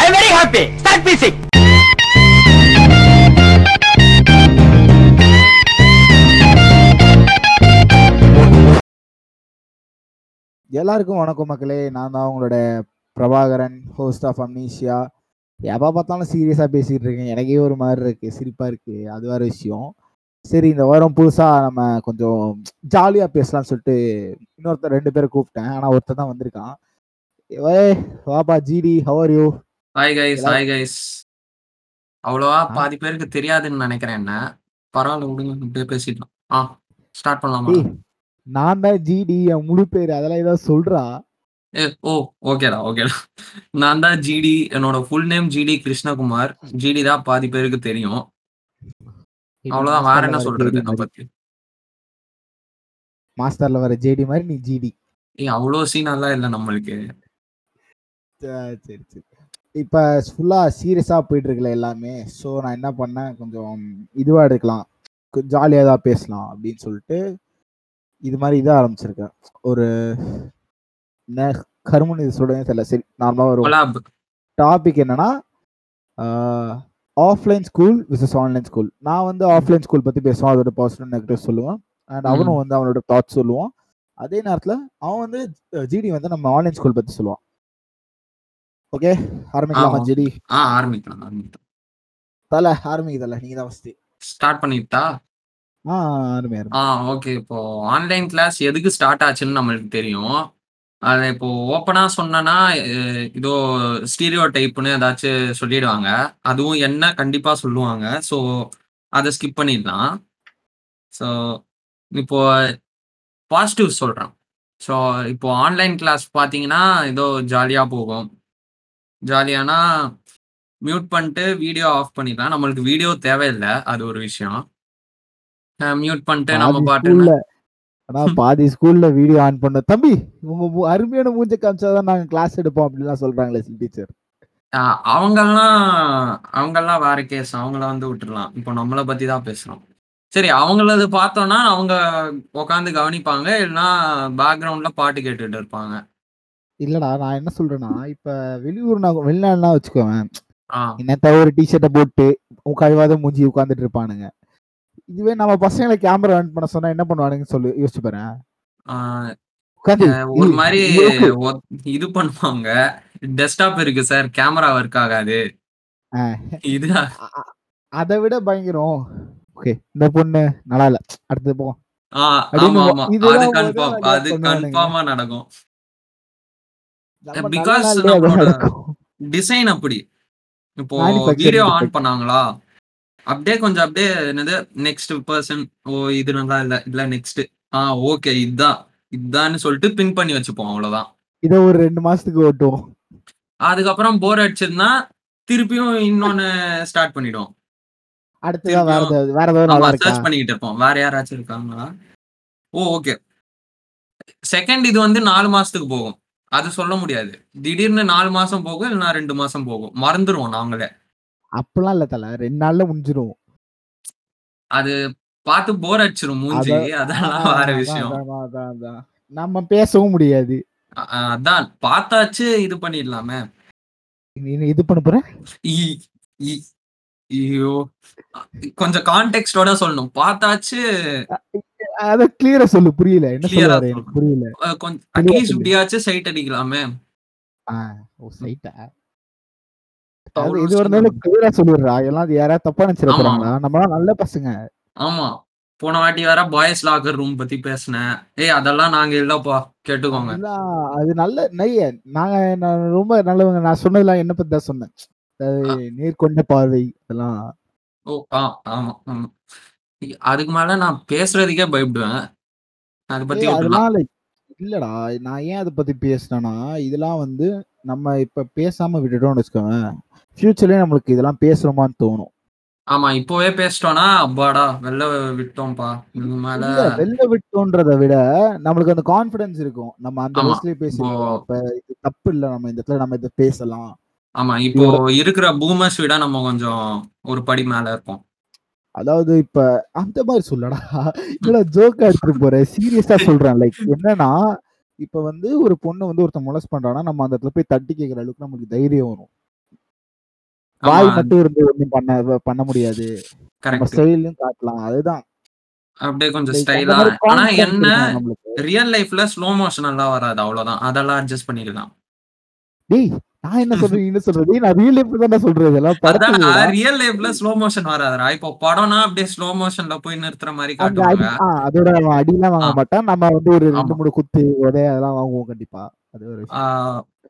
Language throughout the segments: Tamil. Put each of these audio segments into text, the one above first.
I am very happy start எல்லாருக்கும் வணக்கம் மக்களே. நான் தான் உங்களோட பிரபாகரன் ஹோஸ்ட் ஆஃப் அம்னீஷியா எப்போ பார்த்தாலும் சீரியஸாக பேசிகிட்டு இருக்கேன். எனக்கே ஒரு மாதிரி இருக்குது சிரிப்பாக இருக்குது அது வேற விஷயம். சரி இந்த வாரம் புதுசாக நம்ம கொஞ்சம் ஜாலியாக பேசலாம்னு சொல்லிட்டு இன்னொருத்தர் ரெண்டு பேரை கூப்பிட்டேன். ஆனால் ஒருத்தர் தான் வந்திருக்கான். வாப்பா GT how are you hi guys hi guys அவ்வளோவா? பாதி பேருக்கு தெரியாதுன்னு நினைக்கிறேன் என்ன? பரவாயில்ல விடுங்க இப்படியே பேசிடலாம். ஆ ஸ்டார்ட் பண்ணலாமா? நான் தான் ஜிடி என் முழு பேர் அதெல்லாம் ஏதாவது சொல்றா? ஏ ஓ ஓகேடா ஓகேடா நான் தான் ஜிடி என்னோட full name GT Krishnakumar. GT தான் பாதி பேருக்கு தெரியும். அவ்வளோதான் வேற என்ன சொல்றது நான் பத்தி? மாஸ்டர்ல வர ஜேடி மாதிரி நீ ஜிடி ஏய் அவ்வளோ சீனெல்லாம் இல்லை நம்மளுக்கு. சரி சரி. இப்போ ஃபுல்லாக சீரியஸாக போயிட்டு இருக்குல்ல எல்லாமே. ஸோ நான் என்ன பண்ணேன்? கொஞ்சம் இதுவாக எடுக்கலாம். ஜாலியாக தான் பேசலாம் அப்படின்னு சொல்லிட்டு இது மாதிரி இதாக ஆரம்பிச்சிருக்கேன். ஒரு என்ன? கருமன்னு இது சொல்றேன்னு தெரியல. சரி நார்மலாக ஒரு டாபிக் என்னன்னா offline school versus online school நான் வந்து ஆஃப்லைன் ஸ்கூல் பற்றி பேசுவான். அதோட பாசிட்டிவ் நெகட்டிவ் சொல்லுவேன். அண்ட். அவனும் வந்து அவனோட தாட்ஸ் சொல்லுவான். அதே நேரத்தில் அவன் வந்து ஜிடி வந்து நம்ம ஆன்லைன் ஸ்கூல் பற்றி சொல்லுவான். ஓகே ஆரம்பிக்கலாமா ஜிடி ஆ ஆரம்பிக்கலாம் ஆரம்பிக்கலாம். தல ஆரம்பிக்குதல்ல நீங்க தான் ஃபர்ஸ்ட் ஸ்டார்ட் பண்ணிட்டா? ஆ ஆரம்பி ஆ ஓகே இப்போ ஆன்லைன் கிளாஸ் எதுக்கு ஸ்டார்ட் ஆச்சுன்னு நம்மளுக்கு தெரியும். அது இப்போ ஓப்பனா சொன்னனா இதோ ஸ்டீரியோ டைப்னு ஏதாச்சும் சொல்லிடுவாங்க. அதுவும் என்ன கண்டிப்பா சொல்லுவாங்க. ஸோ அதை ஸ்கிப் பண்ணிடலாம். ஸோ இப்போ பாசிட்டிவ் சொல்றேன். ஸோ இப்போ ஆன்லைன் கிளாஸ் பார்த்தீங்கன்னா ஏதோ ஜாலியா போகும். ஜாலியானா மியூட் பண்ணிட்டு வீடியோ ஆஃப் பண்ணிடலாம் நம்மளுக்கு வீடியோ தேவையில்லை அது ஒரு விஷயம். மியூட் பண்ணிட்டு நம்ம பாட்டு ஆனா பாதி ஸ்கூல்ல வீடியோ ஆன் பண்ண. தம்பி உங்க அருமையான மூஞ்ச காமிச்சாதான் நாங்க கிளாஸ் எடுப்போம் அப்படிலாம் சொல்றாங்களே சில டீச்சர் அவங்கெல்லாம் அவங்கெல்லாம் வேற கேஸ் அவங்கள வந்து விட்டுறலாம். இப்போ நம்மளை பத்தி தான் பேசுறோம். சரி அவங்களது பார்த்தோம்னா அவங்க உட்காந்து கவனிப்பாங்க. இல்லைன்னா பேக்ரவுண்ட்ல பாட்டு கேட்டுட்டு இருப்பாங்க. இல்லடா நான் என்ன சொல்றேன்னா இப்ப வெளியூர் நான் வெளிநாடுலாம் வச்சுக்கோவேன் என்னத்த ஒரு டிஷர்ட்டை போட்டு கழுவாத மூஞ்சி உட்காந்துட்டு இருப்பானுங்க. இதுவே நம்ம பசங்களை கேமரா ஆன் பண்ண சொன்னா என்ன பண்ணுவானுங்கன்னு சொல்லு யோசிச்சு பாரு. ஒரு மாதிரி இது பண்ணுவாங்க. டெஸ்க்டாப் இருக்கு சார் கேமரா ஒர்க் ஆகாது. இது அதை விட பயங்கரம். ஓகே இந்த பொண்ணு நல்லா இல்ல. அடுத்தது போ. ஆஹ் அப்படின்னு ஆமா ஆமா. இதெல்லாம் அது முதல் கன்ஃபார்ம் அது. கன்ஃபார்மா நடக்கும். நடக்கும். டிசைன் அப்படி. இப்போ வீடியோ ஆன். பண்ணாங்களா? அப்படியே கொஞ்சம் அப்படியே என்னது நெக்ஸ்ட் பர்சன் ஓ இது நல்லா இல்ல இல்ல நெக்ஸ்ட் ஆ ஓகே இதுதான் இதுதான்னு சொல்லிட்டு பின் பண்ணி வச்சுப்போம் அவ்வளவுதான். இதை ஒரு ரெண்டு மாசத்துக்கு ஓட்டுவோம். அதுக்கப்புறம் போர் அடிச்சதுன்னா திருப்பியும் இன்னொன்னு ஸ்டார்ட் பண்ணிடுவோம். அடுத்ததான் வேற ஏதாவது வேற ஏதாவது சர்ச் பண்ணிக்கிட்டு இருப்போம். வேற யாராச்சும் இருக்காங்களா? ஓ ஓகே செகண்ட் இது வந்து நாலு மாசத்துக்கு போகும். அது சொல்ல முடியாது. திடீர்னு நாலு மாசம் போகும் இல்லைன்னா ரெண்டு மாசம் போகும். மறந்துருவோம் நாங்களே. அப்பெல்லாம் இல்ல தல. ரெண்டு நாள்ல முடிஞ்சிரும் அது பார்த்து போர் அடிச்சிரும் மூஞ்சி. அதான், அதெல்லாம் வேற அதான், விஷயம். அதான், அதான், அதான். நம்ம பேசவும் முடியாது. அ- அ- அதான். பார்த்தாச்சு இது பண்ணிடலாமே. நீ இது பண்ண போற இ- இ- ஐயோ. கொஞ்சம் கான்டெக்டோட சொல்லணும். பார்த்தாச்சு. அத கிளியரா சொல்லு புரியல. என்ன வர எனக்கு புரியல. கொஞ்சம் அட்லீஸ்ட். இப்படியாச்சும் சைட் அடிக்கலாமே. ஆ, ஓ சைட்டா இது ஒரு நாள் கிளியரா சொல்லிடுறா. எல்லாம் யாராவது தப்பா நினைச்சிட. போறாங்களா நம்ம நல்ல பசங்க. ஆமா. போன வாட்டி வேற பாய்ஸ் லாக்கர் ரூம் பத்தி பேசினேன். ஏய் அதெல்லாம் நாங்க இல்லப்பா. கேட்டுக்கோங்க. அது நல்ல நெய்ய நாங்க ரொம்ப நல்லவங்க. நான் சொன்னதெல்லாம் என்ன பத்தி தான் சொன்னேன் நேர்கொண்ட பார்வை அதெல்லாம். ஓ ஆ ஆமா. அதுக்கு மேல நான் பேசுறதுக்கே பயப்படுவேன். அதை பத்தி ஏய், அதனால இல்லடா நான் ஏன் அதை பத்தி பேசினேன்னா இதெல்லாம் வந்து நம்ம இப்ப பேசாம விட்டுட்டோம்னு வச்சுக்கோங்க ஃபியூச்சர்லயே நம்மளுக்கு இதெல்லாம் பேசுறோமான்னு தோணும். ஆமா இப்போவே பேசிட்டோம்னா அப்பாடா வெளில விட்டோம்ப்பா. இதுக்கு மேல இல்ல வெளில விட்டோன்றதை விட நம்மளுக்கு அந்த கான்பிடன்ஸ் இருக்கும். நம்ம அந்த ஆமா. வயசுலயே இப்போ- அப்ப இது தப்பு இல்ல நம்ம இந்த இடத்துல நம்ம இதை பேசலாம். ஆமா இப்போ இருக்கிற பூமர்ஸ் விட நம்ம கொஞ்சம் ஒரு படி மேல இருப்போம் அதாவது இப்ப அந்த மாதிரி சொல்லடா இல்ல ஜோக்கா எடுத்துட்டு போற? சீரியஸா சொல்றேன். லைக் என்னன்னா இப்ப வந்து ஒரு பொண்ணு வந்து ஒருத்தன் மொலஸ் பண்றான்னா நம்ம அந்த இடத்துல போய் தட்டி கேட்கற அளவுக்கு நமக்கு தைரியம் வரும். வாய் மட்டும் இருந்து ஒண்ணும் பண்ண பண்ண முடியாது. நம்ம ஸ்டைலும் காட்டலாம். அதுதான். அப்படியே கொஞ்சம் ஸ்டைலா ஆனா என்ன ரியல் லைஃப்ல ஸ்லோ மோஷன் எல்லாம் வராது. அவ்வளவுதான். அதெல்லாம் அட்ஜஸ்ட் பண்ணிக்கலாம் டேய் நான் என்ன சொல்றேன் என்ன சொல்றது? நான் ரியல் லைஃப் தான் சொல்றது அதான் படத்துல ரியல் லைஃப்ல ஸ்லோ மோஷன் வராதுடா. இப்போ படம்னா அப்படியே ஸ்லோ மோஷன்ல போய் நிறுத்துற மாதிரி அடி காட்டுவாங்க அதோட அவன் அடிலாம் வாங்க. மாட்டான் நம்ம வந்து ஒரு ரெண்டு. மூணு குத்து உதய அதெல்லாம் வாங்குவோம் கண்டிப்பா. அது ஒரு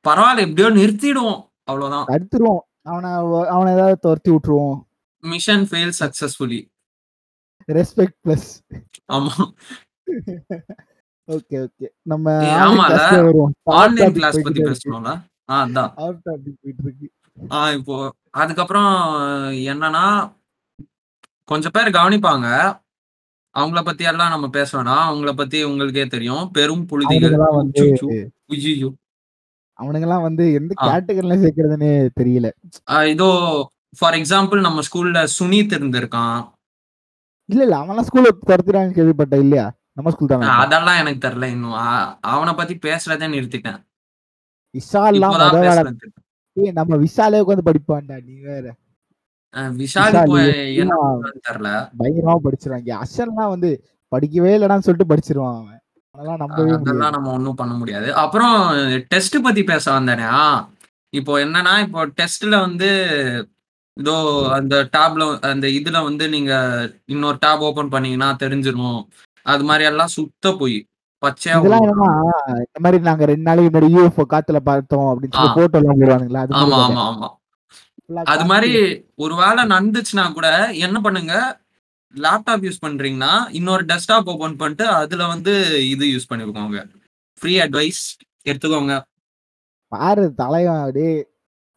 பரவாயில்ல எப்படியோ நிறுத்திடுவோம் அவ்வளவுதான். தடுத்துருவோம் அவனை அவனை ஏதாவது துரத்தி விட்டுருவோம். Mission fail successfully respect plus ஆமா. ஓகே ஓகே நம்ம ஆன்லைன் கிளாஸ் பத்தி பேசணும்ல? ஆ அதான் ஆஃப் டாபிக் போயிட்டு இருக்கு ஆ இப்போ அதுக்கப்புறம் என்னன்னா கொஞ்சம் பேர் கவனிப்பாங்க. அவங்கள பத்தி எல்லாம் நம்ம பேச வேணாம். அவங்கள பத்தி உங்களுக்கே தெரியும். பெரும் புழுதிகள். அவனுங்கெல்லாம் வந்து வந்து எந்த ஆ. கேட்டகரியில சேர்க்கறதுன்னு தெரியல. ஆ, இதோ ஃபார் எக்ஸாம்பிள் நம்ம ஸ்கூல்ல சுனித் இருந்திருக்கான். இல்ல இல்ல. அவன்லாம் ஸ்கூல்ல துரத்துறான்னு கேள்விப்பட்டேன் இல்லையா? நம்ம ஸ்கூல் தானே அதெல்லாம் எனக்கு தெரியல. இன்னும் ஆ- அவனை பத்தி பேசுறதே நிறுத்திட்டேன். விஷால்லாம் நம்ம விஷாலே உட்காந்து படிப்பான்டா நீ வேற. விஷால் பயங்கரமா படிச்சிருவாங்க அஷர்லாம் வந்து படிக்கவே இல்லடான்னு சொல்லிட்டு படிச்சிருவான் அவன். அதெல்லாம் நம்ம ஒன்றும் பண்ண முடியாது. அப்புறம் டெஸ்ட் பத்தி பேச வந்தேனா இப்போ என்னன்னா இப்போ டெஸ்ட்ல வந்து இதோ அந்த டேப்ல அந்த இதுல வந்து நீங்க இன்னொரு டேப் ஓபன் பண்ணீங்கன்னா தெரிஞ்சிரும். அது மாதிரி எல்லாம் சுத்த போய். பச்சையா இதெல்லாம் என்னன்னா இந்த மாதிரி நாங்க ரெண்டு நாளைக்கு முன்னாடி யூஎஃப்ஓ காத்துல பார்த்தோம் அப்படின்னு சொல்லி ஆ. போட்டோ எல்லாம் போடுவானுங்களா அது ஆமா மாதிரி ஆமா ஆமா. Full ஆ அது காமிச்சு- மாதிரி ஒரு வேளை நடந்துச்சுன்னா கூட என்ன பண்ணுங்க லேப்டாப் யூஸ் பண்றீங்கன்னா இன்னொரு டெஸ்க்டாப் ஓபன் பண்ணிட்டு அதுல வந்து இது யூஸ் பண்ணிக்கோங்க. ஃப்ரீ அட்வைஸ் எடுத்துக்கோங்க. பாரு தலைவன் அப்படியே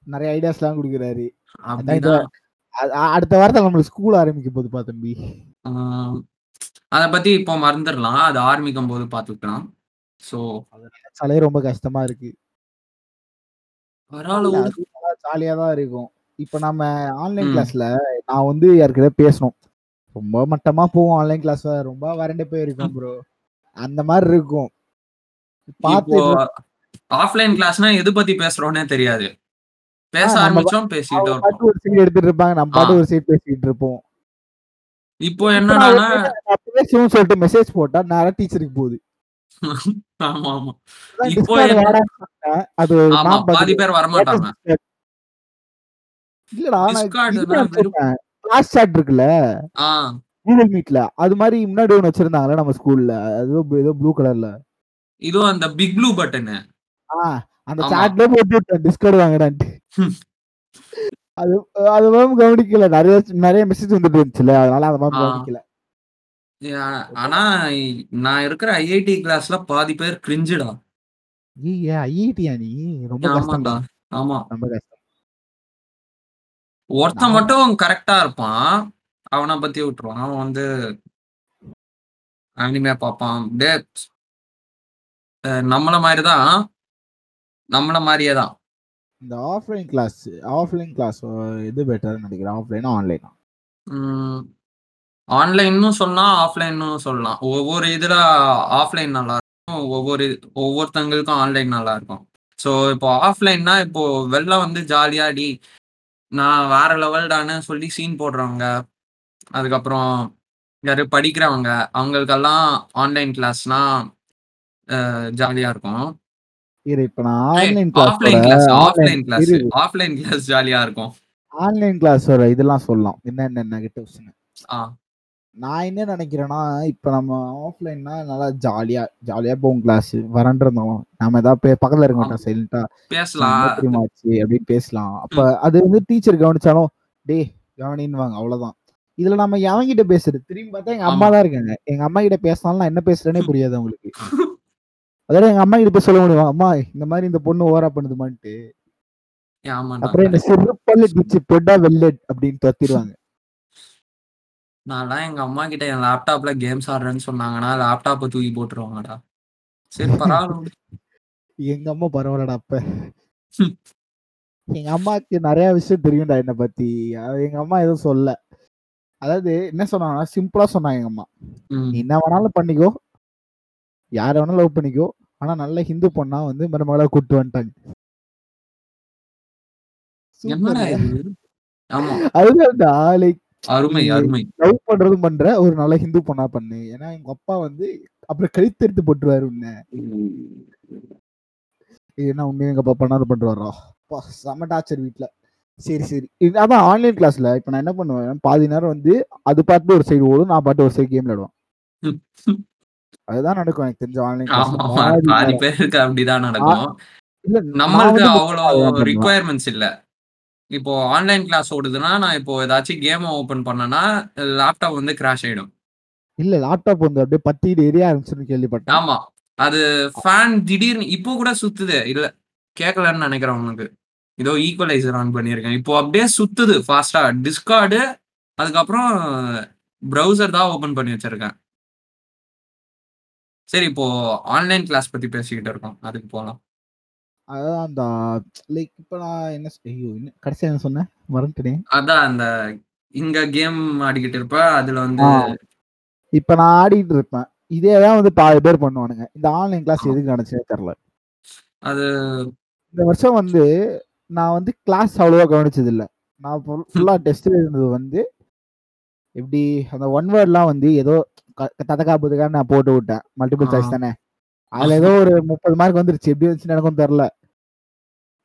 நிறைய ஐடியாஸ் எல்லாம் கொடுக்குறாரு. அடுத்த வாரத்துல நம்மளுக்கு ஸ்கூல் ஆரம்பிக்க போகுதுப்பா தம்பி. ஆஹ் அத பத்தி இப்போ மறந்துடலாம். அது ஆரம்பிக்கும் போது பாத்துக்கலாம். சோ நினைச்சாலே ரொம்ப கஷ்டமா இருக்கு. பரவாயில்ல. ஜாலியா தான் இருக்கும். இப்ப நம்ம ஆன்லைன். கிளாஸ்ல நான் வந்து யாருக்கிட்ட பேசணும்? ரொம்ப மட்டமா போவோம் ஆன்லைன் கிளாஸ் ரொம்ப வறண்டு போயிருக்கோம் ப்ரோ அந்த மாதிரி இருக்கும். பார்த்து ஆஃப்லைன் கிளாஸ்னா எது பத்தி பேசுறோம்னே தெரியாது. பேச ஆரம்பிச்சோம் பேசிட்டே ஒரு சைடு எடுத்துட்டு இருப்பாங்க. நம்ம பாட்டு. ஒரு சைடு பேசிட்டு இருப்போம். இப்போ என்னன்னா நான் நான் பேசுவோம் சொல்லிட்டு மெசேஜ் போட்டா நேரா டீச்சருக்கு போகுது. ஆமா ஆமா. இப்போ. அது நான் பாதி பேர் இல்லடா நான் தான் வெறும் கிளாஸ் சாட் இருக்குல்ல? கூகுள் மீட்ல அது மாதிரி முன்னாடி ஒன்று வச்சிருந்தாங்கல்ல நம்ம ஸ்கூல்ல அது ஏதோ ப்ளூ கலர்ல இதோ அந்த பிக் ப்ளூ பட்டனு ஆ அந்த. சாட்ல போட்டு டிஸ்கவுண்ட் வாங்கடான்ட்டு. அது அது மேம் கவனிக்கல. நிறைய நிறைய மெசேஜ் வந்துட்டு இருந்துச்சுல அதனால அதை மேம். கவனிக்கல. ஆனா நான் இருக்கிற ஐஐடி கிளாஸ்ல பாதி பேர் கிரிஞ்சுடா ஐயா ஐஐடியா நீ? ரொம்ப கஷ்டம்டா. ஆமா. ரொம்ப கஷ்டம். ஒருத்தன் மட்டும் கரெக்டா இருப்பான். அவனை பத்தி விட்டுருவான். அவன் வந்து அனிமே பார்ப்பான். அஹ் நம்மள மாதிரிதான். நம்மள மாதிரியே தான் இந்த ஆஃப்லைன் கிளாஸ் ஆஃப்லைன் கிளாஸ் இது பெட்டர்னு நினைக்கிறேன். ஆஃப்லைனா ஆன்லைனா ஆன்லைன்னு சொல்லலாம் ஆஃப்லைன்னும் சொல்லலாம் ஒவ்வொரு இதில் ஆஃப்லைன் நல்லா இருக்கும் ஒவ்வொரு ஒவ்வொருத்தங்களுக்கும் ஆன்லைன் நல்லா இருக்கும் ஸோ இப்போ ஆஃப்லைன்னா இப்போ வெளில வந்து ஜாலியாடி நான் வேற லெவல்டான்னு சொல்லி சீன் போடுறவங்க அதுக்கப்புறம் யாரு படிக்கிறவங்க அவங்களுக்கெல்லாம் ஆன்லைன் கிளாஸ்னா ஜாலியாக இருக்கும். இரு இப்ப நான் online class offline class offline class offline class ஜாலியா இருக்கும். ஆன்லைன் கிளாஸ் வர இதெல்லாம் சொல்லலாம். என்னென்ன நெகட்டிவ்ஸ்னு நான் என்ன நினைக்கிறேன்னா இப்ப நம்ம ஆஃப்லைன்னா நல்லா ஜாலியா ஜாலியா போகும் கிளாஸ் வரண்டிருந்தோம் நம்ம ஏதாவது பக்கத்துல இருக்க மாட்டோம் சைலண்டா பேசலாம். அப்படின்னு பேசலாம். அப்ப அது வந்து டீச்சர் கவனிச்சாலும் டே கவனின்னுவாங்க அவ்வளவுதான். இதுல நம்ம எவன்கிட்ட பேசுறது? திரும்பி பார்த்தா எங்க அம்மா. தான் இருக்காங்க. எங்க அம்மா கிட்ட பேசினாலும் நான் என்ன பேசுறேனே புரியாது அவங்களுக்கு. அதாவது எங்க அம்மா கிட்ட போய் சொல்ல முடியும்? அம்மா இந்த மாதிரி இந்த பொண்ணு ஓரா பண்ணுதுமான்ட்டு. அப்புறம் என்ன செருப்பல்ல டிச்சு பொட்டா வெள்ளட் அப்படின்னு தொத்திடுவாங்க நான்லாம் எங்க அம்மா கிட்ட என் லேப்டாப்ல கேம்ஸ் ஆடுறேன்னு சொன்னாங்கன்னா லேப்டாப்பை தூக்கி போட்டுருவாங்கடா. சரி பரவாயில்ல. எங்க அம்மா பரவாயில்லடா அப்ப. எங்க அம்மாக்கு நிறைய விஷயம் தெரியும்டா என்னை பத்தி. எங்க அம்மா எதுவும் சொல்ல. அதாவது என்ன சொன்னாங்கன்னா சிம்பிளா சொன்னாங்க எங்க அம்மா. நீ என்ன வேணாலும் பண்ணிக்கோ. யார வேணாலும் லவ் பண்ணிக்கோ. ஆனா நல்ல ஹிந்து பொண்ணா வந்து மருமகளா கூட்டு வந்துட்டாங்க. அதுதான்டா லைக் அருமை, நீ அருமை. லவ் பண்றதும் பண்ற ஒரு நல்ல ஹிந்து பொண்ணா பண்ணு. ஏன்னா எங்க அப்பா வந்து அப்புறம் கழுத்தெடுத்து போட்டுருவாரு உன்னை. ஏன்னா உண்மையை எங்க அப்பா பண்ணுவாரா அப்பா செம டார்ச்சர் வீட்ல. சரி சரி. அதான் ஆன்லைன் கிளாஸ்ல இப்ப நான் என்ன பண்ணுவேன்? பாதி நேரம் வந்து அது பாட்டு ஒரு சைடு ஓடும் நான் பாட்டு ஒரு சைடு கேம் விளையாடுவேன். அதுதான் நடக்கும் எனக்கு தெரிஞ்ச ஆன்லைன். பாதி. பேருக்கு அப்படிதான் நடக்கும். இல்ல நம்மளுக்கு வந்து அவ்வளோ அதான் பண்ணுவேன். ரிக்வயர்மெண்ட்ஸ் இல்ல. இப்போ ஆன்லைன் கிளாஸ் ஓடுதுன்னா, நான் இப்போ ஏதாச்சும் கேம் ஓப்பன் பண்ணேன்னா, லேப்டாப் வந்து கிராஷ் ஆயிடும். இல்ல லேப்டாப் வந்து அப்படியே பத்திட்டு எரிய ஆரம்பிச்சுன்னு கேள்விப்பட்டேன் ஆமா. அது ஃபேன் திடீர்னு இப்போ கூட சுத்துது. இல்ல கேட்கலன்னு நினைக்கிறேன் உனக்கு. ஏதோ ஈக்குவலைசர் ஆன் பண்ணியிருக்கேன். இப்போ அப்படியே சுத்துது ஃபாஸ்ட்டா. டிஸ்கார்டு அதுக்கப்புறம் ப்ரௌசர் தான் ஓப்பன் பண்ணி வச்சிருக்கேன். சரி இப்போ ஆன்லைன் கிளாஸ் பத்தி பேசிக்கிட்டு இருக்கோம். அதுக்கு போலாம். அதான் அந்த லைக் இப்ப நான் என்ன ஐயோ கடைசியா என்ன சொன்னேன் மறந்துட்டேனே அதான் அந்த இங்க கேம் ஆடிக்கிட்டு இருப்ப. அதுல வந்து. இப்ப நான் ஆடிட்டு இருப்பேன் இதே தான் வந்து பாதி பேர் பண்ணுவானுங்க இந்த ஆன்லைன் கிளாஸ் எதுக்கு நடந்துச்சுன்னே தெரியல அது இந்த வருஷம் வந்து நான் வந்து கிளாஸ் அவ்வளோவா கவனிச்சது இல்ல நான் ஃபுல்லா டெஸ்ட் இருந்தது வந்து எப்படி அந்த ஒன் வேர்ட்லாம் வந்து ஏதோ க- ததகா புதகா நான் போட்டு விட்டேன் மல்டிபிள். சாய்ஸ் தானே அதுல ஏதோ ஒரு முப்பது மார்க் வந்துருச்சு எப்படி வந்துச்சுன்னு எனக்கும் தெரில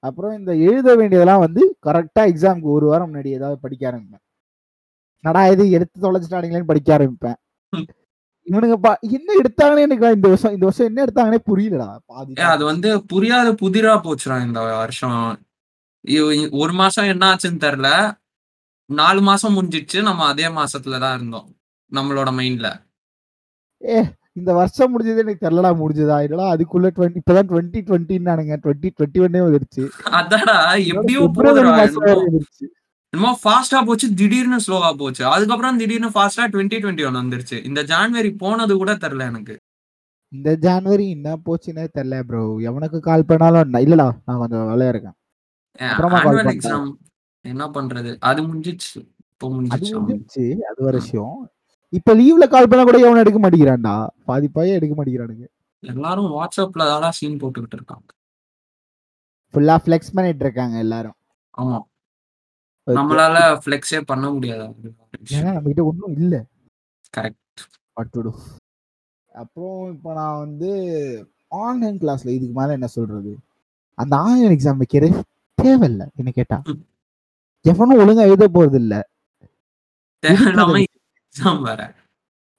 அப்புறம் இந்த எழுத வேண்டியதெல்லாம் வந்து கரெக்டா எக்ஸாம்க்கு ஒரு வாரம் முன்னாடி ஏதாவது படிக்க ஆரம்பிப்பேன் நடா இது எடுத்து தொலைச்சிட்டானுங்களேன்னு படிக்க ஆரம்பிப்பேன். இவனுங்க பா என்ன எடுத்தாங்கன்னே எனக்கு இந்த வருஷம் இந்த வருஷம் என்ன எடுத்தாங்கன்னே புரியலடா அது வந்து புரியாத புதிரா போச்சுடா இந்த வருஷம். ஒரு மாசம் என்ன ஆச்சுன்னு தெரியல. நாலு மாசம் முடிஞ்சிடுச்சு. நம்ம அதே மாசத்துல தான் இருந்தோம். நம்மளோட மைண்ட்ல. இந்த வருஷம் முடிஞ்சதே எனக்கு தெரியலடா முடிஞ்சதா இல்லடா அதுக்குள்ள டுவெண்ட்டி இப்பதான் டுவெண்ட்டி டுவெண்ட்டின்னானுங்க டுவெண்ட்டி டுவெண்ட்டி ஒன்னே வந்துருச்சு அதாடா எப்படியோ. மாசம் என்னமோ ஃபாஸ்டா போச்சு. திடீர்னு ஸ்லோவா போச்சு. அதுக்கப்புறம் திடீர்னு ஃபாஸ்டா 2021 வந்துருச்சு. இந்த ஜான்வரி போனது கூட தெரியல எனக்கு. இந்த ஜனவரி என்ன போச்சுன்னே தெரியல ப்ரோ எவனுக்கு கால் பண்ணாலும் இல்லடா நான் கொஞ்சம் வேலையா இருக்கேன் அப்புறமா என்ன பண்றது? அது முடிஞ்சிச்சு. இப்போ அது முடிஞ்சிச்சு. முடிஞ்சிருச்சு அது ஒரு விஷயம் இப்ப லீவ்ல கால் பண்ணா கூட எவனும் எடுக்க மாட்டேங்கிறான்டா பாதி பையன் எடுக்க மாட்டேங்கிறானுங்க எல்லாரும் வாட்ஸ்அப்ல தான் சீன் போட்டுக்கிட்டு இருக்காங்க. ஃபுல்லா ஃபிளெக்ஸ் பண்ணிட்டு இருக்காங்க எல்லாரும் ஆமா. நம்மளால ஃப்ளெக்ஸே பண்ண முடியாது. ஏன்னா நம்ம கிட்ட ஒன்றும் இல்ல கரெக்ட். வாட் டு அப்புறம் இப்போ நான் வந்து ஆன்லைன் கிளாஸ்ல இதுக்கு மேல என்ன சொல்றது அந்த ஆன்லைன் எக்ஸாம் வைக்கிறது தேவையில்ல என்ன கேட்டா. எவனும் ஒழுங்கா எழுத போறது இல்ல எக்ஸாம் வேற.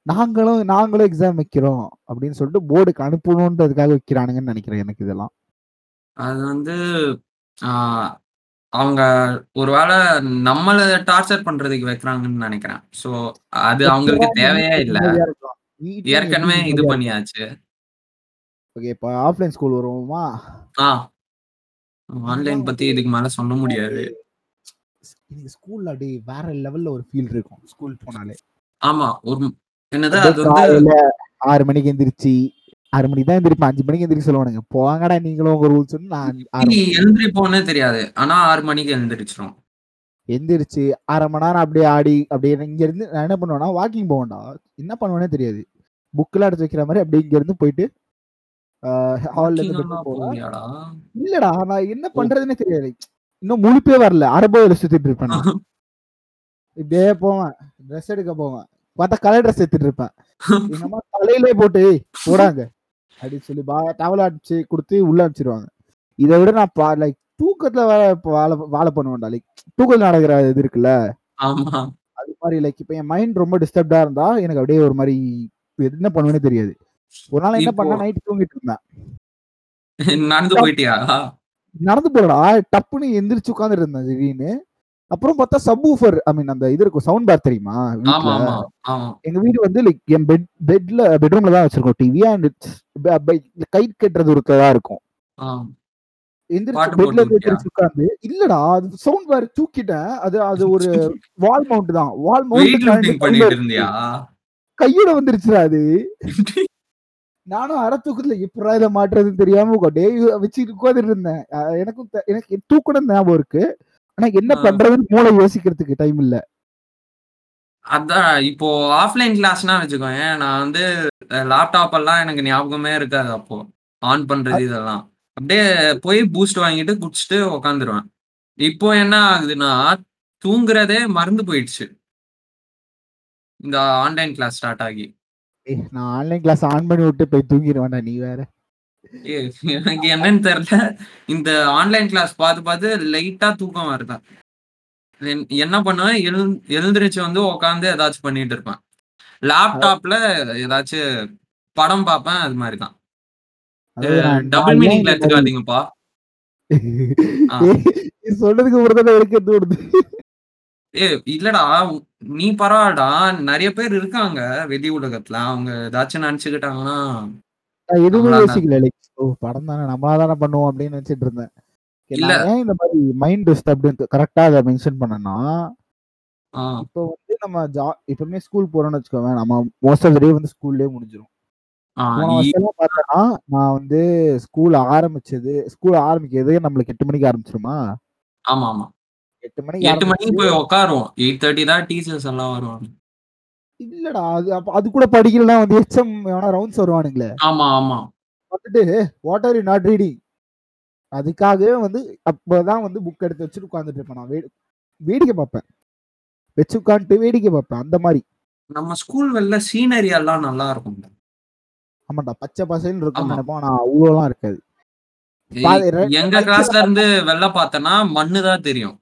நாங்களும் நாங்களும் எக்ஸாம் வைக்கிறோம் அப்படின்னு சொல்லிட்டு போர்டுக்கு அனுப்பணுன்றதுக்காக வைக்கிறானுங்கன்னு நினைக்கிறேன் எனக்கு இதெல்லாம் அது வந்து அவங்க ஒருவேளை நம்மள டார்ச்சர் பண்றதுக்கு வைக்கிறாங்கன்னு நினைக்கிறேன். சோ அது அவங்களுக்கு தேவையே இல்ல. ஏற்கனவே இது பண்ணியாச்சு. ஓகே இப்போ ஆஃப்லைன் ஸ்கூல் வருவோமா ஆ. ஆன்லைன் பத்தி இதுக்கு மேல சொல்ல முடியாது. ஸ்கூல்ல அப்படியே வேற லெவல்ல ஒரு ஃபீல் இருக்கும் ஸ்கூல் போனாலே ஆமா. ஒரு அது வந்து ஆறு மணிக்கு எந்திரிச்சு ஆறு மணிக்கு தான் எந்திரிப்பேன் அஞ்சு மணிக்கு எந்திரிக்க சொல்லுவானுங்க போங்கடா நீங்களும் உங்க ரூல்ஸ் நான் ஆறு நீ எழுந்திருப்போன்னே தெரியாது. ஆனா 6 மணிக்கு எழுந்திரிச்சிரும். எந்திரிச்சு அரை மணி நேரம் அப்படியே ஆடி அப்படியே இங்க இருந்து நான் என்ன பண்ணுவேன்னா வாக்கிங் போவேன்டா என்ன பண்ணுவேனே தெரியாது புக்கில் எடுத்து வைக்கிற மாதிரி அப்படியே இங்க இருந்து போயிட்டு ஹால்ல இருந்து போவேன்? இல்லடா நான் என்ன பண்றதுன்னே தெரியாது இன்னும் முழிப்பே வரல அரபோயில சுத்திட்டு இருப்பேன். இப்படியே போவேன். ட்ரெஸ் எடுக்க போவேன். பார்த்தா கலர் ட்ரெஸ் எடுத்துட்டு இருப்பேன். அம்மா தலையிலே போட்டு "ஏய், போடாங்க. அப்படின்னு சொல்லி பா டவல் அடிச்சு கொடுத்து உள்ள அனுப்பிச்சிருவாங்க. இதை விட நான் பா லைக் தூக்கத்துல வாழ வாழ பண்ணுவேன்டா. லைக் தூக்கத்துல நடக்கிற இது இருக்குல்ல. அது மாதிரி லைக் இப்போ என் மைண்ட் ரொம்ப டிஸ்டர்ப்டா இருந்தா எனக்கு அப்படியே ஒரு மாதிரி என்ன பண்ணுவேனே தெரியாது. ஒரு நாள் என்ன பண்ணா நைட் தூங்கிட்டு இருந்தேன். நடந்து போயிட்டியா? நடந்து போறடா டப்புன்னு எந்திரிச்சு உட்காந்துட்டு இருந்தேன் திடீர்னு. அப்புறம் பார்த்தா சப் ஊஃபர் ஐ மீன் அந்த இது இருக்கும் சவுண்ட் பார் தெரியுமா. எங்க வீடு வந்து லைக் என் பெட் பெட்ல பெட்ரூம்ல தான் வச்சிருக்கோம் டிவி அண்ட் கை கட்டுறது ஒருத்ததா இருக்கும். எந்திரிச்சு பெட்ல? எந்திரிச்சு உட்காந்து இல்லடா அது சவுண்ட் பார் தூக்கிட்டேன். அது அது ஒரு வால் மவுண்ட் தான். Wall mount? கையோட வந்துருச்சுடா அது. நானும் அரை தூக்கத்துல எப்படா இதை மாட்டுறதுன்னு தெரியாம டே வச்சுட்டு உட்காந்துட்டு இருந்தேன். எனக்கும் எனக்கு தூக்கணும் ஞாபகம் இருக்கு. ஆனா என்ன. பண்றதுன்னு மூளை யோசிக்கிறதுக்கு டைம் இல்ல அதான் இப்போ ஆஃப்லைன் கிளாஸ்னா வச்சுக்கோயேன். நான் வந்து லேப்டாப் எல்லாம் எனக்கு ஞாபகமே இருக்காது அப்போ. ஆன் பண்றது இதெல்லாம். அப்படியே போய் பூஸ்ட் வாங்கிட்டு குடிச்சுட்டு உட்காந்துருவேன். இப்போ என்ன ஆகுதுன்னா, தூங்குறதே மறந்து போயிடுச்சு. இந்த ஆன்லைன் கிளாஸ் ஸ்டார்ட் ஆகி. நான் ஆன்லைன் கிளாஸ் ஆன் பண்ணி விட்டு போய் தூங்கிருவேன்டா நீ வேற. ஏய் எனக்கு என்னன்னு தெரியல. இந்த ஆன்லைன் கிளாஸ் பார்த்து பார்த்து லைட்டா தூக்கம் வருதா. என் என்ன பண்ணுவேன், எழுந் எழுந்திருச்சு வந்து உட்காந்து ஏதாச்சும் பண்ணிட்டு இருப்பேன். லேப்டாப்ல ஏதாச்சும் படம் பார்ப்பேன். அது மாரி தான். அ அதாவது நான் டபுள் மீனிங்ல எடுத்துக்காதீங்கப்பா. எனக்கே தோணுது. ஏய் இல்லடா. நீ பரவால்லடா. நெறைய பேர் இருக்காங்க வெளி உலகத்துல. அவங்க ஏதாச்சும் நெனச்சுக்கிட்டாங்கன்னா நான் எதுவுமே யோசிக்கல. லைக் ஓ படம் தானே நம்மளா தானே பண்ணுவோம் அப்படின்னு நினைச்சிட்டு இருந்தேன். ஏன் இந்த மாரி மைண்ட் டிஸ்டர்ப்டு கரெக்ட்டா அத மென்ஷன் பண்ணேன்னா, ஆ. இப்போ வந்து நம்ம ஜா எப்பவுமே ஸ்கூல் போறோம்னு வச்சுக்கோங்களேன். நம்ம மோஸ்ட் ஆஃப் த டே வந்து ஸ்கூல்லயே வருஷம்லாம் பார்த்தோம்னா, நான் வந்து ஸ்கூல் ஆரம்பிச்சது ஸ்கூல் ஆரம்பிக்கிறதே நம்மளுக்கு 8 மணிக்கு ஆரம்பிச்சுருமா? ஆமாமா. 8 மணிக்கு 8 மணிக்கு போய் உட்காருவோம். 8:30 தான் டீச்சர்ஸ் எல்லாம் வருவாங்க. இல்லடா. அது அது கூட படிக்கலன்னா வந்து ஹெச்எம் எவனா ரவுண்ட்ஸ் வருவானுங்களே. ஆமா, ஆமா. வந்துட்டு what are you not reading? அதுக்காகவே வந்து அப்பதான் வந்து புக் எடுத்து வச்சுட்டு உட்கார்ந்துட்டு இருப்பேன் நான். வேடிக்கை பார்ப்பேன். வச்சு உட்காந்துட்டு வேடிக்கை பார்ப்பேன். அந்த மாரி. நம்ம ஸ்கூல் வெல்ல சீனரி எல்லாம் நல்லா இருக்கும்ல. ஆமாண்டா. பச்சை பசேல்னு இருக்கும்னு ஆமா. நெனைப்போம். ஆனா அவ்ளோலாம் இருக்காது. எங்க கிளாஸ்ல இருந்து வெள்ள பார்த்தேன்னா, மண்ணு தான் தெரியும்.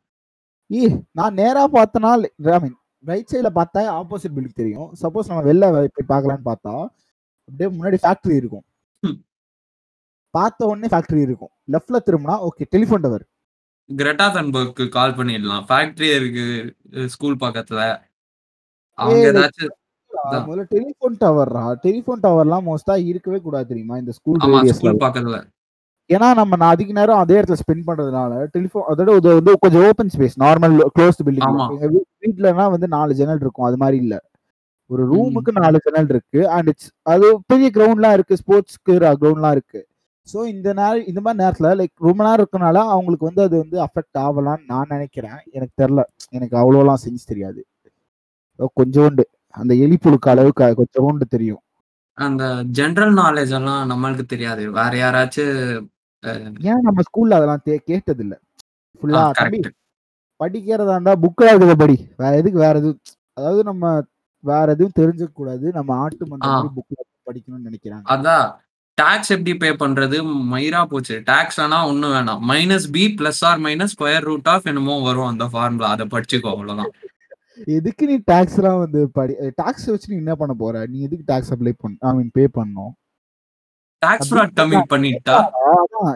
ஏய் நான் நேரா பார்த்தனா ஐ மீன் ரைட் சைடுல பார்த்தா ஆப்போசிட் பில்டிங் தெரியும். சப்போஸ் நம்ம வெளில போய் பார்க்கலான்னு பார்த்தா, அப்படியே முன்னாடி ஃபேக்டரி இருக்கும். பார்த்த உடனே ஃபேக்டரி இருக்கும். லெஃப்ட்ல திரும்புனா ஓகே டெலிஃபோன் டவர். கிரெட்டா தன்பர்க்கு கால் பண்ணிடலாம். ஃபேக்டரி இருக்கு ஸ்கூல் பக்கத்துல. முதல்ல டெலிஃபோன் டவர்ரா. டெலிஃபோன் டவர்லாம் மோஸ்ட்டா இருக்கவே கூடாது தெரியுமா? இந்த ஸ்கூல். ஸ்கூல் பக்கத்துல. ஏன்னா நம்ம நான் அதிக நேரம் அதே இடத்துல ஸ்பெண்ட் பண்றதுனால டெலிஃபோன் அதோட இது வந்து கொஞ்சம் ஓப்பன் ஸ்பேஸ் நார்மல் க்ளோஸ்ட் பில்டிங்ல. ஆமா. எங்க வீட்லனா வந்து 4 ஜன்னல் இருக்கும். அது மாரி இல்ல. ஒரு. ரூமுக்கு 4 ஜன்னல் இருக்கு. அண்ட் இட்ஸ் அது பெரிய கிரவுண்ட்லாம் இருக்கு. ஸ்போர்ட்ஸ்க்கு கிரவுண்ட்லாம் இருக்கு. ஸோ இந்த நேர இந்த மாரி நேரத்துல லைக் ரொம்ப நேரம் இருக்கனால அவங்களுக்கு வந்து அது வந்து அஃபெக்ட் ஆவலான்னு நான் நெனைக்கிறேன். எனக்கு தெரியல. எனக்கு அவ்வளோலாம் சயின்ஸ் தெரியாது. கொஞ்சோண்டு அந்த எலி புழுக்கு அளவுக்கு கொஞ்சோண்டு தெரியும். அந்த ஜெனரல் நாலேட்ஜ் எல்லாம் நம்மளுக்கு தெரியாது. வேற யாராச்சும் ஏன் நம்ம ஸ்கூல்ல அதெல்லாம் தே கேட்டதில்ல. ஆ ஃபுல்லா தம்பி. படிக்கிறதா இருந்தா புக்ல இருக்கிறத படி. வேற எதுக்கு வேற எதுவும் அதாவது நம்ம வேற எதுவும் தெரிஞ்சுக்க கூடாது. நம்ம ஆட்டு ஆ. மந்த மாரி புக்ல படிக்கணும்னு நெனைக்கிறாங்க. அதான். டாக்ஸ் எப்படி பே பண்றது மயிரா போச்சு. டாக்ஸ் வேணா ஒண்ணும் வேணாம். Minus B plus or minus square root of என்னமோ வரும் அந்த ஃபார்முலா. அத படிச்சுக்கோ அவ்வளோதான். எதுக்கு நீ டாக்ஸ்லாம் வந்து படி டாக்ஸ் வச்சு நீ என்ன பண்ண போற? நீ எதுக்கு டாக்ஸ் அப்ளை பண்ண ஐ மீன் பே பண்ணணும்? டாக்ஸ் ஃப்ராட் கம்மி. பண்ணிட்டா?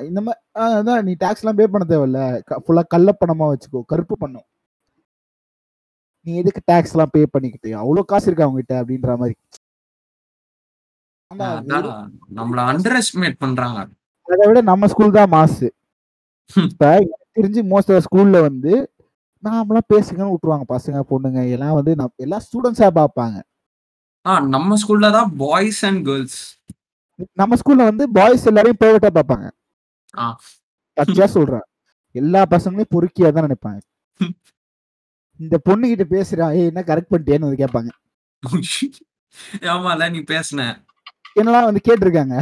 இந்த அ அதான் நீ டாக்ஸ்லாம் பே பண்ண தேவையில்ல. ஃபுல்லா கள்ள பணமா வச்சுக்கோ. கருப்பு பணம். நீ எதுக்கு டாக்ஸ்லாம் பே பண்ணிக்கிட்டு? அவ்ளோ காசு இருக்கா? அப்படின்ற மாரி. ஆனா அதான் வெறும் நம்மள அண்டர் எஸ்டிமேட் பண்றாங்க. அத விட நம்ம ஸ்கூல் தான் மாசு. தெரிஞ்சு மோஸ்ட் ஆஃப் ஸ்கூல்ல வந்து நார்மலா பேசுங்கன்னு விட்டுருவாங்க. பசங்க, பொண்ணுங்க எல்லாம் வந்து எல்லா ஸ்டூடண்ட்ஸா பார்ப்பாங்க. ஆ நம்ம ஸ்கூல்ல தான் பாய்ஸ் அண்ட் கேர்ல்ஸ். நம்ம ஸ்கூல்ல வந்து பாய்ஸ் எல்லாரையும் பிரைவேட்டா பார்ப்பாங்க. பச்சையா சொல்றேன். எல்லா பசங்களையும் பொறுக்கியா தான் நினைப்பாங்க. இந்த பொண்ணுகிட்ட பேசுறா, ஏய் என்ன கரெக்ட் பண்ணிட்டியான்னு வந்து கேட்பாங்க. ஆமால நீ பேசுன. என்னலாம் வந்து கேட்டுருக்காங்க.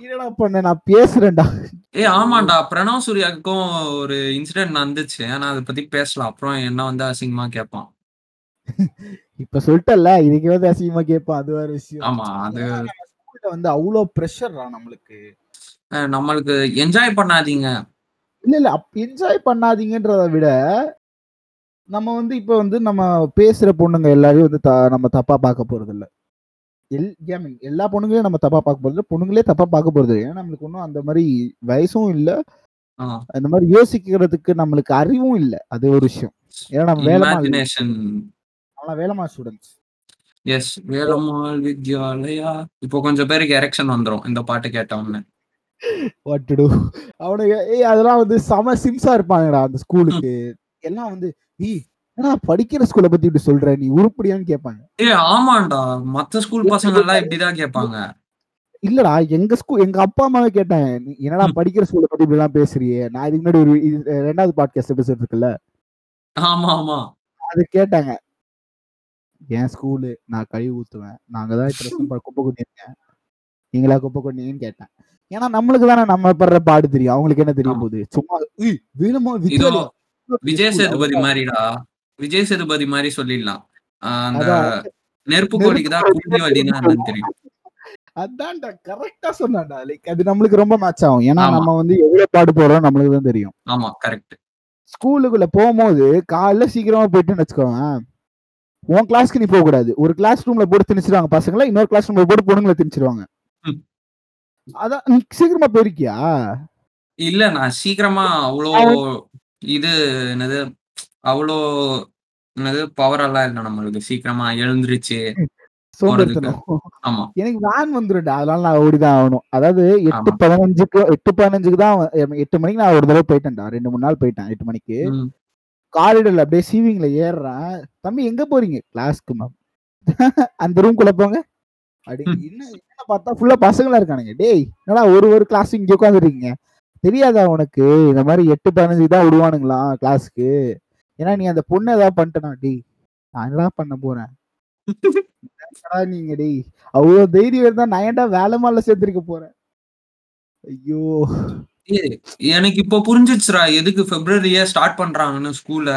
என்னடா பண்ண நான் பேசுறேன்டா. ஏய் ஆமாண்டா. பிரணவ் சூர்யாவுக்கும் ஒரு இன்சிடென்ட் நடந்துச்சு. ஆனா அத பத்தி பேசலாம். அப்புறம் என்ன வந்து அசிங்கமா கேட்பான். இப்ப சொல்லிட்டல்ல. இதுக்கு வந்து அசிங்கமா கேட்பான். அது வேற விஷயம். ஆமா. அது வந்து அவ்ளோ பிரஷர்ரா நம்மளுக்கு. நம்மளுக்கு என்ஜாய் பண்ணாதீங்க. இல்ல, இல்ல. என்ஜாய் பண்ணாதீங்கன்றத விட, நம்ம வந்து இப்ப வந்து நம்ம பேசுற பொண்ணுங்க எல்லாரையும் வந்து நம்ம தப்பா பார்க்க போறதில்ல. எல் ஐ மீன் எல்லா பொண்ணுங்களையும் நம்ம தப்பா பார்க்க போறதில்ல. பொண்ணுங்களே தப்பா பார்க்க போறதில்ல. ஏன்னா நம்மளுக்கு ஒண்ணும் அந்த மாரி வயசும் இல்ல. அந்த மாரி யோசிக்கிறதுக்கு நம்மளுக்கு அறிவும் இல்ல. அது ஒரு விஷயம். ஏன்னா நம்ம வேலம்மாள் நான்லாம் வேலம்மாள் ஸ்டூடண்ட்ஸ். எஸ். வேலம்மாள் வித்யாலயா. இப்போ கொஞ்சம் பேருக்கு எரெக்ஷன் வந்துரும். இந்த பாட்டு கேட்ட உடனே. வாட் டு டூ அவனுங்க ஏய் அதெல்லாம் வந்து செம சிம்ஸா இருப்பானுங்கடா அந்த. ஸ்கூலுக்கு. எல்லாம் வந்து, "ஏய் என்னடா படிக்கிற ஸ்கூல பத்தி இப்படி சொல்ற? நீ உருப்படியான்னு?" கேட்பாங்க. ஏய் ஆமாண்டா. மத்த ஸ்கூல் பசங்க எல்லாம் இப்படிதான் கேட்பாங்க. இல்லடா எங்க ஸ்கூல் எங்க அப்பா அம்மாவே கேட்டேன். "நீ என்னடா. படிக்கிற ஸ்கூல பத்தி இப்படிலாம் பேசுறியே?" நான் இதுக்கு முன்னாடி ஒரு 2வது பாட்காஸ்ட் எபிசோட் இருக்குல்ல. ஆமா, ஆமா. அது கேட்டாங்க. என் ஸ்கூலு நான் கழுவி ஊத்துவேன். நான் அங்க தான் இத்தன குப்பை கொட்டியிருக்கேன். நீங்களா குப்பை கொண்டீங்கன்னு கேட்டேன் ஏன்னா நம்மளுக்கு தானே நம்ம படுற பாடு தெரியும் அவங்களுக்கு என்ன தெரிய. போகுது சும்மா "ஏய், வேணுமா இதோ விஜய் சேதுபதி. மாதிரிடா விஜய் சேதுபதி மாதிரி சொல்லிடலாம் அந்த. நெருப்பு கோழிக்கு தான் வலின்னா என்னன்னு தெரியும் அதான்டா கரெக்டா சொன்னான்டா லைக் அது நம்மளுக்கு ரொம்ப மேட்ச் ஆகும் ஏன்னா. நம்ம வந்து எவ்வளவு பாடு போடுறோம் நம்மளுக்கு தான் தெரியும் ஆமா கரெக்ட் ஸ்கூலுக்குள்ள போகும்போது காலைல சீக்கிரமா போயிட்டுன்னு வச்சுக்கோங்க உன் கிளாஸ்க்கு நீ போக கூடாது ஒரு கிளாஸ் ரூம்ல போட்டு திணிச்சிருவாங்க பசங்களை இன்னொரு கிளாஸ் ரூம்ல போட்டு பொண்ணுங்களை திணிச்சிருவாங்க. அதான் நீ சீக்கிரமா போயிருக்கியா? இல்ல நான் சீக்கிரமா அவ்வளோ இது என்னது அவ்வளோ என்னது பவர் எல்லாம் இல்லை நம்மளுக்கு. சீக்கிரமா எழுந்திருச்சு எனக்கு வேன் வந்துரும்டா. அதனால நான் ஓடிதான் ஆகணும். அதாவது எட்டு. பதினஞ்சுக்கு எட்டு பதினஞ்சுக்கு தான் எட்டு மணிக்கு நான் ஒரு தடவை போயிட்டேன்டா. ரெண்டு மூணு நாள் போயிட்டேன் எட்டு மணிக்கு. காரிடர்ல அப்படியே சீவிங்ல ஏறுறேன் தம்பி எங்க போறீங்க? கிளாஸ்க்கு மேம். அந்த ரூம் குள்ள போங்க. அப்படி. என்ன என்ன பார்த்தா ஃபுல்லா பசங்களா இருக்கானுங்க. டேய் என்னடா ஒரு ஒரு கிளாஸ் இங்க உட்காந்துருக்கீங்க தெரியாதா உனக்கு? இந்த மாதிரி எட்டு பதினஞ்சு தான் விடுவானுங்களா கிளாஸ்க்கு ஏன்னா நீ அந்த பொண்ணு ஏதாவது பண்ணிட்டனா டேய் நான் என்னடா பண்ண போறேன்? நீங்க டேய் அவ்வளவு தைரியம் இருந்தா நான் ஏன்டா வேலை மால சேர்த்திருக்க போறேன்? ஐயோ. ஏய், எனக்கு இப்போ புரிஞ்சிச்சுடா எதுக்கு பிப்ரவரியே ஸ்டார்ட் பண்றாங்கன்னு ஸ்கூல்ல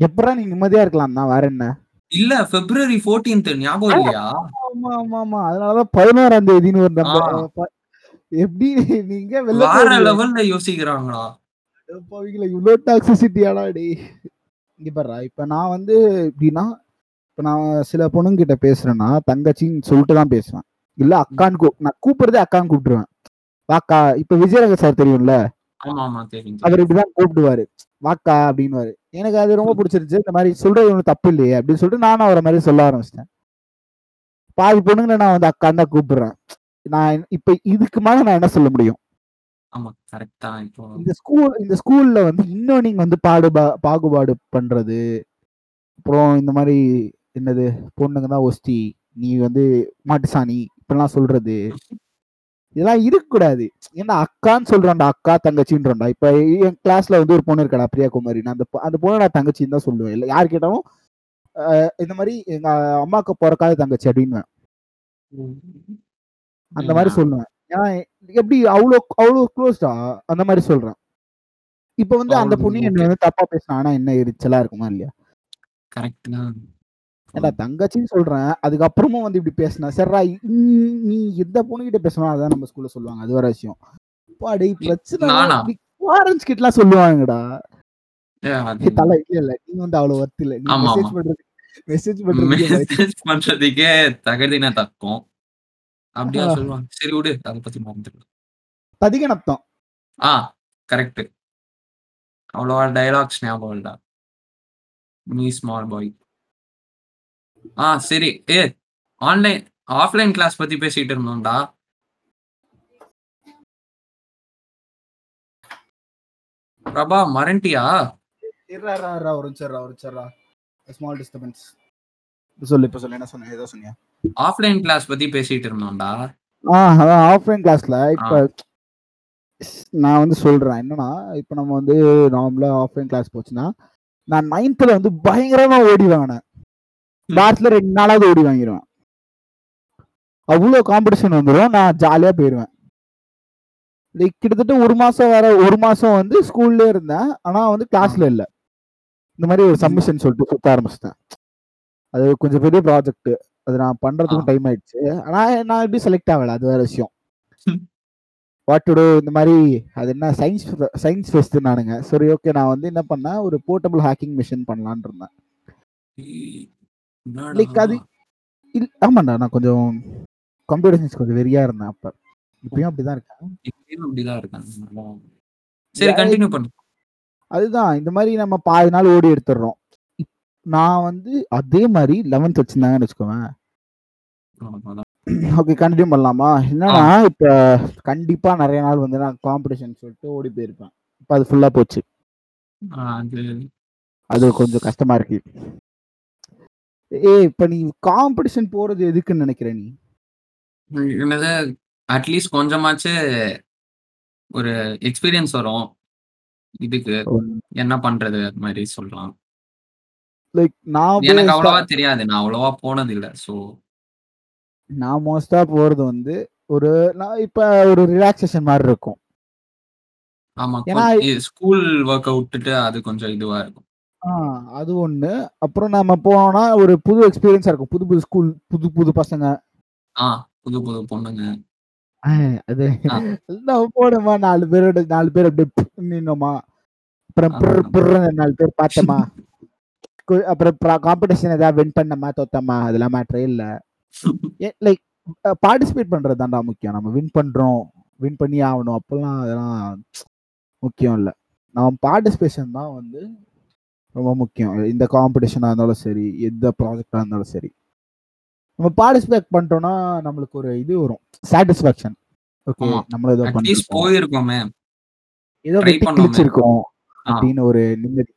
எப்படா நீ நிம்மதியா இருக்கலாம் தான் வேற என்ன? இல்ல பிப்ரவரி 14th ஞாபகம் இல்லையா? ஆமா ஆமா ஆமா. அதனாலதான் பதினோராம் தேதின்னு ஒரு. ப- எப்படி நீங்க வெளில வேற போறீங்க? லெவல்ல யோசிக்கிறாங்களா? அடப்பாவிங்களா, இவ்ளோ டாக்ஸிசிட்டியாடா டேய். இங்க பாருடா இப்ப நான் வந்து எப்படின்னா இப்ப நான் சில பொண்ணுங்க கிட்ட பேசுறேன்னா தங்கச்சின்னு சொல்லிட்டு தான் பேசுவேன். இல்ல அக்கான்னு கூ நான் கூப்பிடுறதே அக்கான்னு கூப்பிட்டுருவேன். வாக்கா இப்ப விஜயரங்க சார் தெரியும்ல? அவர் இப்படிதான் கூப்பிடுவாரு. வாக்கா அப்படின்னுவாரு. எனக்கு அது ரொம்ப பிடிச்சிருந்துச்சு. இந்த மாதிரி சொல்றது ஒன்றும் தப்பு இல்லையே அப்படின்னு சொல்லிட்டு நானும் அவரை மாதிரி சொல்ல ஆரம்பிச்சிட்டேன். பாதி பொண்ணுங்களை நான் வந்து அக்கான்னு தான் கூப்பிடுறேன். நான் இப்ப இதுக்கு மேல நான் என்ன சொல்ல முடியும்? இந்த ஸ்கூல் இந்த ஸ்கூல்ல வந்து இன்னும் நீங்க வந்து பாடுபா பாகுபாடு பண்றது. அப்புறம் இந்த மாதிரி என்னது பொண்ணுங்க தான் ஒஸ்தி நீ வந்து மாட்டுசாணி இப்படிலாம் சொல்றது. இதெல்லாம் இருக்கக்கூடாது. ஏன்னா அக்கான்னு சொல்றோம்டா அக்கா தங்கச்சின்றோம்டா இப்ப என் கிளாஸ்ல வந்து ஒரு பொண்ணு இருக்கடா பிரியா குமாரி நான் அந்த அந்த பொண்ணு நான் தங்கச்சின்னு தான் சொல்லுவேன். இல்லை யார் கேட்டாலும் இந்த மாதிரி எங்க அம்மாவுக்கு பிறக்காத தங்கச்சி அப்படின்னு அந்த மாதிரி சொல்லுவேன். ஏன்னா எப்படி அவ்வளோ அவ்வளோ க்ளோஸ்டா அந்த மாதிரி சொல்றேன். இப்ப வந்து அந்த பொண்ணு என்ன வந்து தப்பா பேசினா ஆனா என்ன எரிச்சலா இருக்குமா இல்லையா? கரெக்ட் தான். ஏன்டா தங்கச்சின்னு சொல்றேன் அதுக்கப்புறமும் வந்து இப்படி பேசினா சரிடா நீ- எந்த பொண்ணுகிட்ட பேசணும்? அதான் நம்ம ஸ்கூல்ல சொல்லுவாங்க அது வேற விஷயம். பாடி பிரச்சனை? பேரண்ட்ஸ் கிட்டலாம் சொல்லுவாங்கடா. தலை இல்ல இல்ல நீ வந்து அவ்வளவு ஒர்த் இல்ல. நீ மெசேஜ். பண்றது மெசேஜ் பயப்பட- மெசேஜ் பண்றதுக்கே தகுதின தக்கும்? அப்படியா. சொல்லுவாங்க. சரி விடு அதை பத்தி மறந்துடலாம் பதிகனத்தம். ஆ கரெக்ட் அவ்வளவா டைலாக்ஸ் ஞாபகம் இல்ல. மீ ஸ்மால் பாய் ஆ சரி. ஏ ஆன்லைன் ஆஃப்லைன் கிளாஸ் பத்தி பேசிட்டு இருந்தோம்டா. பிரபா மறண்டியா இருடா, இருடா, இருடா, ஒரு நிமிஷம் ஒரு நிமிஷம். ஸ்மால் டிஸ்டர்பன்ஸ் சொல்லு இப்ப சொல்லு என்ன சொன்ன ஏதோ சொன்னியா? ஆஃப்லைன் கிளாஸ் பத்தி பேசிட்டு இருந்தோம்டா. ஆ அதான் ஆஃப்லைன் கிளாஸ்ல இப்ப நான் வந்து சொல்றேன் என்னன்னா இப்ப நம்ம வந்து நார்மலா ஆஃப்லைன் கிளாஸ் போச்சுன்னா நான் நைன்த்ல வந்து பயங்கரமா ஓடி வாங்கினேன். வாரத்துல ரெண்டு நாளாவது ஓடி வாங்கிடுவேன் அவ்வளோ காம்படிஷன் வந்துடும் நான் ஜாலியா போயிடுவேன் லைக் கிட்டத்தட்ட ஒரு மாசம் வர ஒரு மாசம் வந்து ஸ்கூல்ல இருந்தேன். ஆனா வந்து கிளாஸ்ல இல்ல. இந்த மாதிரி ஒரு சப்மிஷன் சொல்லிட்டு சுத்த ஆரம்பிச்சிட்டேன். அது கொஞ்சம் பெரிய ப்ராஜெக்ட் அது நான் பண்றதுக்கும் டைம் ஆயிடுச்சு. ஆனா நான் எப்படி செலக்ட் ஆகல? அது வேற விஷயம். What to do? இந்த மாதிரி அது என்ன? சயின்ஸ் சயின்ஸ் ஃபெஸ்ட் நானுங்க. சரி ஓகே நான் வந்து என்ன பண்ணேன்? ஒரு போர்ட்டபிள் ஹேக்கிங் மிஷின் பண்ணலான்னு இருந்தேன். Like அது- ஆமாண்டா நான் கொஞ்சம் கம்ப்யூட்டர் சயின்ஸ் கொஞ்சம் வெறியா இருந்தேன் அப்ப. இப்பயும் அப்படிதான் இருக்கேன். இப்பயும் அப்படிதான் இருக்காங்க சரி கண்டினியூ பண்ணு. அதுதான் இந்த மாதிரி நம்ம பாதி நாள் ஓடி எடுத்துடுறோம். நான் வந்து அதே மாதிரி லெவன்த் வச்சிருந்தாங்கன்னு அவ்வளவுதான். ஓகே கண்டினியூ பண்ணலாமா? என்னன்னா இப்ப கண்டிப்பா நிறைய நாள் வந்து நான் காம்படிஷன் சொல்லிட்டு ஓடி போயிருப்பேன். இப்ப அது ஃபுல்லா போச்சு. அது கொஞ்சம் கஷ்டமா இருக்கு. ஏய் இப்ப நீ காம்படிஷன் போறது எதுக்குன்னு நினைக்கிற நீ? என்னது அட்லீஸ்ட் கொஞ்சமாச்சு ஒரு எக்ஸ்பீரியன்ஸ் வரும். இதுக்கு என்ன பண்றது அது மாதிரி சொல்லலாம். லைக் நான் எனக்கு அவ்வளவா தெரியாது நான் அவ்வளவா போனது இல்ல சோ நான் மோஸ்டா போறது வந்து ஒரு நான் இப்ப ஒரு ரிலாக்ஸேஷன் மாதிரி இருக்கும். ஆமா ஏன்னா ஸ்கூல் ஒர்க்கை விட்டுட்டு அது கொஞ்சம் இதுவா இருக்கும். ஆ அது ஒண்ணு. அப்புறம் நம்ம போனோம்னா ஒரு புது எக்ஸ்பீரியன்ஸா இருக்கும். புது புது ஸ்கூல் புது புது பசங்க. ஆ புது புது பொண்ணுங்க. ஆ, அது ஆ. நம்ம போனோமா? நாலு பேரோட நாலு பேர் அப்படியே நின்னோமா? அப்புறம் ஆ. பிர் பிர்ன்னு நாலு பேர் பார்த்தோமா? கு- அப்புறம் காம்படிஷன் ஏதாவது வின் பண்ணமா? தோத்தமா? அதெல்லாம் மேட்ரே இல்ல. லைக் பார்ட்டிசிபேட் பண்றது தான்டா முக்கியம். நம்ம வின் பண்றோம். வின் பண்ணி ஆகணும். அப்பெல்லாம் அதெல்லாம் முக்கியம் இல்ல. நம்ம பார்ட்டிசிபேஷன் தான் வந்து ரொம்ப முக்கியம். இந்த காம்படிஷனா இருந்தாலும் சரி எந்த ப்ராஜெக்டா இருந்தாலும் சரி. நம்ம பார்ட்டிசிபேட் பண்ணிட்டோம்னா நம்மளுக்கு ஒரு இது வரும். Satisfaction okay. நம்மள ஏதோ பண்ணிருக்கோம் போயிருக்கோமே. ஏதோ வெட்டி. கிழிச்சிருக்கோம். அப்படின்னு ஒரு நிம்மதி.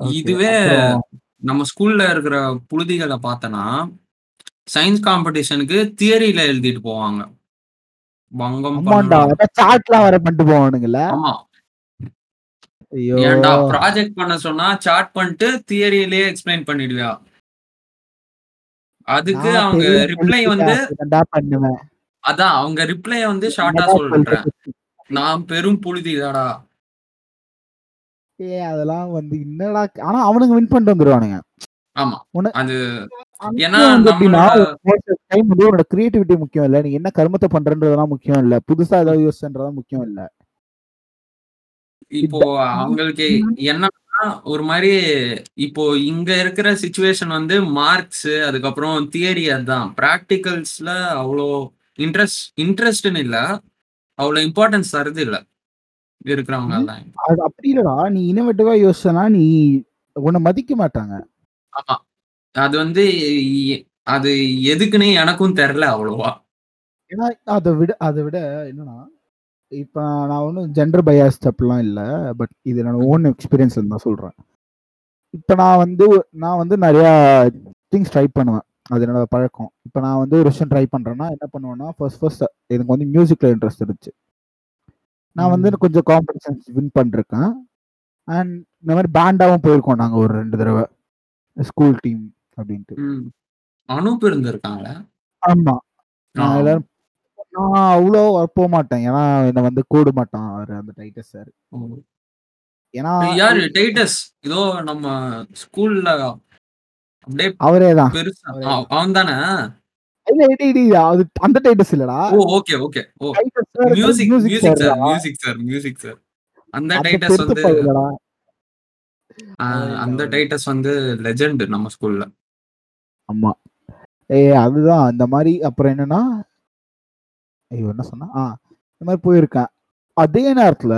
இதுவே நம்ம ஸ்கூல்ல இருக்கிற புழுதிகளை பார்த்தனா சயின்ஸ் காம்படிஷனுக்கு தியரியில எழுதிட்டு போவாங்க. அதான் சாட்லாம் வர பண்ணிட்டு போவானுங்கல்ல. ஆமா. ஏன்டா ப்ராஜெக்ட் பண்ண சொன்னா சார்ட் பண்ணிட்டு தியரியிலேயே எக்ஸ்பிளைன் பண்ணிடுவியா? அதுக்கு அவங்க ரிப்ளை வந்து அதான் அவங்க ரிப்ளை வந்து ஷார்ட்டா சொல்றேன்? நான் பெரும் புழுதிதாடா ஏய் அதெல்லாம் வந்து என்னடா ஆனா அவனுங்க வின் பண்ணிட்டு வந்துருவானுங்க. ஆமா அது ஏன்னா டைம் வந்து உன்னோட கிரியேட்டிவிட்டி முக்கியம் இல்ல. நீ என்ன கருமத்தை பண்றன்றதெல்லாம் முக்கியம் இல்ல. புதுசா ஏதாவது யோசிச்சன்றதெல்லாம் முக்கியம் இல்ல. இப்போ அவங்களுக்கு என்னன்னா ஒரு மாதிரி இப்போ இங்க இருக்கிற சுச்சுவேஷன் வந்து மார்க்ஸ் அதுக்கப்புறம் தியரி அதான். ப்ராக்டிகல்ஸ்ல அவ்வளோ இன்ட்ரெஸ்ட் இன்ட்ரெஸ்ட்னு இல்ல. அவ்வளோ இம்பார்ட்டன்ஸ் தருது இல்ல. இருக்கிறவங்க எல்லாம். அது அப்படி இல்லடா. நீ இனோவேட்டிவா யோசிச்சனா நீ உன்னை மதிக்க மாட்டாங்க. ஆமா. அது வந்து அது எதுக்குன்னு எனக்கும் தெரியல அவ்வளோவா. ஏன்னா அதை விட அதை விட என்னன்னா இப்ப நான் ஒன்றும் ஜெண்டர் பயாஸ்ட் அப்படிலாம் இல்லை பட் இது என்னோட ஓன் எக்ஸ்பீரியன்ஸ் தான் சொல்றேன். இப்ப நான் வந்து நான் வந்து நிறைய திங்ஸ் ட்ரை பண்ணுவேன். அது என்னோட பழக்கம். இப்ப நான் வந்து ஒரு விஷயம் ட்ரை பண்றேன்னா என்ன பண்ணுவேன்னா ஃபர்ஸ்ட் ஃபர்ஸ்ட் எனக்கு வந்து மியூசிக்ல இன்ட்ரெஸ்ட் இருந்துச்சு. நான் வந்து கொஞ்சம் காம்படிஷன்ஸ் வின் பண்ணிருக்கேன். அண்ட் இந்த மாதிரி பேண்டாவும் போயிருக்கோம் நாங்க ஒரு ரெண்டு தடவை. ஸ்கூல் டீம் அப்படின்ட்டு. அனூப் இருந்திருக்காங்களா? ஆமா. நான் எல்லாரும் நான் அவ்வளோ போக மாட்டேன். ஏன்னா என்னை வந்து கூடு மாட்டான் அவரு அந்த டைட்டஸ் சார் ஏன்னா யாரு? டைட்டஸ் இதோ நம்ம ஸ்கூல்ல அப்படியே அவரே தான். பெருசா. அவன் தானே? இல்ல இல்ல, இல்ல, இல்ல, அது அந்த டைட்டஸ் இல்லடா. ஓ okay okay oh. Titus sir music music music sir music sir music sir அந்த அந்த டைட்டஸ் பெருத்து வந்து பையலடா ஆ, அந்த டைட்டஸ் வந்து லெஜெண்ட் நம்ம ஸ்கூல்ல ஆமா. ஏய் அதுதான் அந்த மாதிரி அப்புறம் என்னன்னா ஐயோ என்ன சொன்னா? ஆ இந்த மாதிரி போயிருக்கேன் அதே நேரத்துல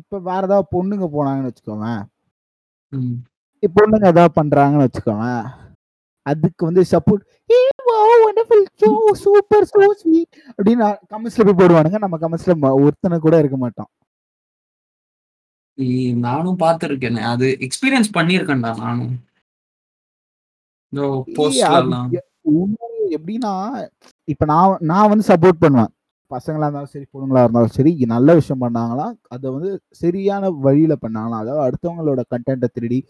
இப்ப வேற ஏதாவது பொண்ணுங்க போனாங்கன்னு. இப்ப பொண்ணுங்க ஏதாவது பண்றாங்கன்னு வச்சுக்கோங்க அதுக்கு வந்து support a wow wonderful so super so sweet அப்படின்னு கமெண்ட்ஸ்ல போய் போடுவானுங்க. நம்ம கமெண்ட்ஸ்ல ஒருத்தனை கூட இருக்க மாட்டோம். நானும் பார்த்திருக்கேன். அது எக்ஸ்பீரியன்ஸ் பண்ணியிருக்கேன்டா நானும். இந்த எப்படின்னா இப்ப நான் நான் வந்து சப்போர்ட் பண்ணுவேன். பசங்களா இருந்தாலும் சரி பொண்ணுங்களா இருந்தாலும் சரி நல்ல விஷயம் பண்ணாங்களா அதை வந்து சரியான வழியில பண்ணாங்களா அதாவது அடுத்தவங்களோட கண்டென்ட்டை திருடி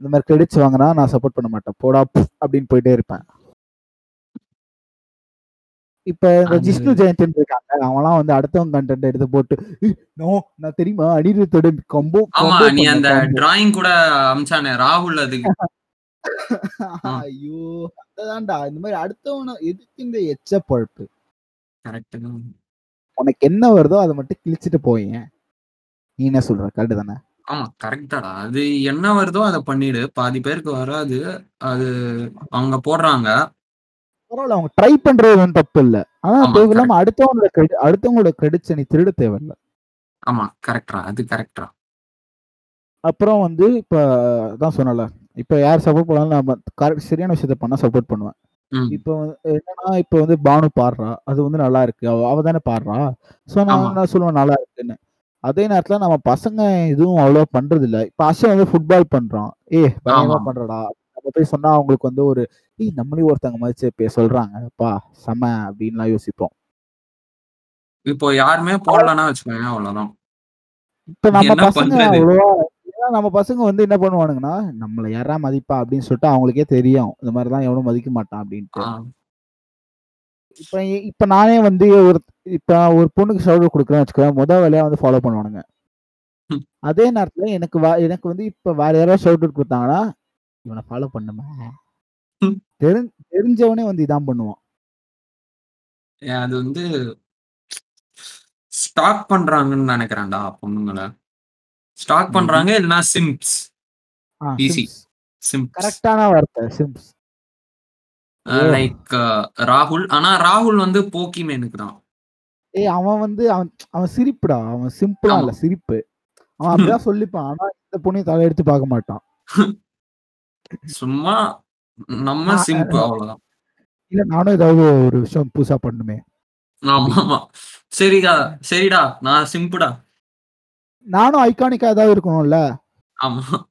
இந்த மாதிரி கிரெடிட்ஸ் வாங்கினா நான் சப்போர்ட் பண்ண மாட்டேன். போடா அப்படின்னு போயிட்டே இருப்பேன். இப்ப இந்த ஜிஷ்ணு ஜெயந்தின் இருக்காங்க அவன்லாம் வந்து அடுத்தவங்க கண்டென்ட் எடுத்து போட்டு "ஏய், நோ நான் தெரியுமா? அனிருத்தோட கம்போ ஆமா நீ அந்த டிராயிங் கூட அமிச்சானே ராகுல் அதுக்கு. ஐயோ அதுதான்டா இந்த மாதிரி அடுத்தவன எதுக்கு இந்த எச்ச பழப்பு உனக்கு என்ன வருதோ அதை மட்டும் கிழிச்சிட்டு போயேன் நீ என்ன சொல்ற? கரெக்ட் தானே? ஆமா கரெக்ட் தாடா. அது என்ன வருதோ அதை பண்ணிடு. பாதி பேருக்கு வராது. அது அவங்க போடுறாங்க. பரவாயில்ல அவங்க ட்ரை பண்றது ஒன்றும் தப்பு இல்ல. ஆனா தேவையில்லாம அடுத்தவங்களோட credit அடுத்தவங்களோட கிரெடிட்ஸ் நீ திருட தேவையில்ல. ஆமா கரெக்டா அது கரெக்டா அப்புறம் வந்து இப்ப தான் சொன்னல இப்ப யார் சப்போர்ட் பண்ணாலும் நம்ம கரெக்ட் சரியான விஷயத்த பண்ணா சப்போர்ட் பண்ணுவேன். இப்போ என்னன்னா இப்போ வந்து பானு பாடுறா. அது வந்து நல்லா இருக்கு. அவ தானே பாடுறா. ஸோ. நான் நான் சொல்லுவேன்? நல்லா இருக்குன்னு. அதே நேரத்துல நம்ம பசங்க எதுவும் அவ்வளவா பண்றது இல்ல இப்ப அஷன் வந்து ஃபுட்பால் பண்றான். ஏ பயங்கரமா. பண்றடா. நம்ம போய் சொன்னா அவங்களுக்கு வந்து ஒரு ஏய் நம்மளையும் ஒருத்தவங்க மதிச்சு இப்ப சொல்றாங்க. அப்பா செம அப்படின்லாம் யோசிப்போம். இப்போ யாருமே போடலன்னா வச்சுக்கோங்க அவ்வளவுதான். இப்ப நம்ம என்ன பசங்க? அவ்வளவா நம்ம பசங்க வந்து என்ன பண்ணுவானுங்கன்னா நம்மள யாரா மதிப்பா அப்படின்னு சொல்லிட்டு அவங்களுக்கே தெரியும். இந்த மாதிரி தான் எவனும் மதிக்க மாட்டான் அப்படின்ட்டு. இப்ப இப்ப நானே வந்து ஒரு இப்ப ஒரு பொண்ணுக்கு ஷவுட் கொடுக்குறேன்னு வச்சுக்கோங்க முத வேலையா வந்து ஃபாலோ பண்ணுவானுங்க. அதே நேரத்துல எனக்கு எனக்கு வந்து இப்ப வேற யாராவது ஷவுட் கொடுத்தாங்கன்னா இவனை ஃபாலோ பண்ணுமா. தெரி தெரிஞ்சவனே வந்து இதான் பண்ணுவான். அது வந்து ஸ்டாக் பண்றாங்கன்னு நினைக்கிறேன்டா பொண்ணுங்கள. ஸ்டாக் பண்றாங்க இல்லைன்னா சிம்ப்ஸ். Easy. சிம்ப்ஸ். கரெக்டான வார்த்தை சிம்ஸ். லைக் ராகுல். ஆனா ராகுல் வந்து போக்கிமேனுக்கு தான். ஏய் அவன் வந்து அவன் அவன் சிரிப்புடா. அவன் சிம்பிளா. இல்ல சிரிப்பு. அவன் அப்படிதான் சொல்லிப்பான். ஆனா இந்த பொண்ணையும் தலையெடுத்து பார்க்க மாட்டான். சும்மா நம்ம நான்- சிம்ப் அவ்வளவுதான். இல்ல நானும் ஏதாவது ஒரு விஷயம் புதுசா பண்ணுமே. ஆமா ஆமா. சரிடா சரிடா. நான் சிம்புடா. நானும் ஐகானிக்கா ஏதாவது இருக்கணும்ல? ஆமா.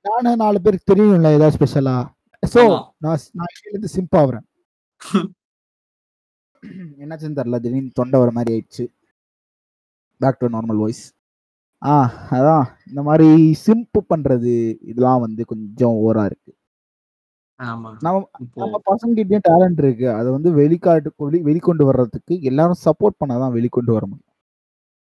நானும் நாலு பேருக்கு தெரியும்ல ஏதாவது ஸ்பெஷலா சோ. நான் நான் இருந்து சிம்ப் ஆகுறேன் என்னாச்சுன்னு தெரியல திடீர்னு தொண்டை வர மாதிரி ஆயிடுச்சு. பேக் டு நார்மல் வாய்ஸ் ஆ அதான். இந்த மாதிரி சிம்ப் பண்றது இதெல்லாம் வந்து கொஞ்சம் ஓவரா இருக்கு. நம்ம பசங்கிட்டயும் டேலண்ட் இருக்கு. அதை வந்து வெளிக்காட்டு வெளி- வெளிக்கொண்டு வர்றதுக்கு எல்லாரும் சப்போர்ட் பண்ணாதான் வெளிக்கொண்டு வர முடியும்.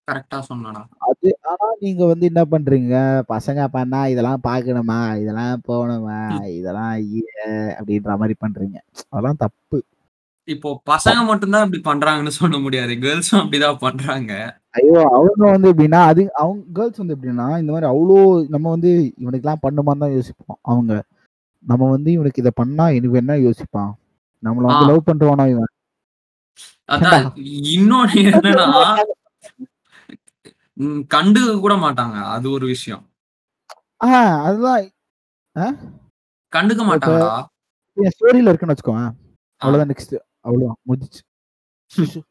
கரெக்டா சொன்னடா அது ஆனா நீங்க வந்து என்ன பண்றீங்க? பசங்க பண்ணா இதெல்லாம் பார்க்கணுமா இதெல்லாம் போகணுமா? இதெல்லாம் அப்படின்ற மாதிரி பண்றீங்க. அதெல்லாம் தப்பு. இப்போ பசங்க மட்டும்தான் இப்படி பண்றாங்கன்னு சொல்ல முடியாது. கேர்ள்ஸும் அப்படிதான் பண்றாங்க. ஐயோ அவங்க வந்து எப்படின்னா அது அவங்க கேர்ள்ஸ் வந்து எப்படின்னா இந்த மாதிரி அவ்வளோ நம்ம வந்து இவனுக்குலாம் பண்ணுமான்னு தான் யோசிப்போம். அவங்க நம்ம வந்து இவனுக்கு இதை பண்ணா எனக்கு என்ன யோசிப்பான்? நம்மள வந்து. லவ் பண்றவனா இவன்? அதான் இன்னொன்னு என்னன்னா ம், கண்டுக்க கூட மாட்டாங்க. அது ஒரு விஷயம். ஆ அதுதான். கண்டுக்க மாட்டாங்கடா. என் ஸ்டோரியில இருக்குன்னு வச்சுக்கோங்க. அவ்வளவுதான் நெக்ஸ்ட் முடிஞ்சிச்சு. சுஷு.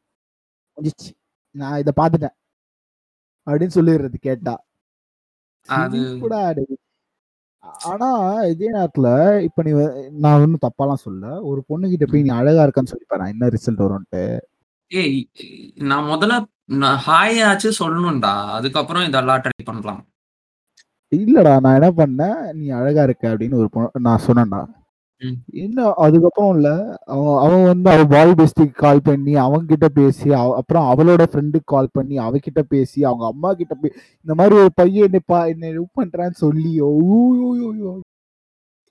முடிஞ்சிச்சு. நான் இதை பார்த்துட்டேன். அப்படின்னு சொல்லிடுறது கேட்டா. அது கூட ஆனா இதே நேரத்துல இப்ப நீ வ- நான் ஒன்னும் தப்பாலாம் சொல்ல ஒரு பொண்ணு கிட்ட போய் நீ அழகா இருக்கான்னு சொல்லி பாரு. என்ன ரிசல்ட் வரும்ட்டு ஏய் நான் முதல்ல நான் ஹாய் ஆச்சு சொல்லணும்டா. அதுக்கப்புறம் இதெல்லாம் ட்ரை பண்ணலாம். இல்லடா நான் என்ன பண்ணேன்? நீ அழகா இருக்க அப்படின்னு ஒரு பொண்ணு நான் சொன்னேன்டா. ம். இன்னும் அதுக்கப்புறம் இல்ல. அவன் அவன் வந்து அவ பாய் பெஸ்டிக்கு கால் பண்ணி அவங்க கிட்ட பேசி அவ- அப்புறம் அவளோட ஃப்ரெண்டுக்கு கால் பண்ணி அவகிட்ட பேசி அவங்க அம்மா கிட்ட பே இந்த மாதிரி ஒரு பையன் என்னை பா என்ன லவ் பண்றான்னு சொல்லி ஐயோ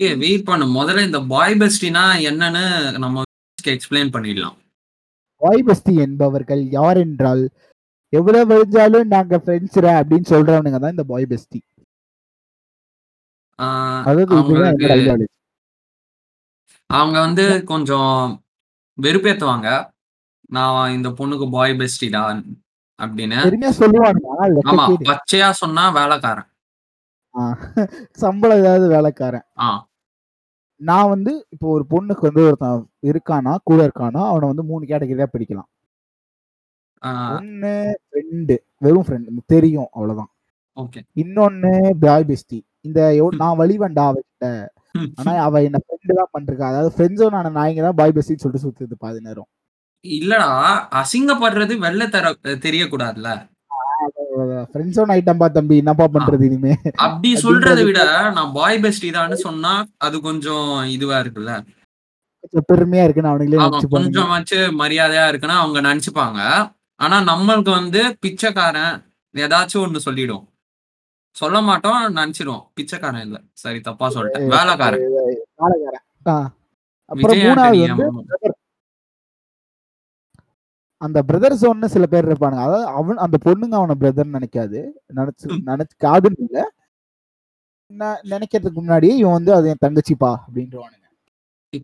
ஏ வெயிட் பண்ணு. முதல்ல இந்த பாய் பெஸ்டினா என்னன்னு நம்ம எக்ஸ்பிளைன் பண்ணிடலாம். பாய் பெஸ்டி என்பவர்கள் யார் என்றால் எவ்வளவு விழுந்தாலும் நாங்க ஃப்ரெண்ட்ஸ்ரா அப்படின்னு சொல்றவனுங்க தான் இந்த பாய் பெஸ்டி ஆஹ் அதாவது அவங்க வந்து கொஞ்சம் வெறுப்பேத்துவாங்க. நான் இந்த பொண்ணுக்கு பாய் பெஸ்டிடா அப்படின்னு. ஆமா. பச்சையா சொன்னா வேலைக்காரன். சம்பளம் ஏதாவது வேலைக்காரன். ஆ. நான் வந்து இப்போ ஒரு பொண்ணுக்கு வந்து ஒருத்தன் இருக்கானா கூட இருக்கானா அவனை வந்து மூணு கேட்டகரியா பிடிக்கலாம் ஒன்னு ஃப்ரெண்டு வெறும் ஃப்ரெண்ட் தெரியும் அவ்வளவுதான். ஓகே. இன்னொன்னு பாய் பெஸ்டி இந்த நான் வழிவண்டா அவகிட்ட. ஆனா அவ என்ன ஃப்ரெண்டு தான் பண்றா அதாவது ஃப்ரெண்ட்ஸோ நான் நாய்ங்க தான் பாய் பெஸ்டின்னு சொல்லிட்டு சுத்துது பாதி நேரம். இல்லடா அசிங்கப்படுறது வெளில தர தெரியக்கூடாதுல்ல. ஃப்ரெண்ட்ஸோ ஐட்டம்பா தம்பி என்னப்பா பண்றது இனிமே? அப்படி சொல்றதை விட நான் பாய் பெஸ்டி தான்னு சொன்னா அது கொஞ்சம் இதுவா இருக்குல்ல? பெருமையா இருக்குன்னு அவனுங்களே கொஞ்சமாச்சு மரியாதையா இருக்குன்னா அவங்க நினைச்சுப்பாங்க. ஆனா நம்மளுக்கு வந்து பிச்சைக்காரன் ஏதாச்சும் ஒண்ணு சொல்லிடும். சொல்ல மாட்டோம் நினைச்சிடும் பிச்சைக்காரன் இல்ல. சரி தப்பா சொல்லிட்டேன். வேலைக்காரன். அப்புறம் மூணாவது வந்து. அந்த பிரதர்ஸ் ஒன்னு சில பேர் இருப்பானுங்க. அதாவது அவன் அந்த பொண்ணுங்க அவன பிரதர் நினைக்காது. நினைச்சு. நினைக்காதுன்னு இல்ல. நினைக்கிறதுக்கு முன்னாடி இவன் வந்து அது என் தங்கச்சிப்பா அப்படின்றவானுங்க.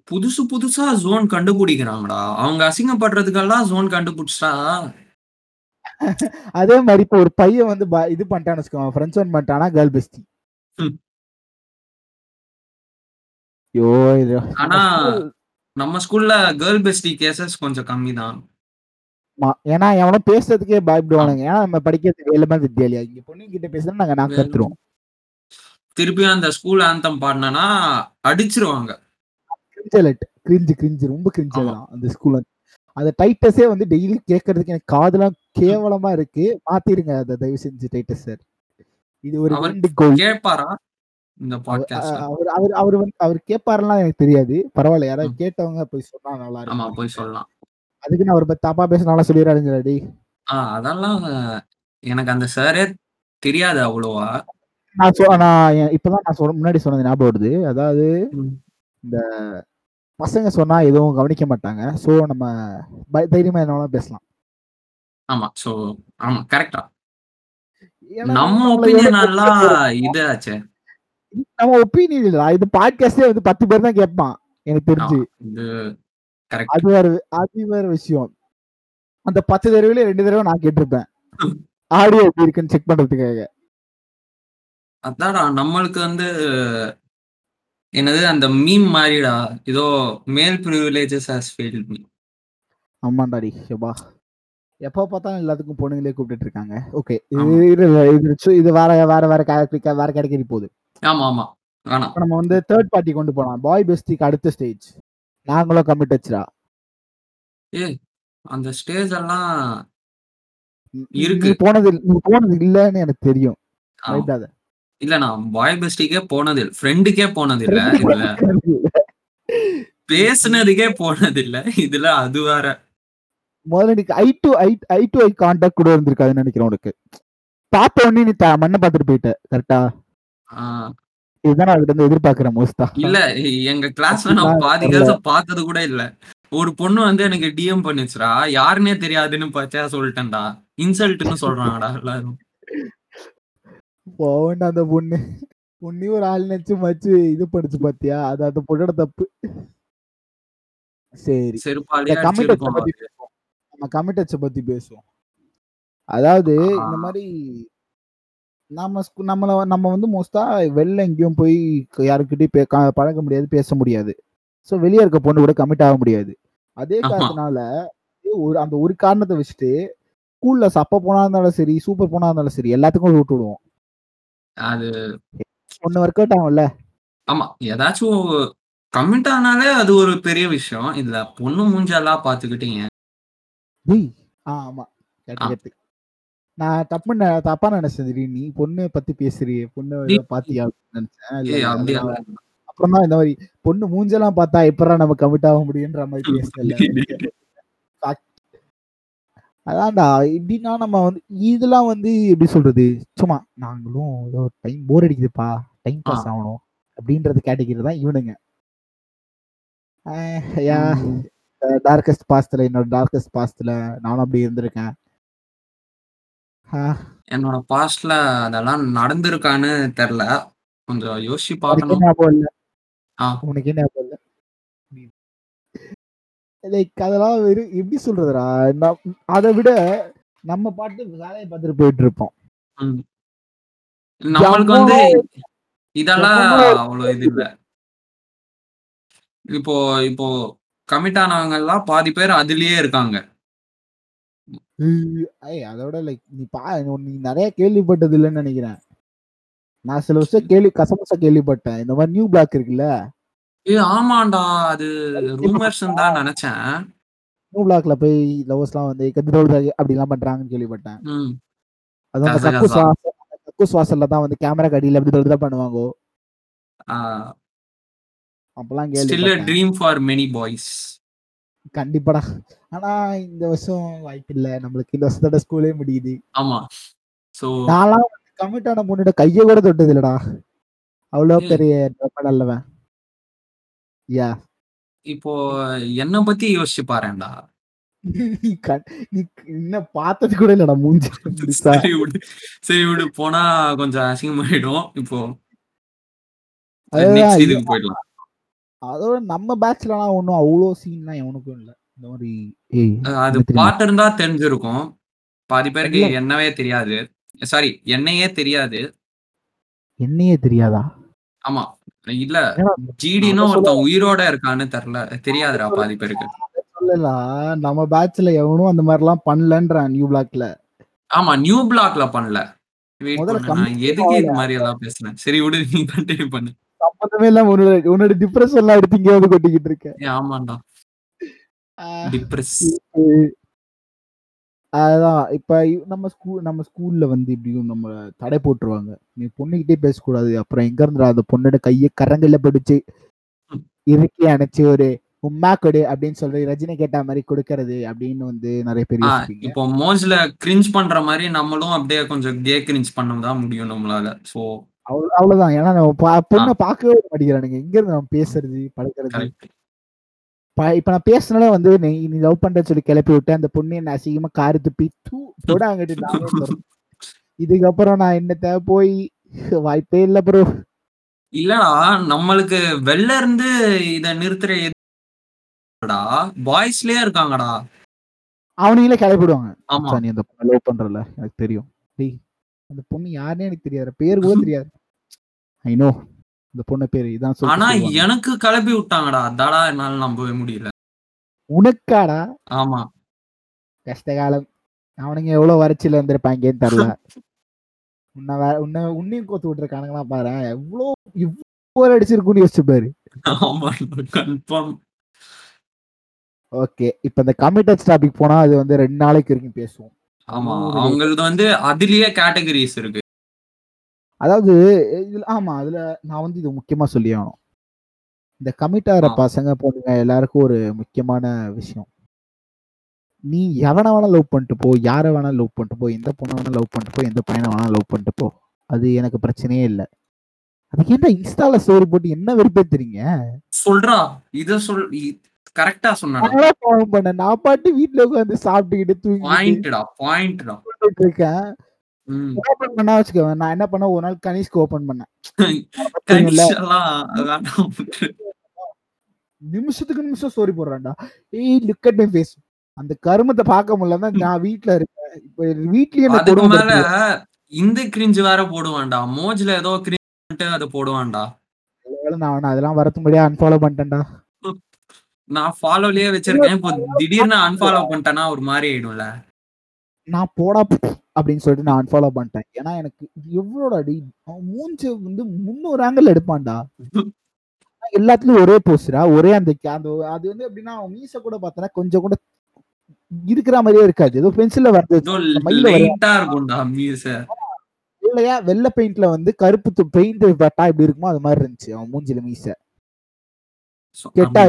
புதுசு புதுசா ஜோன் கண்டுபிடிக்கிறாங்கடா. அவங்க அசிங்கப்படுறதுக்கெல்லாம் ஜோன் கண்டுபிடிச்சா அதே மாதிரி இப்போ ஒரு பையன் வந்து இது பண்ணிட்டான்னு வச்சுக்கோங்க. ஃப்ரெண்ட்ஸ் ஒன் பண்ணிட்டானா கேர்ள் பெஸ்டி. ஐயோ இது ஆனா நம்ம ஸ்கூல்ல கேர்ள் பெஸ்டி கேசஸ் கொஞ்சம் கம்மி தான் ஆமா. ஏன்னா எவனும் பேசுறதுக்கே பயப்படுவானுங்க. ஏன்னா நம்ம படிக்கிறதுக்கு வேலைமா வித்யாலயா இங்க பொண்ணு கிட்ட பேசுனா நாங்க நான் கத்துருவோம். திருப்பியும் அந்த ஸ்கூல் ஆந்தம் பாடினா அடிச்சிருவாங்க. கிரிஞ்சலட் கிரிஞ்சு கிரிஞ்சு ரொம்ப கிரிஞ்சு ஆமா. அதெல்லாம் அந்த ஸ்கூல்ல அந்த டைட்டஸே வந்து டெய்லி கேட்கறதுக்கு எனக்கு காதெல்லாம் கேவலமா இருக்கு. மாத்திருங்க அதை தயவு செஞ்சு டைட்டஸ் சார் இது ஒரு அவர் வேண்டுகோள் கேட்பாரா அவர் அவர் அவர் அவர் வந்து அவர் கேட்பாருலாம் எனக்கு தெரியாது. பரவாயில்ல. யாராவது. கேட்டவங்க போய் சொன்னா நல்லா இருக்கும். போய் சொல்லலாம். அதுக்கு நான் அவர் பத்தி தப்பா பேசினாலும் சொல்லிடுறாருங்கடி ஆ அதெல்லாம் எனக்கு அந்த சாரே தெரியாது அவ்வளோவா. நான் சொ நான் இப்பதான் நான் சொன்ன முன்னாடி சொன்னது ஞாபகம் வருது. அதாவது ம். பசங்க சொன்னா எதுவும் கவனிக்க மாட்டாங்க. சோ நம்ம தைரியமா என்ன பேசலாம். ஆமா. சோ ஆமா கரெக்டா நம்ம ஒப்பீனியன் எல்லாம் இதாச்சே. நம்ம ஒப்பீனியன் இல்ல. இது பாட்காஸ்டே வந்து பத்து பேர் தான் கேட்பான். எனக்கு தெரிஞ்சு. அது வேற அது வேற விஷயம். அந்த பத்து தடவையில ரெண்டு தடவை நான் கேட்டிருப்பேன். ஆடியோ எப்படி இருக்குன்னு செக் பண்றதுக்காக. அதான்டா நம்மளுக்கு வந்து என்னது அந்த மீம் மாதிரிடா. ஏதோ male privileges has failed me ஆமாண்டாடி ஷபா எப்போ பார்த்தாலும் எல்லாத்துக்கும் பொண்ணுங்களே கூப்பிட்டு இருக்காங்க. ஓகே. இது இது வேற வேற வேற கேரக்டர் வேற கேட்டகரி போகுது. ஆமா ஆமா. வேணாம். நம்ம வந்து தேர்ட் பார்ட்டி கொண்டு போலாம். பாய் பெஸ்டிக்கு அடுத்த ஸ்டேஜ் நாங்களும் கமிட் வச்சுரா ஏய் அந்த ஸ்டேஜ் எல்லாம் இருக்கு. போனது நீ போனது இல்லன்னு எனக்கு தெரியும். ஆ, ரைட் அத இல்ல நான் பாய் பெஸ்டிக்கே போனது இல்ல. ஃப்ரெண்டுக்கே போனது இல்ல இதுல. பேசுனதுக்கே போனது இல்ல. இதுல அது வேற. முதல்ல நீ eye to eye eye to eye contact கூட இருந்திருக்காதுன்னு நினைக்கிறேன் உனக்கு. பார்த்த உடனே நீ மண்ணை பார்த்துட்டு போயிட்ட கரெக்டா இதுதான் அதுல இருந்து எதிர்பார்க்கிறேன் மோஸ்டா இல்ல எங்க கிளாஸ்ல நான் பாதி கேர்ள்ஸ பார்த்தது கூட இல்ல. ஒரு பொண்ணு வந்து எனக்கு டிஎம் பண்ணுச்சுடா யாருன்னே தெரியாதுன்னு பார்த்தா சொல்லிட்டேன்டா. இன்சல்ட்னு சொல்றாங்கடா எல்லாரும். போவேண்டா அந்த பொண்ணு. பொண்ணு ஒரு ஆள் நினைச்சு மச்சு இது படிச்சு பாத்தியா? அது அந்த பொண்ணோட தப்பு. சரி. பேசுவோம். நம்ம கமிட்டட்ஸ பத்தி பேசுவோம். அதாவது. இந்த மாதிரி நம்ம நம்மள நம்ம வந்து மோஸ்டா வெளில எங்கேயும் போய் யாருக்கிட்டையும் பே- பழக முடியாது பேச முடியாது. ஸோ வெளியே இருக்க பொண்ணு கூட கமிட் ஆக முடியாது. அதே. காரணத்தினால ஒரு அந்த ஒரு காரணத்தை வச்சுட்டு ஸ்கூல்ல சப்ப போனா இருந்தாலும் சரி சூப்பர் போனா இருந்தாலும் சரி எல்லாத்துக்கும் விட்டு விடுவோம். அது ஒன்னு ஒர்க் அவுட் ஆகும்ல. ஆமா. ஏதாச்சும் கமெண்ட் ஆனாலே அது ஒரு பெரிய விஷயம். இதுல பொண்ணு மூஞ்செல்லாம் பாத்துக்கிட்டீங்க ஆமா. கேட்டு ஆ. கேட்டு. நான் தப்பு தப்பா நினைச்சேன் திடீர்னு. நீ பொண்ணு பத்தி பேசுறியே. பொண்ணு பாத்தியா நினைச்சேன். அப்புறம் தான் இந்த மாதிரி பொண்ணு மூஞ்செல்லாம் பார்த்தா எப்படா நம்ம கமிட் ஆக முடியுன்ற மாதிரி பேசல. அதான்டா எப்படின்னா நம்ம வந்து இதெல்லாம் வந்து எப்படி சொல்றது? சும்மா நாங்களும் ஏதோ டைம் போர் அடிக்குதுப்பா. Time pass. ஆகணும். அப்படின்றது கேட்டகிரி தான் இவனுங்க. டார்கஸ்ட் பாஸ்ட்ல என்னோட டார்கஸ்ட் பாஸ்ட்ல நானும் அப்படி இருந்திருக்கேன். ஆஹ், என்னோட பாஸ்ட்ல அதெல்லாம் நடந்திருக்கான்னு தெரியல கொஞ்சம் யோசிச்சு உனக்கே பார்க்கணும். ஞாபகம் இல்ல? ஆ. உனக்கே ஞாபகம் இல்ல? லைக் அதெல்லாம் வெறும் எப்படி சொல்றதுடா? நம்- அதை விட நம்ம பாட்டு வேலையை பார்த்துட்டு போயிட்டு இருப்போம். ம். நம்மளுக்கு வந்து எவ்வளோ- இதெல்லாம் அவ்வளவு இது இல்ல. இப்போ இப்போ கமிட் ஆனவங்க எல்லாம் பாதி பேர் அதுலயே இருக்காங்க. ஐய், அதோட லைக் நீ பா நீ நிறைய கேள்விப்பட்டது இல்லைன்னு நினைக்கிறேன். நான் சில வருஷம் கேள்வி கசமசா கேள்விப்பட்டேன். இந்த மாதிரி நியூ பிளாக் இருக்குல்ல? ஏ ஆமாண்டா அது ரூமர்ஸ் தான் நினைச்சேன். நியூ பிளாக்ல போய் லவர்ஸ்லாம் வந்து கதிரோல் அப்படிலாம் பண்றாங்கன்னு கேள்விப்பட்டேன். அது அந்த. கக்கு சுவாசம் கக்கு சுவாசல்ல தான் வந்து கேமரா கடியில அப்படி தான் பண்ணுவாங்க? அப்பெல்லாம் ஸ்டில் கேள்விப்பட்டேன். ட்ரீம் ஃபார் மெனி பாய்ஸ் கண்டிப்பாடா. ஆனா இந்த வருஷம் வாய்ப்பு இல்ல. நம்மளுக்கு இந்த வருஷத்தோட ஸ்கூலே முடியுது. ஆமா. சோ நான்லாம் கமிட் ஆன பொண்ணோட கைய கூட தொட்டது இல்லடா. அவ்வளோ ஏய். பெரிய ரொம்ப நல்லவன் யா. இப்போ என்ன பத்தி யோசிச்சு பாருடா நீ இன்னும் பார்த்தது கூட இல்லடா மூஞ்சி. சரி விடு. சரி விடு. போனா கொஞ்சம் அசிங்கமாயிடும். இப்போ அதுதான் நெக்ஸ்ட் இது- இதுக்கு போயிடலாம். அதோட நம்ம பேட்ச்லலாம் ஒன்றும் அவ்வளோ சீன்லாம் எவனுக்கும் இல்ல. இந்த மாதிரி அது? பார்த்திருந்தா தெரிஞ்சிருக்கும். பாதி பேருக்கு. என்னவே தெரியாது. சாரி என்னையே தெரியாது. என்னையே தெரியாதா? ஆமா. இல்ல. ஜிடின்னு ஒருத்தன் உயிரோட இருக்கான்னு தெரியல தெரியாதுடா பாதி பேருக்கு. சொல்லலாம் நம்ம பேட்ச்ல எவனும் அந்த மாதிரிலாம் பண்ணலன்றான் நியூ பிளாக்ல ஆமா நியூ பிளாக்ல பண்ணல. எதுக்கு இது மாதிரி எல்லாம் பேசுனேன் சரி விடு நீ கண்டினியூ பண்ணு. சம்பந்தமே இல்லாம உன்னோட உன்னோட டிப்ரெஷன் எல்லாம் எடுத்து இங்கே வந்து கொட்டிக்கிட்டு இருக்க. ஏய், ஆமாண்டா. டிப்ரெஸ் அதுதான். இப்ப நம்ம ஸ்கூல் நம்ம ஸ்கூல்ல வந்து இப்படியும் நம்ம தடை போட்டுருவாங்க. நீ பொண்ணுகிட்டே பேசக்கூடாது. அப்புறம் எங்க இருந்து அந்த பொண்ணோட கையை கரங்கல்ல பிடிச்சு இறுக்கி அணைச்சு ஒரு உம்மா கொடு அப்படின்னு சொல்லி ரஜினி கேட்ட மாதிரி கொடுக்கறது அப்படின்னு வந்து நிறைய பேர் இப்போ மோஜ்ல கிரிஞ்ச் பண்ற மாதிரி நம்மளும் அப்படியே கொஞ்சம் கே கிரிஞ்ச் பண்ண தான் முடியும் நம்மளால. சோ அவ்வளவு- அவ்வளவுதான். ஏன்னா நம்ம பொண்ணை பார்க்கவே விட மாட்டேங்கிறானுங்க. எங்க இருந்து நம்ம பேசுறது பழக்கிறது கரெக்ட் ப- இப்ப நான் பேசினாலே வந்து நீ நீ லவ் பண்றேன்னு சொல்லி கிளப்பி விட்டு அந்த பொண்ணு என்ன அசிங்கமா காரு துப்பி தூ போட அங்கிட்டு. இதுக்கப்புறம் நான் என்னத்த போய் வாய்ப்பே இல்ல ப்ரோ இல்லடா நம்மளுக்கு வெளில இருந்து இத நிறுத்துற எதுடா பாய்ஸ்லயே இருக்காங்கடா. அவனுங்களே கிளப்பிடுவாங்க. ஆமா. நீ அந்த லவ் பண்றல எனக்கு தெரியும். டேய் அந்த பொண்ணு யாருன்னே எனக்கு தெரியாது பேர் கூட தெரியாது. ஐ நோ இந்த பொண்ணு பேரு இதான் ஆனா. எனக்கு கிளப்பி விட்டாங்கடா. அதாடா என்னால நம்பவே முடியல. உனக்காடா? ஆமா. கஷ்டகாலம் அவனுங்க எவ்வளவு வறட்சியில இருந்திருப்பாங்கன்னு தெரியல. உன்னை வேற உன்னை உன்னையும் கோத்து விட்டுருக்கானுங்களா பாரு. எவ்வளோ இவ்வளோ அடிச்சிருக்குன்னு யோசிச்சு பாரு. ஓகே இப்போ இந்த கமிட்டட் டாபிக் போனா அது வந்து ரெண்டு நாளைக்கு வரைக்கும் பேசுவோம். ஆமா அவங்களது வந்து அதுலயே கேட்டகரிஸ் இருக்கு. அதாவது இதுல ஆமா அதுல நான் வந்து இது முக்கியமா சொல்லி ஆகணும். இந்த கமிட் ஆகிற. பசங்க பொண்ணுங்க எல்லாருக்கும் ஒரு முக்கியமான விஷயம். நீ எவனை வேணா லவ் பண்ணிட்டு போ யாரை வேணா லவ் பண்ணிட்டு போ எந்த பொண்ணை வேணா லவ் பண்ணிட்டு போ எந்த பையனை வேணா லவ் பண்ணிட்டு போ. அது எனக்கு பிரச்சனையே இல்லை. அது என்ன இன்ஸ்டால ஸ்டோரி போட்டு என்ன வெறுப்பேத்துறீங்க? சொல்றா இத சொல் கரெக்டா சொன்னா பண்ணேன். நான் பாட்டு வீட்டுல உட்காந்து சாப்பிட்டுக்கிட்டு தூங்கிட்டு பாயிண்ட்டா பாயிண்ட்டா இருக்கேன் ஓபன் பண்ணா நான் என்ன பண்ண ஒரு நாள் கனிஷ்க்கு ஓபன் பண்ணேன். நிமிஷத்துக்கு நிமிஷம் ஸ்டோரி போடுறான்டா. ஏய் லுக் அட் மை ஃபேஸ் அந்த கருமத்தை பார்க்க முடியல நான் வீட்ல இருக்கேன் இப்ப வீட்லயே அதுக்கு மேல. இந்த கிரிஞ்சு வேற போடுவான்டா. மோஜ்ல ஏதோ கிரிஞ்சு அதை போடுவான்டா. நான் அதெல்லாம் வரத்தும்படியா அன்ஃபாலோ பண்ணிட்டேன்டா. நான் ஃபாலோலயே வச்சிருக்கேன். இப்போ திடீர்னு அன்ஃபாலோ பண்ணிட்டேன்னா ஒரு மாதிரி ஆயிடும்ல. நான் போடா. அப்படின்னு சொல்லிட்டு நான் அன்ஃபாலோ பண்ணிட்டேன். ஏன்னா எனக்கு எவ்வளோட அடி மூஞ்சி வந்து முன்னூறு ஆங்கிள் எடுப்பான்டா. எல்லாத்துலயும் ஒரே போஸ்டரா ஒரே அந்த அந்த அது வந்து எப்படின்னா அவன் மீச கூட பார்த்தனா கொஞ்சம் கூட இருக்கிற மாதிரியே இருக்காது. ஏதோ பென்சில்ல வருது இல்லையா வெள்ளை பெயிண்ட்ல வந்து கருப்பு பெயிண்ட் பட்டா இப்படி இருக்குமோ அது மாதிரி இருந்துச்சு அவன் மூஞ்சில மீச. கேட்டா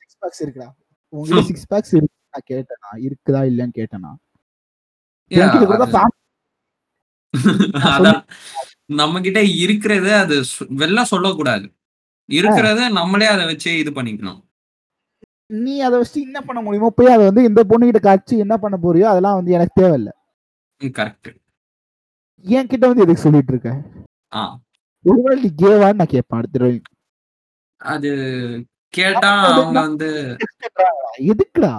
சிக்ஸ் பேக்ஸ் இருக்குடா? உங்ககிட்ட சிக்ஸ் பேக்ஸ் இருக்கு நான் கேட்டேனா? இருக்குதா இல்லையான்னு கேட்டேனா Yeah, என்கிட்ட கூட அது- அதான். நம்ம கிட்ட இருக்கிறது அது வெளில சொல்லக்கூடாது. இருக்கிறத நம்மளே அதை வச்சு இது பண்ணிக்கணும். நீ அதை வச்சு என்ன பண்ண முடியுமோ போய் அதை வந்து இந்த பொண்ணுகிட்ட காய்ச்சி என்ன பண்ண போறியோ அதெல்லாம் வந்து எனக்கு தேவையில்ல. கரெக்ட் என் கிட்ட வந்து எதுக்கு சொல்லிட்டு இருக்க? ஒருவேளை நீ கேவான்னு நான் கேட்பேன் அடுத்த. அது கேட்டா அவங்க வந்து எதுக்குடா?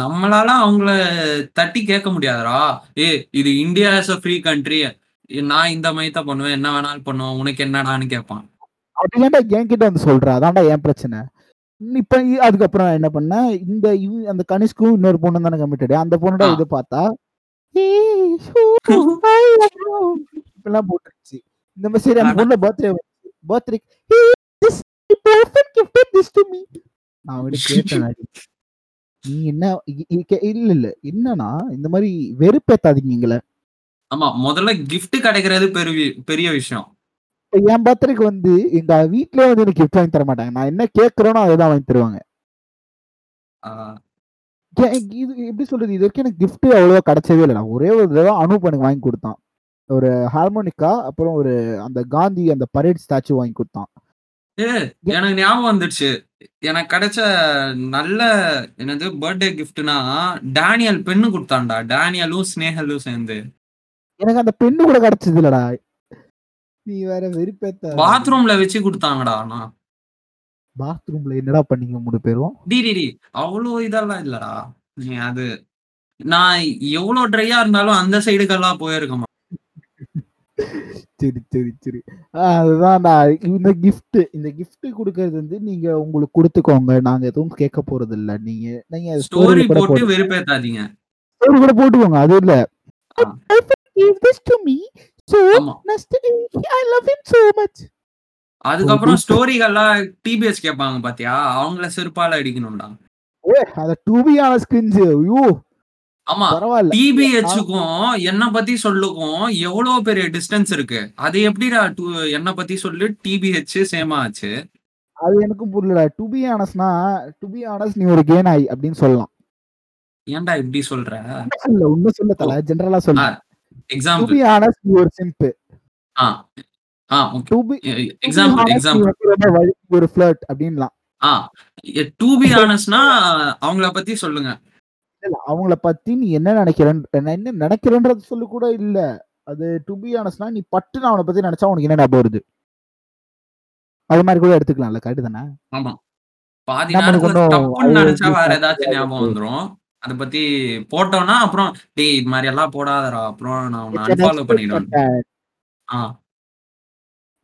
நம்மளால அவங்கள தட்டி கேட்க முடியாதுடா. ஏ இது India is a free country நான் இந்த மாதிரி தான் பண்ணுவேன். என்ன வேணாலும் பண்ணுவேன். உனக்கு என்னடான்னு கேட்பான். அப்படியாண்டா என் கிட்ட வந்து சொல்ற? அதான்டா என் பிரச்சனை. நீ இப்ப இ- அதுக்கப்புறம் நான் என்ன பண்ணேன் இந்த இவ அந்த கனிஷ்கும் இன்னொரு பொண்ணு தானே கமிட்டடு அந்த பொண்ணோட ஆ. இது பார்த்தா "ஏய், love you." இப்படிலாம் போட்டுருச்சு. இந்த மாதிரி சரி அந்த அட. பொண்ணு birthday birthday this to me. நான் அவங்ககிட்ட கேட்டேன். நீ என்ன இல்ல இல்ல. என்னன்னா இந்த மாதிரி வெறுப்பேத்தாதீங்க எங்களை ஆமா முதல்ல gift கிடைக்கிறது பெரிய பெரிய விஷயம். என் பர்த்டேக்கு வந்து எங்க வீட்லயே வந்து எனக்கு gift வாங்கி தர மாட்டாங்க. நான் என்ன கேட்கறேனோ அதை தான் வாங்கி தருவாங்க. இது எப்படி சொல்றது? இது வரைக்கும் எனக்கு gift அவ்வளவா கிடைச்சதே இல்லை. நான் ஒரே ஒரு தடவை அனூப் எனக்கு வாங்கி கொடுத்தான். ஒரு ஹார்மோனிக்கா அப்புறம் ஒரு அந்த காந்தி அந்த பரேட் ஸ்டாச்சு வாங்கி கொடுத்தான். எனக்கு ஞாபகம் வந்துடுச்சு. எனக்கு கிடைச்ச நல்ல என்னது பர்த்டே கிஃப்ட்னா டேனியல் பெண்ணு கொடுத்தான்டா. டேனியலும் ஸ்னேகலும் சேர்ந்து. எனக்கு அந்த பெண்ணு கூட கிடைச்சது இல்லடா நீ வேற வெறுப்பேத்த. பாத்ரூம்ல வச்சு கொடுத்தாங்கடா ஆனா பாத்ரூம்ல என்னடா பண்ணீங்க மூணு பேரும்? டி டி டி அவ்வளோ இதெல்லாம் இல்லடா. நீ அது நான் எவ்வளவு ட்ரையா இருந்தாலும் அந்த சைடுக்கெல்லாம் போயிருக்க மாட்டேன். சரி சரி சரி. அதுதான் நான் இந்த gift இந்த gift கொடுக்கறது வந்து நீங்க உங்களுக்கு கொடுத்துக்கோங்க. நாங்க எதுவும் கேட்க போறது இல்ல நீங்க நீங்க ஸ்டோரி போட்டு வெறுப்பேத்தாதீங்க. Story கூட போட்டுக்கோங்க. அது இல்ல. give this to me. So ஆமா. I love him so much. அதுக்கப்புறம் ஸ்டோரிகள்லாம் டிபிஎஸ் கேட்பாங்க பாத்தியா? அவங்கள செருப்பால அடிக்கணும்டா. ஓ அத டு பி ஆனஸ்ட் கிரிஞ்சு ஐயோ. ஆமா டிபிஹெச்சுக்கும் என்ன பத்தி சொல்லுக்கும் எவ்வளவு பெரிய டிஸ்டன்ஸ் இருக்கு? அது எப்படிடா டு- என்ன பத்தி சொல்லு டிபிஹெச் சேமா ஆச்சு அது எனக்கும் புரியல டு பி ஆனஸ்ட்னா டு பி ஆனஸ்ட் நீ ஒரு கேன் ஆயி அப்படின்னு சொல்லலாம். ஏன்டா இப்படி சொல்ற? இல்ல உண்மை சொல்ல தல. ஜெனரலா சொல்ல. டு எக்ஸாம்பிள் பி ஆனஸ்ட் நீ ஒரு சிம்பு ஆ ஆ டு பி எக்ஸாம்பிள் எக்ஸாம்பிள் ஒரு ஃபிளர்ட் அப்படின்லாம். ஆ டு பி ஆனஸ்ட்னா அவங்கள பத்தி சொல்லுங்க. இல்ல அவங்கள பத்தி நீ என்ன நினைக்கிறேன் நான் என்ன நினைக்கிறேன்றது சொல்லு கூட இல்ல. அது டு பி ஆனஸ்ட்னா நீ பட்டுன்னு அவனை பத்தி நினைச்சா உனக்கு என்ன ஞாபகம் வருது? அது மாதிரி கூட எடுத்துக்கலாம்ல கரெக்ட் தானே? ஆமா. பாதி நினைச்சா வேற ஏதாச்சும் ஞாபகம் வந்துரும். அத பத்தி போட்டோம்னா அப்புறம் டேய் இது மாதிரி எல்லாம் போடாதடா அப்புறம் நான் உன்னை அன்ஃபாலோ பண்ணிடுவேன்.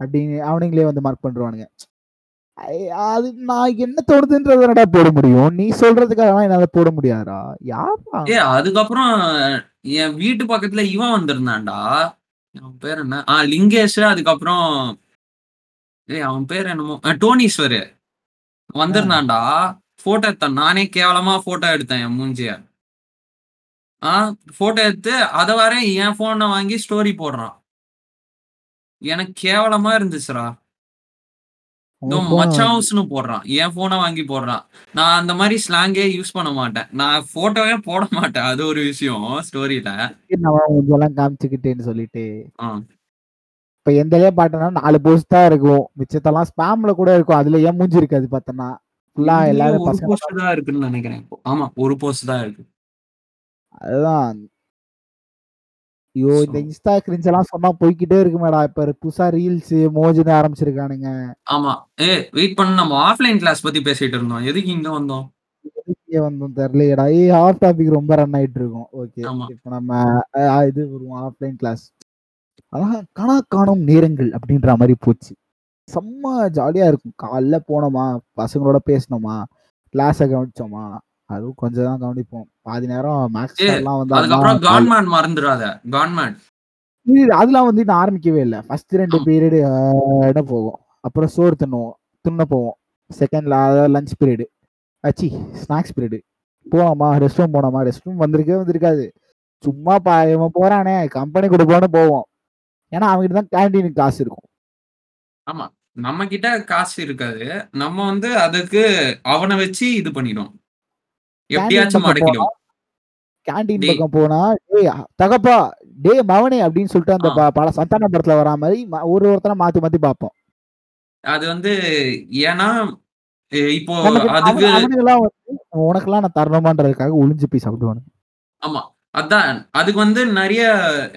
அப்படின்னு அவனுங்களே வந்து மார்க் பண்றானுங்க அது நான் என்ன தோணுதுன்றத என்னடா போட முடியும்? நீ சொல்றதுக்காக என்னால போட முடியாதா யாரா ஏ அதுக்கப்புறம் என் வீட்டு பக்கத்துல இவன் வந்திருந்தான்டா. அவன் பேர் என்ன? ஆ லிங்கேஷ் அதுக்கப்புறம் ஏய் அவன் பேர் என்னமோ? டோனீஸ்வர். வந்திருந்தான்டா. போட்டோ எடுத்தான். நானே கேவலமா போட்டோ எடுத்தேன் என் மூஞ்சிய. ஆ போட்டோ எடுத்து அதை வர என் போனை வாங்கி ஸ்டோரி போடுறான். எனக்கு கேவலமா இருந்துச்சுடா. மச்சாவுஸ்னு போடுறான். என் போனை வாங்கி போடுறான். நான் அந்த மாதிரி ஸ்லாங்கே யூஸ் பண்ண மாட்டேன். நான் போட்டோவே போட மாட்டேன். அது ஒரு விஷயம் ஸ்டோரியில இதெல்லாம் காமிச்சுக்கிட்டேன்னு சொல்லிட்டு. இப்ப எந்தலே பாட்டனா நாலு போஸ்ட் தான் இருக்கும். மிச்சத்தெல்லாம் ஸ்பேம்ல கூட இருக்கும். அதுல ஏன் மூஞ்சி இருக்காது பார்த்தனா ஃபுல்லா எல்லாரும் தான் இருக்குன்னு நினைக்கிறேன். ஆமா ஒரு போஸ்ட் தான் இருக்கு. அதுதான். ஐயோ இந்த இன்ஸ்டா கிரிஞ்ச் எல்லாம் சொன்னா போய்க்கிட்டே இருக்கு மேடா இப்ப புதுசா ரீல்ஸ் மோஜுன்னு ஆரம்பிச்சிருக்கானுங்க. ஆமா. ஏ வெயிட் பண்ண. நம்ம ஆஃப்லைன் கிளாஸ் பத்தி பேசிட்டு இருந்தோம். எதுக்கு இங்க வந்தோம்? எதுக்கு வந்தோம் தெரியலையடா. ஏ ஆஃப் டாபிக் ரொம்ப ரன் ஆயிட்டு இருக்கும் ஓகே. இப்போ நம்ம இது வருவோம் ஆஃப்லைன் கிளாஸ் அதான் கணா காணும் நேரங்கள் அப்படின்ற மாதிரி போச்சு. செம்ம ஜாலியா இருக்கும். காலைல போனோமா? பசங்களோட பேசினோமா? கிளாஸை கவனிச்சோமா? அதுவும் கொஞ்சம் தான் கவனிப்போம். பாதி நேரம் மேக்ஸ் எல்லாம் வந்து அதுக்கப்புறம் கான்மேன் மறந்துடாத. கான்மேன் இது- அதெல்லாம் வந்து இன்னும் ஆரம்பிக்கவே இல்லை. ஃபர்ஸ்ட் ரெண்டு. பீரியடு இட போகும். அப்புறம் சோறு தின்னுவோம். துண்ண போவோம். செகண்ட்ல அதாவது லஞ்ச் பீரியடு அச்சி ஸ்நாக்ஸ் பீரியடு போனோமா? ரெஸ்ட் ரூம் போனோமா? ரெஸ்ட் ரூம் வந்திருக்கவே வந்திருக்காது. சும்மா பா இவன் போறானே கம்பெனி கூட போன போவோம். ஏன்னா அவங்ககிட்ட தான் கேன்டீனுக்கு காசு இருக்கும். ஆமா. நம்ம கிட்ட காசு இருக்காது. நம்ம வந்து அதுக்கு அவனை வச்சு இது பண்ணிடும் எப்படியாச்சும் டேய். பக்கம் போனா டேய் தகப்பா டே மவனே அப்படின்னு சொல்லிட்டு அந்த பல சந்தான படத்துல வரா மாதிரி ஒரு ஒருத்தனை மாத்தி மாத்தி பார்ப்போம். அது வந்து ஏன்னா இப்போ அதுக்கு உனக்கெல்லாம் நான் தரணுமான்றதுக்காக ஒளிஞ்சு போய் சாப்பிடுவானு ஆமா. அதான் அதுக்கு வந்து நிறைய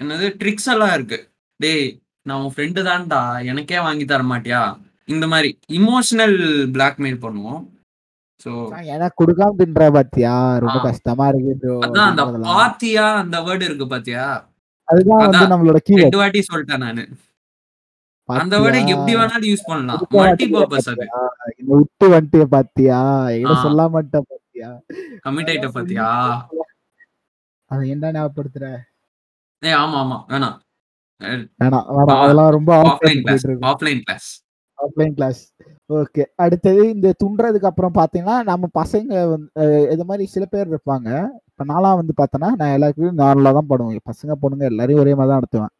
என்னது ட்ரிக்ஸ் எல்லாம் இருக்கு. டேய் நான் உன் ஃப்ரெண்டு தான்டா எனக்கே வாங்கி தர மாட்டியா இந்த மாதிரி இமோஷனல் பிளாக்மெயில் பண்ணுவோம். எனக்கு கொடுக்காம தின்ற பாத்தியா? ரொம்ப. கஷ்டமா இருக்கு அதான் அந்த. பாத்தியா அந்த வேர்டு இருக்கு பாத்தியா? அதுதான் வந்து. நம்மளோட கீவேர்ட் ரெண்டு வாட்டி சொல்லிட்டேன் நானு. அந்த வேர்டை எப்படி வேணாலும் யூஸ் பண்ணலாம். மல்டி பர்பஸ் அது. விட்டு வந்துட்டு பாத்தியா? ஆ. சொல்ல மாட்டேன் பாத்தியா? கமிட் ஆயிட்ட பாத்தியா? அதை என்ன ஞாபகப்படுத்துற? ஏ ஆமா ஆமா. வேணாம். வேணாம் அதெல்லாம் ரொம்ப offline class offline class offline class okay அடுத்தது இந்த துண்டுறதுக்கு அப்புறம் பாத்தீங்கன்னா நம்ம பசங்க வந்து இது மாதிரி சில பேர் இருப்பாங்க. இப்ப நான்லாம் வந்து பார்த்தேன்னா நான் எல்லாருக்கும் நார்மலா தான் படுவேன். பசங்க பொண்ணுங்க எல்லாரையும் ஒரே மாதிரி தான் நடத்துவேன்.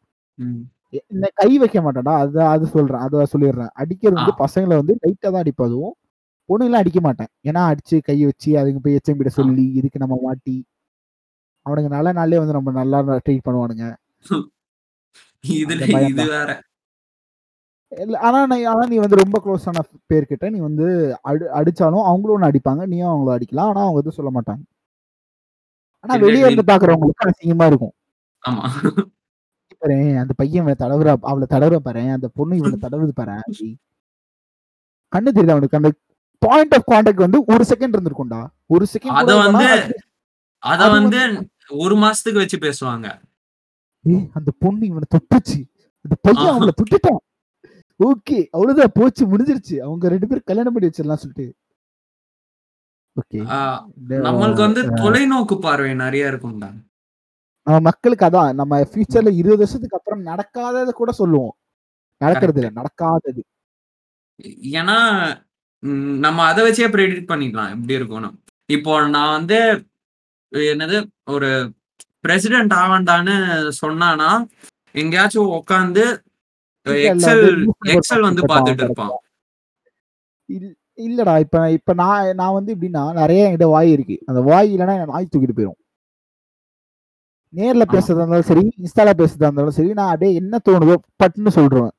இந்த கை வைக்க மாட்டேன்டா. அது அது சொல்றேன். அதை சொல்லிடுறேன். அடிக்கிறது வந்து பசங்களை வந்து லைட்டா தான் அடிப்பேன் அதுவும் பொண்ணுங்களாம் அடிக்க மாட்டேன். ஏன்னா அடிச்சு கை வச்சு அதுக்கு போய் எச்சம்பிட சொல்லி இதுக்கு நம்ம மாட்டி அவனுங்க நல்ல நாள்லயே வந்து நம்ம நல்லா ட்ரீட் பண்ணுவானுங்க. இதுல இது வேற. ஆனா நீ ஆனா நீ வந்து ரொம்ப க்ளோஸான பேர்கிட்ட நீ வந்து அடி அடிச்சாலும் அவங்களும் ஒன்று அடிப்பாங்க நீயும் அவங்கள அடிக்கலாம். ஆனா அவங்க எதுவும் சொல்ல மாட்டாங்க. ஆனா வெளியே இருந்து பாக்குறவங்களுக்கு அசிங்கமா இருக்கும். ஆமா. பாரு அந்த பையன் இவனை தடவுறா அவளை தடவுற பாரு அந்த பொண்ணு இவனை தடவுது பாரு. கண்ணு தெரியுது அவனுக்கு அந்த பாயிண்ட் ஆஃப் கான்டாக்ட் வந்து ஒரு செகண்ட் இருந்திருக்கும்டா. ஒரு செகண்ட் அத வந்து அத வந்து ஒரு மாசத்துக்கு வச்சு பேசுவாங்க. அந்த பொண்ணு இவனை தொட்டுச்சு. அந்த பையன். அவளை தொட்டுட்டான். ஓகே அவ்வளவுதான். போச்சு முடிஞ்சிருச்சு. அவங்க ரெண்டு பேரும் கல்யாணம் பண்ணி வச்சிடலாம் சொல்லிட்டு. நம்மளுக்கு வந்து தொலைநோக்கு பார்வை நிறைய இருக்கும்டா நம்ம மக்களுக்கு அதான். நம்ம ஃபியூச்சர்ல இருபது வருஷத்துக்கு அப்புறம் நடக்காததை கூட சொல்லுவோம். நடக்கிறது இல்ல நடக்காதது. ஏன்னா நம்ம அதை வச்சே ப்ரெடிக்ட் பண்ணிக்கலாம். எப்படி இருக்கும்னு. இப்போ நான் வந்து என்னது ஒரு பிரசிடென்ட் ஆவண்டான்னு சொன்னானா எங்கேயாச்சும் உட்காந்து எக்ஸல் எக்ஸல் வந்து இருப்பான். இல்லடா இப்ப இப்ப நான் நான் வந்து எப்படின்னா நிறைய என்கிட்ட வாய் இருக்கு. அந்த வாய் இல்லைன்னா நாய் தூக்கிட்டு போயிடும் நேர்ல. பேசுறதா இருந்தாலும் சரி இன்ஸ்டால பேசுறதா இருந்தாலும் சரி நான் அப்படியே என்ன தோணுதோ பட்டுன்னு சொல்றேன்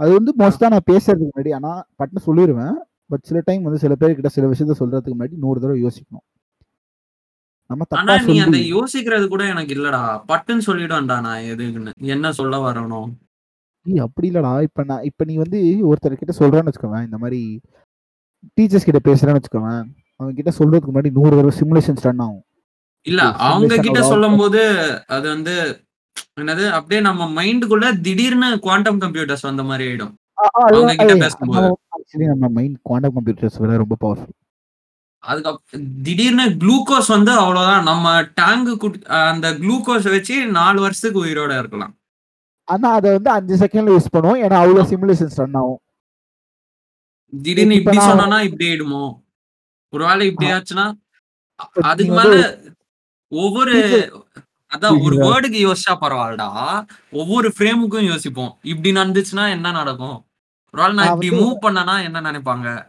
அது வந்து மோஸ்டா நான் பேசுறதுக்கு முன்னாடி ஆனா பட்டுன்னு சொல்லிடுவேன் பட் சில டைம் வந்து சில பேர்கிட்ட சில விஷயத்த சொல்றதுக்கு முன்னாடி நூறு தடவை யோசிக்கணும். நம்ம ஆனா நீ சொல்லி யோசிக்கிறது கூட எனக்கு இல்லடா. பட்டுன்னு சொல்லிடுவேன்டா நான் எதுக்குன்னு. என்ன சொல்ல வரணும்? ஏய், அப்படி இல்லடா. இப்ப நான் இப்ப நீ வந்து ஒருத்தர் கிட்ட சொல்றேன்னு வச்சுக்கோவேன் இந்த மாதிரி டீச்சர்ஸ் கிட்ட பேசுறேன்னு வச்சுக்கோவேன் அவங்க கிட்ட சொல்றதுக்கு முன்னாடி நூறு தடவை சிமுலேஷன் ரன் ஆகும். இல்ல அவங்க கிட்ட சொல்லும் போது அது வந்து என்னது அப்படியே நம்ம மைண்டுக்குள்ள திடீர்னு குவாண்டம் கம்ப்யூட்டர்ஸ் வந்த மாதிரி ஆயிடும். அவங்க கிட்ட பேசும்போது. ஆக்சுவலி நம்ம மைண்ட் குவாண்டம் கம்ப்யூட்டர்ஸ் விட ரொம்ப பவர்ஃபுல் அதுக்கு திடீர்னு குளுக்கோஸ் வந்து அவ்வளவுதான். நம்ம டேங்கு அந்த குளுக்கோஸ் வச்சு நாலு வருஷத்துக்கு உயிரோட இருக்கலாம். ஆனா அதை வந்து அஞ்சு செகண்ட்ல யூஸ் பண்ணுவோம். ஏன்னா அவ்வளவு சிமுலேஷன்ஸ் ரன் ஆகும். திடீர்னு இப்ப இப்படி சொன்னா இப்படி ஆயிடுமோ? ஒருவேளை இப்படி ஆச்சுன்னா அதுக்கு மேல ஒவ்வொரு அதான் ஒரு? வேர்டுக்கு யோசிச்சா பரவாயில்லடா. ஒவ்வொரு ஃப்ரேமுக்கும் யோசிப்போம். இப்படி நடந்துச்சுன்னா என்ன நடக்கும்? ஒருவேளை நான் இப்படி மூவ் பண்ணனா என்ன நினைப்பாங்க?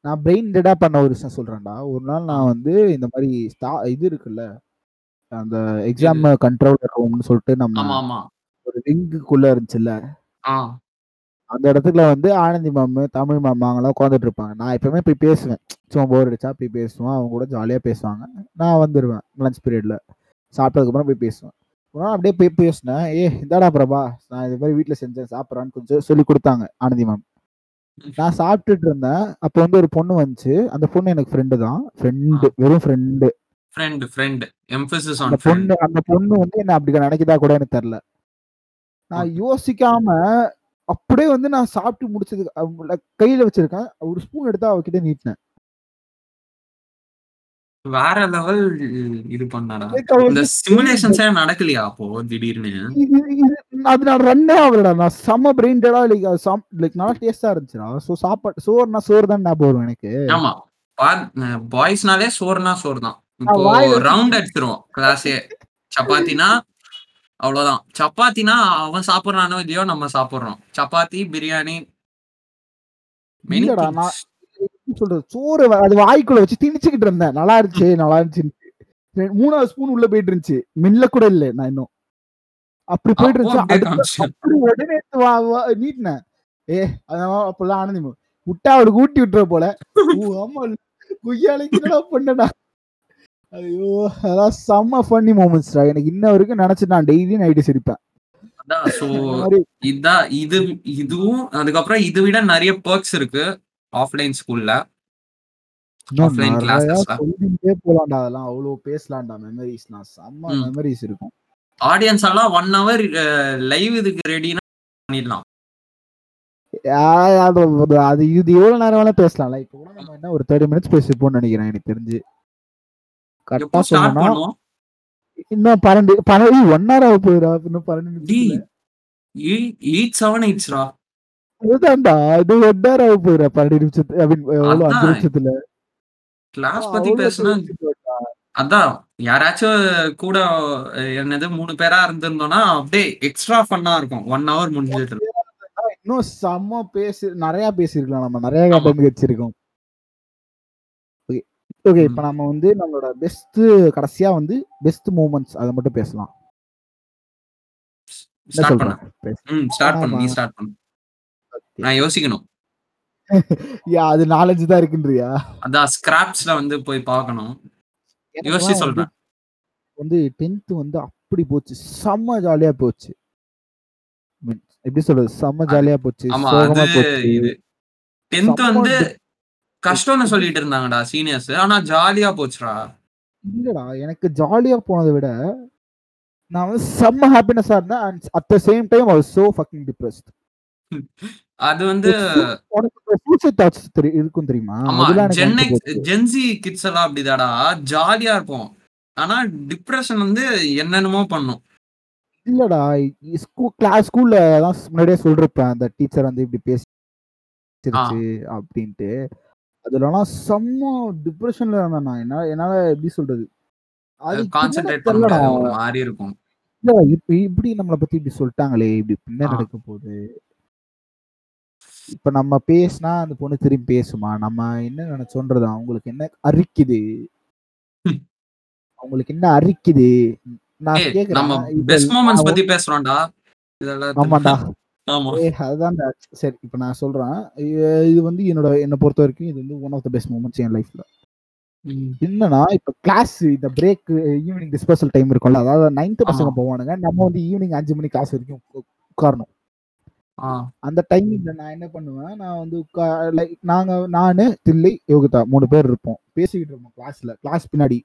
நான் பிரெயின் டெடா பண்ண ஒரு விஷயம் சொல்றேன்டா. ஒரு நாள் நான் வந்து இந்த மாதிரி ஸ்டா- இது இருக்குல்ல அந்த எக்ஸாம் கண்ட்ரோல் ரூம்னு சொல்லிட்டு நம்ம ஒரு ரிங்குக்குள்ள இருந்துச்சுல்ல? ஆ. அந்த இடத்துல வந்து ஆனந்தி மேம் தமிழ் மேம் அவங்களாம் உட்காந்துட்டு இருப்பாங்க. நான் எப்பவுமே போய் பேசுவேன். சும்மா போர் அடிச்சா போய் பேசுவேன் அவங்க கூட ஜாலியாக பேசுவாங்க. நான் வந்துடுவேன் லஞ்ச் பீரியட்ல சாப்பிட்டதுக்கப்புறம் போய் பேசுவேன். ஒரு நாள் அப்படியே போய் பேசினேன். ஏ இந்தாடா பிரபா நான் இது மாதிரி வீட்டில் செஞ்சேன். சாப்பிட்றான்னு கொஞ்சம் சொல்லி கொடுத்தாங்க ஆனந்தி மேம். நான் சாப்பிட்டுட்டு இருந்தேன். அப்போ வந்து ஒரு பொண்ணு வந்துச்சு. அந்த பொண்ணு எனக்கு ஃப்ரெண்டு தான். ஃப்ரெண்டு வெறும் ஃப்ரெண்டு ஃப்ரெண்ட் ஃப்ரெண்ட் எம்பசிஸ் அந்த ஆன் ஃப்ரெண்ட் பொண்ணு அந்த பொண்ணு வந்து என்ன அப்படி நினைக்குதா கூட எனக்கு தெரியல. நான் யோசிக்காம அப்படியே வந்து நான் சாப்பிட்டு முடிச்சதுக்கு கையில வச்சிருக்கேன். ஒரு ஸ்பூன் எடுத்து அவகிட்ட நீட்டினேன். வேற லெவல் இது அவ இந்த சிமுலேஷன்ஸே நடக்கலையா அப்போ திடீர்னு? அது நான் ரன்னே ஆகலடா. நான் செம்ம பிரெயின்டடா லைக் சம் லைக் நல்லா டேஸ்டா இருந்துச்சுடா. ஸோ சாப்பாடு சோறுனா சோறு தான் ஞாபகம் வரும் எனக்கு. ஆமா. பாய்ஸ்னாலே சோறுனா சோறு தான் இப்போ ரவுண்ட் அடிச்சிருவோம். கிளாஸே சப்பாத்தினா அவ்வளவுதான். சப்பாத்தினா அவன் சாப்பிடுறானோ இல்லையோ நம்ம சாப்பிடுறோம். சப்பாத்தி பிரியாணி many இல்லடா things. நான் எப்படி சொல்றது? சோறு வ- அது வாய்க்குள்ள வச்சு திணிச்சுக்கிட்டு இருந்தேன். நல்லா இருந்துச்சு நல்லா இருந்துச்சு மூணாவது ஸ்பூன் உள்ள போயிட்டு இருந்துச்சு. மில்ல கூட இல்ல நான் இன்னும். அப்படி போயிட்டு அப்போ இருந்துச்சு. அப்படியே அடுத்து காமிச்சு. அப்படி உடனே எடுத்து வா வா நீட்டினேன். ஏ அதான் அப்பெல்லாம் ஆனந்தி. விட்டா அவளுக்கு ஊட்டி விட்டுற போல. ஊ, ஆமா குய்யாலைக்கு என்னடா பண்ணடா ஐயோ அதான் செம்ம ஃபன்னி மூமெண்ட்ஸ்டா எனக்கு இன்ன வரைக்கும் நினைச்சு நான் டெய்லி நைட்டு சிரிப்பேன். இதான் இது இதுவும் அதுக்கப்புறம் இது விட நிறைய பர்க்ஸ் இருக்கு ஆஃப்லைன் ஸ்கூல்ல ஆஃப்லைன் கிளாஸஸ்ல போலாம்டா அதெல்லாம். அவ்வளவு பேசலாம்டா மெமரிஸ்னா செம்ம. மெமரிஸ் இருக்கும். ஆடியன்ஸ் எல்லாம் ஒன் ஹவர் லைவ் இதுக்கு ரெடினா பண்ணிடலாம். அது இது எவ்வளவு நேரம் வேணா பேசலாம்ல இப்போ கூட நம்ம என்ன ஒரு தேர்ட்டி மினிட்ஸ் பேசிப்போம்னு நினைக்கிறேன் எனக்கு தெரிஞ்சு. கரெக்டா சொல்லணும்னா இன்னும் பன்னெண்டு பன்னெண்டு ஒன் ஹவர் ஆக போகுதுடா இன்னும் பன்னெண்டு எயிட் செவன் எயிட்ஸ்ரா அதுதான்டா இது ஒன் ஹவர் ஆக போகுதுடா பன்னெண்டு நிமிஷத்துல ஐ மீன் அஞ்சு நிமிஷத்துல. கிளாஸ் பத்தி பேசுனா. அதான் யாராச்சும் கூட என்னது மூணு பேரா இருந்திருந்தோம்னா அப்படியே எக்ஸ்ட்ரா ஃபன்னா இருக்கும். ஒன் ஹவர் முடிஞ்சிட்டு இன்னும் செம்ம பேசி நிறைய பேசியிருக்கலாம் நம்ம நிறைய. கண்டென்ட் வச்சிருக்கோம் ஓகே. இப்போ நம்ம வந்து நம்மளோட பெஸ்ட் கடைசியா வந்து பெஸ்ட் மூமெண்ட்ஸ் அதை மட்டும் பேசலாம். ஸ்டார்ட் பண்ண ஸ்டார்ட் பண்ணு நீ. ஸ்டார்ட் பண்ணு. நான் யோசிக்கணும். யா அது நாலஞ்சு தான் இருக்குன்றியா? அதான் ஸ்கிராப்ஸ்ல வந்து போய் பார்க்கணும். யோசிச்சு சொல்றேன். வந்து டென்த் வந்து அப்படி போச்சு. செம்ம ஜாலியா போச்சு. எப்படி சொல்றது? செம்ம ஜாலியா போச்சு. ஆமா அது இது. டென்த் செம்ம வந்து டி- கஷ்டம்னு சொல்லிட்டு இருந்தாங்கடா சீனியர்ஸ் ஆனா ஜாலியா போச்சுடா. இல்லடா எனக்கு ஜாலியா போனதை விட நான் வந்து செம்ம ஹாப்பினஸா இருந்தேன் and at the same time was so fucking depressed. அது வந்து இருக்கும் தெரியுமா? போச்சு. ஜென்சி கிட்ஸ் எல்லாம் அப்படிதாடா. ஜாலியா இருப்போம். ஆனா டிப்ரெஷன் வந்து என்னென்னமோ பண்ணும். இல்லடா ஸ்கூல் கிளாஸ் ஸ்கூல்ல தான் முன்னாடியே சொல்றப்பேன் அந்த டீச்சர் வந்து இப்படி பேசிருச்சு அப்படின்ட்டு. அதுலலாம் செம்ம டிப்ரெஷன்ல இருந்தேன் நான். என்ன என்னால எப்படி சொல்றது? அது கான்சென்ட்ரேட் பண்ண மாதிரி இருக்கும். இல்ல, இப்ப இப்படி நம்மள பத்தி இப்படி சொல்லிட்டாங்களே இப்படி என்ன ஆ. நடக்க போகுது இப்ப நம்ம பேசினா அந்த பொண்ணு திரும்பி பேசுமா? நம்ம என்ன நினைச்சோன்றது அவங்களுக்கு என்ன அரிக்குது. அவங்களுக்கு என்ன அரிக்குது? நான் கேக்குறேன். பத்தி பேசுறோம்டா. இதெல்லாம் அதுதான்டா. சரி இப்ப நான் சொல்றேன். இது வந்து என்னோட என்னை பொறுத்த வரைக்கும் இது வந்து one of the best moments என் லைஃப்ல. என்னன்னா இப்ப கிளாஸ் இந்த பிரேக் ஈவினிங் டிஸ்பர்சல் டைம் இருக்கும்ல அதாவது நைன்த் பசங்க. போவானுங்க. நம்ம வந்து ஈவினிங் அஞ்சு மணி கிளாஸ் வரைக்கும் உட்காரணும். அந்த டைமிங்ல நான் என்ன பண்ணுவேன் நான் வந்து லைக் நாங்க நானு தில்லை யோகிதா மூணு பேர் இருப்போம். பேசிக்கிட்டு இருப்போம் கிளாஸ்ல கிளாஸ் பின்னாடி.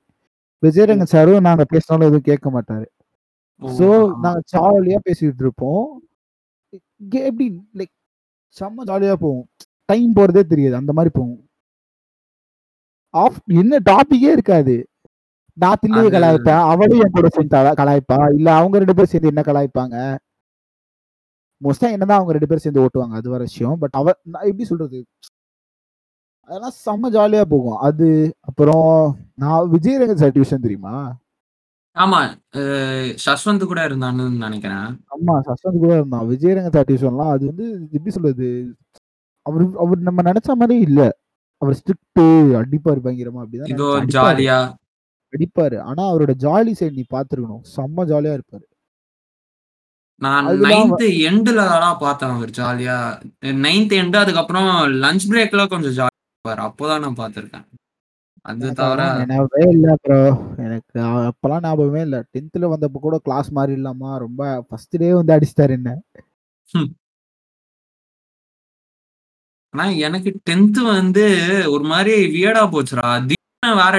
விஜயரங்க சாரும் நாங்க பேசினாலும் எதுவும் கேட்க மாட்டாரு. ஸோ ஆ. நாங்க ஜாலியா பேசிக்கிட்டு இருப்போம். எப்படி லைக் செம்ம ஜாலியா போகும். டைம் போறதே தெரியாது அந்த மாதிரி போகும். ஆஃப் என்ன டாபிக்கே இருக்காது. நான் தில்லையை கலாய்ப்பேன் அவளும் என் கூட சேர்ந்து கலா- கலாய்ப்பா. இல்ல அவங்க ரெண்டு பேரும் சேர்ந்து என்ன கலாய்ப்பாங்க? மோஸ்டா என்னதான் அவங்க ரெண்டு பேரும் சேர்ந்து ஓட்டுவாங்க அது வர விஷயம். பட் அவ நான் எப்படி சொல்றது? அதெல்லாம் செம்ம ஜாலியா போகும். அது அப்புறம் நான் விஜயரங்கன் சார் டியூஷன் தெரியுமா? ஆமா அஹ், சஸ்வந்த் கூட இருந்தான்னு நினைக்கிறேன். ஆமா சஸ்வந்த் கூட இருந்தான். விஜயரங்க சார் டியூஷன்லாம் அது வந்து எப்படி சொல்றது அவர் அவர் நம்ம நினைச்ச மாதிரி இல்ல. அவர் ஸ்ட்ரிக்ட் அடிப்பாரு பயங்கரமா. அப்படிதான் நினைச்சேன். அடிப்பாரு, ஜாலியா. அடிப்பாரு. ஆனா அவரோட ஜாலி சைடு நீ பாத்துருக்கணும் செம்ம ஜாலியா இருப்பாரு. நான் நைன்த் எண்டுல தான் பார்த்தேன் அவர் ஜாலியா. நைன்த் எண்டு அதுக்கப்புறம் லஞ்ச் பிரேக்ல கொஞ்சம் ஜாலியா இருப்பாரு. அப்போதான் நான் பார்த்திருக்கேன். அது தவிர அதெல்லாம் நினைவே இல்ல ப்ரோ எனக்கு அ- அப்பெல்லாம் ஞாபகமே இல்ல. டென்த்ல வந்தப்ப கூட கிளாஸ் மாதிரி இல்லாம ரொம்ப ஃபர்ஸ்ட் டே வந்து அடிச்சிட்டாரு என்ன. ஆனா எனக்கு டென்த் வந்து ஒரு மாதிரி வியர்டா போச்சுடா. திடீர்னு வேற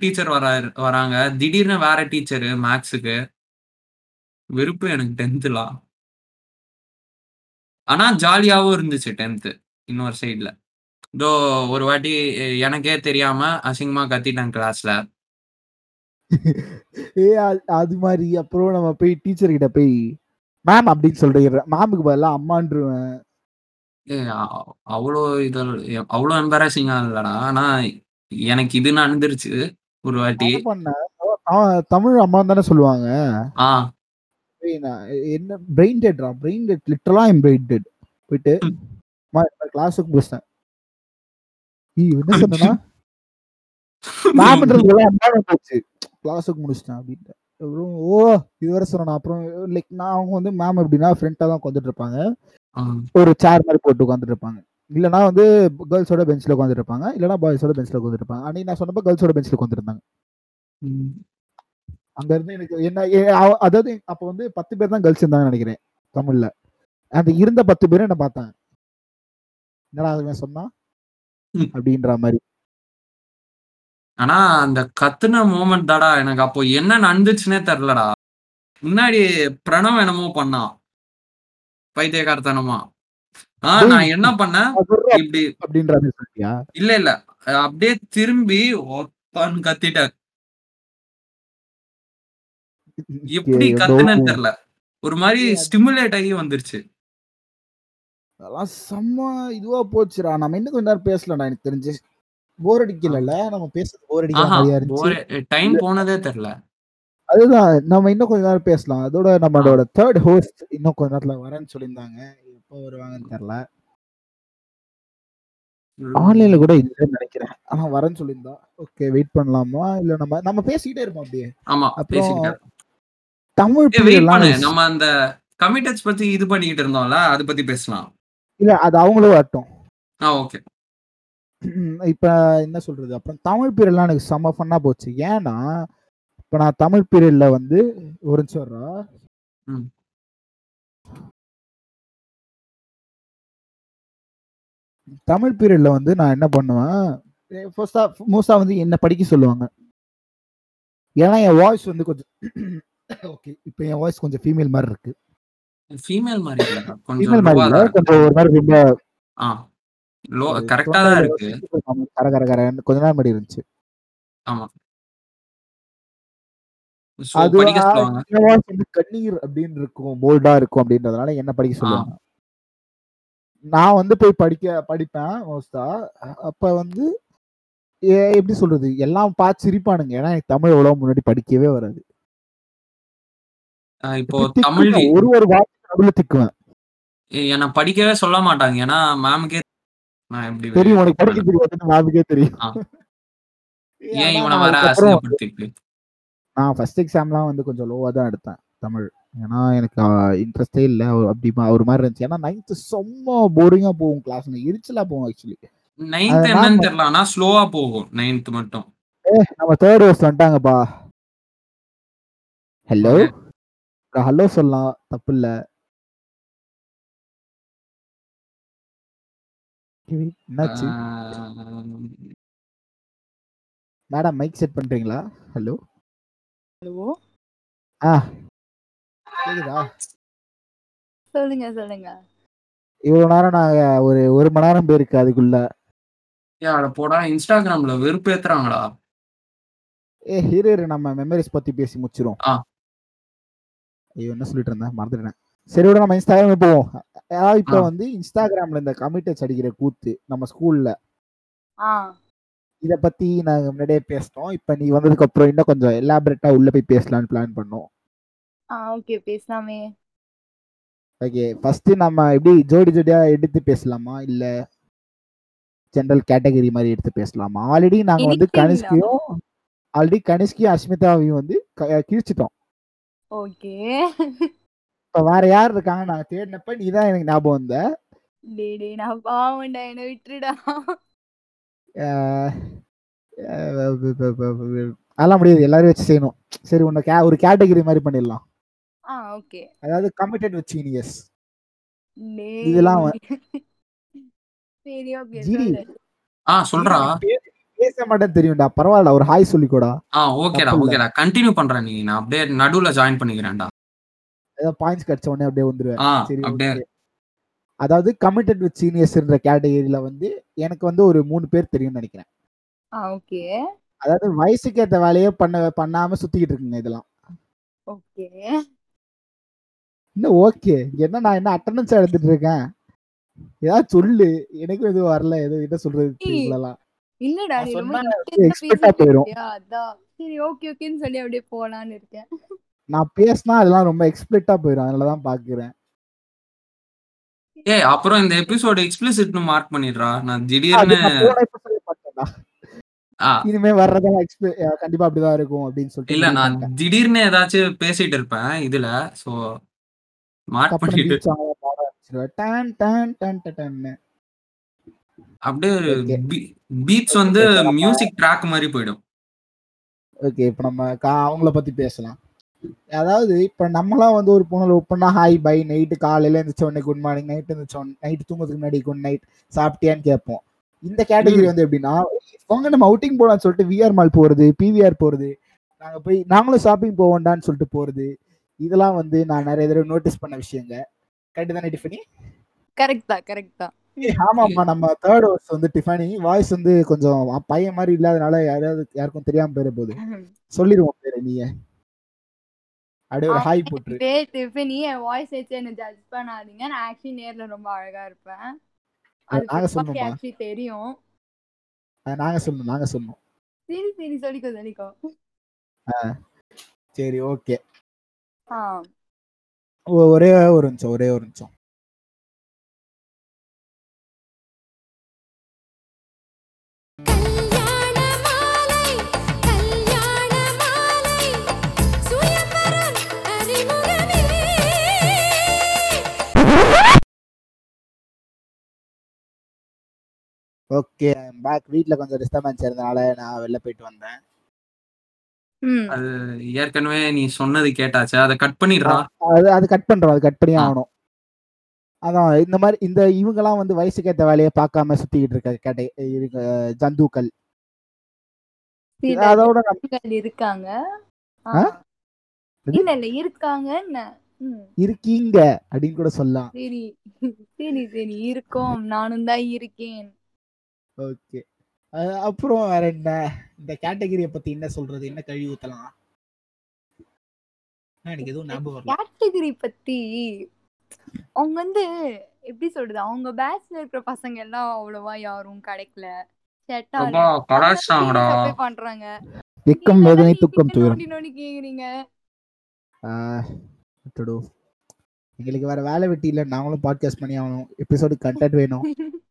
டீச்சர் வர வராங்க. திடீர்னு வேற டீச்சர் மேக்ஸுக்கு. வெறுப்பு எனக்கு டென்த்லாம் ஆனா ஜாலியாவும் இருந்துச்சு டென்த் இன்னொரு சைடுல இதோ ஒரு வாட்டி எனக்கே தெரியாம அசிங்கமா கத்திட்டேன் கிளாஸ்ல ஏ அது- அது மாதிரி அப்புறம் நம்ம போய் டீச்சர் கிட்ட போய் மேம் அப்படின்னு சொல்றீங்க மேமுக்கு பதிலா அம்மான்றுவேன். அவ்வளோ இது அவ்வளோ எம்பராசிங்கா இல்லடா. ஆனா எனக்கு இது நடந்துருச்சு ஒரு வாட்டி. என்ன பண்ணேன் அவன் தமிழ் அம்மா தானே சொல்லுவாங்க. ஆ. நான் என்ன பிரெயின் டெட்ரா பிரெயின் டெட் லிட்டரலா என் பிரெயின் டெட் போயிட்டு கிளாஸுக்கு முடிச்சிட்டேன். என்ன சொன்னா அம்மாவை போச்சு. கிளாஸுக்கு முடிச்சிட்டேன் அப்படின்ட்டு. அப்புறம் ஓ இதுவரை சொன்னேன். அப்புறம் லைக் நான் அவங்க வந்து மேம் எப்படின்னா ஃப்ரெண்டாக தான் உட்காந்துட்டு இருப்பாங்க. ஒரு சேர் மாதிரி போட்டு உட்காந்துட்டு இருப்பாங்க. இல்லைனா வந்து கேர்ள்ஸோட பெஞ்சில் உட்காந்துட்டு இருப்பாங்க. இல்லைனா பாய்ஸோட பெஞ்சில் உட்காந்துட்டு இருப்பாங்க. அன்னைக்கு நான் சொன்னப்போ கேர்ள்ஸோட பெஞ்சில் உட்காந்துருந்தாங்க. அங்க இருந்து எனக்கு என்ன அதாவது அப்போ வந்து பத்து பேர் தான் கேர்ள்ஸ் இருந்தாங்கன்னு நினைக்கிறேன் தமிழ்ல. அந்த இருந்த பத்து பேரும் என்ன பார்த்தாங்க? என்னடா அதுவே சொன்னா ம். அப்படின்ற மாதிரி. ஆனா அந்த கத்துன மூமெண்ட் தாடா எனக்கு அப்போ என்ன நடந்துச்சுன்னே தெரிலடா முன்னாடி பிரணவ் என்னமோ பண்ணான் பைத்தியக்காரத்தனமா. ஆ டேய். நான் என்ன பண்ணேன் இப்படி அப்படின்ற இல்ல இல்ல. அப்படியே திரும்பி ஒப்பான்னு கத்திட்டேன் எப்படி ஏதோ கத்துனேன்னு தெரியல. ஒரு மாதிரி ஏய், ஸ்டிமுலேட் ஆகி வந்துருச்சு. அதெல்லாம் செம்ம இதுவா போச்சுடா. நம்ம இன்னும் கொஞ்ச நேரம் பேசலாம்டா எனக்கு தெரிஞ்சு. போர் அடிக்கல நம்ம பேசுறது போர் அடிக்கிற ஆஹா மாதிரியா இருந்துச்சு. டைம் போனதே தெரியல. அதுதான். நம்ம இன்னும் கொஞ்ச நேரம் பேசலாம். அதோட நம்மளோட தேர்ட் ஹோஸ்ட் இன்னும் கொஞ்ச நேரத்துல வரேன்னு சொல்லியிருந்தாங்க. எப்போ வருவாங்கன்னு தெரியல. ஆன்லைன்ல கூட இல்லைன்னு நினைக்கிறேன். ஆனா வரேன்னு சொல்லியிருந்தா. ஓகே வெயிட் பண்ணலாமா? இல்ல நம்ம நம்ம பேசிக்கிட்டே இருப்போம் அப்படியே. ஆமா அப்புறம் பேசிக்கிட்டேன் தமிழ் நம்ம அந்த கமிட்டட்ஸ் பத்தி இது பண்ணிக்கிட்டு இருந்தோம்ல அது பத்தி பேசலாம். இல்ல அது அவங்களும் வரட்டும். ஆ ஓகே இப்ப என்ன சொல்றது? அப்புறம் தமிழ் பீரியட்லாம் எனக்கு செம்ம ஃபன்னா போச்சு. ஏன்னா இப்ப நான் தமிழ் பீரியட்ல வந்து ஒரு நிமிஷம். தமிழ் பீரியட்ல வந்து நான் என்ன பண்ணுவேன் ஃபர்ஸ்டா மோஸ்டா வந்து என்ன படிக்க சொல்லுவாங்க. ஏன்னா என் வாய்ஸ் வந்து கொஞ்சம் ஓகே இப்போ என் வாய்ஸ் கொஞ்சம் ஃபீமேல் மாதிரி இருக்கு. ஃபீமேல் மாதிரி இல்ல கொஞ்சம் ஃபீமேல் மாதிரி லோவா இல்ல. தான் இருக்கு. கொஞ்சம் ஒரு மாதிரி ரொம்ப ஆ. லோ கரெக்டா தான் இருக்கு. கர கர கரன்னு கொஞ்ச நேரம் மாதிரி இருந்துச்சு. ஆமா. சோ அது படிக்க சொல்லுவாங்க. என் வாய்ஸ் வந்து கண்ணீர் அப்படின்னு இருக்கும் போல்டா இருக்கும் அப்படின்றதுனால என்ன படிக்க சொல்லுவாங்க? நான் வந்து போய் படிக்க படிப்பேன் மோஸ்டா அப்ப வந்து ஏ- எப்படி சொல்றது? எல்லாம் பார்த்து சிரிப்பானுங்க. ஏன்னா எனக்கு தமிழ் எவ்வளவு முன்னாடி படிக்கவே வராது. அஹ் இப்போ தமிழ் திக்குவேன். ஒரு ஒரு வார்த்தை நடுவுல திக்குவேன். என்னை படிக்கவே சொல்ல மாட்டாங்க. ஏன்னா மேமுக்கே நான் எப்படி தெரியும் உனக்கு படிக்க தெரியாது மேமுக்கே தெரியும். ஏன் இவனை வர அசிங்கப்படுத்திட்டு நான் ஃபர்ஸ்ட் எக்ஸாம்லாம் வந்து கொஞ்சம் லோவாக தான் எடுத்தேன் தமிழ். ஏன்னா எனக்கு இன்ட்ரெஸ்டே இல்லை. அப்படி ஒரு மாதிரி இருந்துச்சு. ஏன்னா நைன்த்து செம்ம போரிங்காக போகும் கிளாஸ் எரிச்சலாக போகும் ஆக்சுவலி நைன்த் என்னன்னு தெரியல. ஆனா ஸ்லோவா போகும் நைன்த் மட்டும். நம்ம தேர்ட் வர்ஸ் வந்துட்டாங்கப்பா ஹலோ ஹலோ சொல்லலாம். தப்பு இல்லை என்னாச்சு? மேடம் மைக் செட் பண்றீங்களா? ஹலோ ஹலோ ஆ. கேக்குதா? சொல்லுங்க சொல்லுங்க. இவ்வளவு நேரம் நாங்க ஒரு ஒரு மணி நேரம் போயிருக்கு அதுக்குள்ள. அட போடா இன்ஸ்டாகிராம்ல வெறுப்பேத்துறாங்கடா. ஏ ஹீரோ நம்ம மெமரிஸ் பத்தி பேசி முடிச்சிரும் ஆ. ஐயோ என்ன சொல்லிட்டு இருந்தேன்? மறந்துட்டேன். சரி விட நம்ம இன்ஸ்டாகிராம் போவோம். அதாவது இப்ப. வந்து இன்ஸ்டாகிராம்ல இந்த கமிட்டட்ஸ் அடிக்கிற கூத்து நம்ம ஸ்கூல்ல ஆ. இத பத்தி நாங்க முன்னாடியே பேசினோம் இப்ப நீ வந்ததுக்கு அப்புறம் இன்னும் கொஞ்சம் எலாபரேட்டா உள்ள போய் பேசலாம்னு பிளான் பண்ணோம். ஆ ஓகே பேசலாமே. ஓகே ஃபர்ஸ்ட் நம்ம எப்படி ஜோடி ஜோடியா எடுத்து பேசலாமா? இல்ல ஜெனரல் கேட்டகரி மாதிரி எடுத்து பேசலாமா? ஆல்ரெடி நாங்க வந்து கனிஷ்கையும் ஆல்ரெடி கனிஷ்கையும் அஸ்மிதாவையும் வந்து க- கிழிச்சிட்டோம். ஓகே இப்ப வேற யார் இருக்காங்க? நாங்க தேடினப்ப நீ தான் எனக்கு ஞாபகம் வந்த. டே டே நான் பாவண்டா என்ன விட்டுடா அதெல்லாம் முடியாது. எல்லாரும் வச்சு செய்யணும். சரி உன்னை கே ஒரு கேட்டகரி மாதிரி பண்ணிடலாம். ஆ ஓகே. அதாவது கமிட்டட் வித் டே இதெல்லாம் சரி ஓகே ஆ சொல்றா. பேச மாட்டேன்னு தெரியும்டா. பரவாயில்ல ஒரு ஹாய் சொல்லிக்கூடா. ஆ ஓகேடா. ஓகேடா. கண்டினியூ பண்றேன் நீ. நான் அப்படியே நடுவுல ஜாயின் பண்ணிக்கிறேன்டா. ஏதோ பாயிண்ட்ஸ் கிடைச்ச உடனே அப்படியே வந்துருவேன். சரி. அதாவது கமிட்டட் வித் சீனியர்ஸ்ன்ற கேட்டகரியில வந்து எனக்கு வந்து ஒரு மூணு பேர் தெரியும்னு நினைக்கிறேன். ஆ ஓகே அதாவது வயசுக்கு ஏத்த வேலையே பண்ண பண்ணாம சுத்திக்கிட்டு இருக்குங்க இதெல்லாம். ஓகே இன்னும் ஓகே என்ன நான் என்ன அட்டண்டன்ஸ் எடுத்துட்டு இருக்கேன்? ஏதாவது சொல்லு. எனக்கும் எதுவும் வரல. எதுவும் என்ன சொல்றது இவ்வளவுலாம் இல்லடா அதான். சரி ஓகே ஓகேன்னு சொல்லி அப்படியே போலான்னு இருக்கேன். நான் பேசினா அதெல்லாம் ரொம்ப எக்ஸ்பிளிட்டா போயிடும் அதனாலதான் பாக்குறேன் ஏய் அப்புறம் இந்த எபிசோடு எக்ஸ்பிளிசிட்னு மார்க் பண்ணிடுறா நான் திடீர்னு இனிமே வர்றதெல்லாம் கண்டிப்பா அப்படிதான் இருக்கும் அப்படின்னு சொல்லிட்டு இல்ல நான். திடீர்னு ஏதாச்சும் பேசிட்டு இருப்பேன் இதுல சோ மார்க் பண்ணிட்டு. டான் டான் டான் டான். அப்படியே. பீட்ஸ் வந்து மியூசிக் ட்ராக் மாதிரி போயிடும் ஓகே இப்போ நம்ம அவங்கள பத்தி பேசலாம் அதாவது இப்போ நம்மலாம் வந்து ஒரு பொண்ணு லவ் பண்ணா ஹாய் பை நைட்டு காலையில எழுந்திரிச்ச உடனே குட் மார்னிங் நைட் எழுந்திரிச்ச நைட் தூங்குறதுக்கு முன்னாடி குட் நைட் சாப்பிட்டியான்னு கேட்போம். இந்த கேட்டகரி வந்து எப்படின்னா அவங்க நம்ம அவுட்டிங் போலாம்னு சொல்லிட்டு விஆர் மால் போறது பிவிஆர் போறது. நாங்க போய் நாங்களும் ஷாப்பிங் போவோண்டான்னு சொல்லிட்டு போறது. இதெல்லாம் வந்து நான் நிறைய தடவை நோட்டீஸ் பண்ண விஷயங்க. கரெக்ட் தானே டிஃபனி? கரெக்ட் தான் கரெக்ட் தான். ஆமாம்மா நம்ம தேர்ட் ஹவர்ஸ் வந்து டிஃபனி. வாய்ஸ் வந்து கொஞ்சம் பையன் மாதிரி இல்லாதனால யாராவது யாருக்கும் தெரியாம போயிட போகுது சொல்லிடுவோம் பேரு நீங்க அப்படியே ஒரு ஹாய் போட்டுரு. டே டிஃபனி என் வாய்ஸ் வச்சு என்ன ஜட்ஜ் பண்ணாதீங்க. நான் ஆக்சுவலி நேர்ல ரொம்ப அழகா இருப்பேன். அது நாங்க சொன்னோமா? ஆக்சுவலி தெரியும். அஹ் நாங்க சொல்லணும் நாங்க சொன்னோம் சரி சரி சொல்லிக்கோ சொல்லிக்கோ. சரி ஓகே ஆ. ஒரே ஒரு நிமிஷம் ஒரே ஒரு நிமிஷம். ஓகே பேக் வீட்ல கொஞ்சம் டிஸ்டர்பன்ஸ் இருந்தனால நான் வெளில போயிட்டு வந்தேன். ம். அது ஏற்கனவே நீ சொன்னது கேட்டாச்சு? அதை கட் பண்ணிடுறா? அது அது கட் பண்றோம். அது கட் பண்ணி. ஆகணும். அதான் இந்த மாதிரி இந்த இவங்கெல்லாம் வந்து வயசுக்கு ஏத்த வேலையை பார்க்காம சுத்திக்கிட்டு இருக்க கேட்டை இருக்க ஜந்துக்கள். அதோட இருக்காங்க? இல்ல இல்ல இருக்காங்க என்ன? ம். இருக்கீங்க அப்படின்னு கூட சொல்லலாம். சரி. சரி சரி இருக்கோம். நானும் தான் இருக்கேன். ஓகே அப்புறம் வேற என்ன? இந்த கேட்டகரியை பத்தி என்ன சொல்றது? என்ன கழுவி ஊத்தலாம்? எனக்கு எதுவும் ஞாபகம் வரல. கேட்டகரி பத்தி அவங்க வந்து எப்படி சொல்றது? அவங்க பேட்ச்ல இருக்கிற பசங்க எல்லாம் அவ்வளவா யாரும் கிடைக்கல. பண்றாங்க. திக்கம் நீங்க வேதனை தானே துக்கம் துயரம் கேக்குறீங்க. எங்களுக்கு வேற வேலை வெட்டி இல்லை. நாங்களும் பாட்காஸ்ட் பண்ணி ஆகணும். எபிசோடு கண்டென்ட் வேணும்.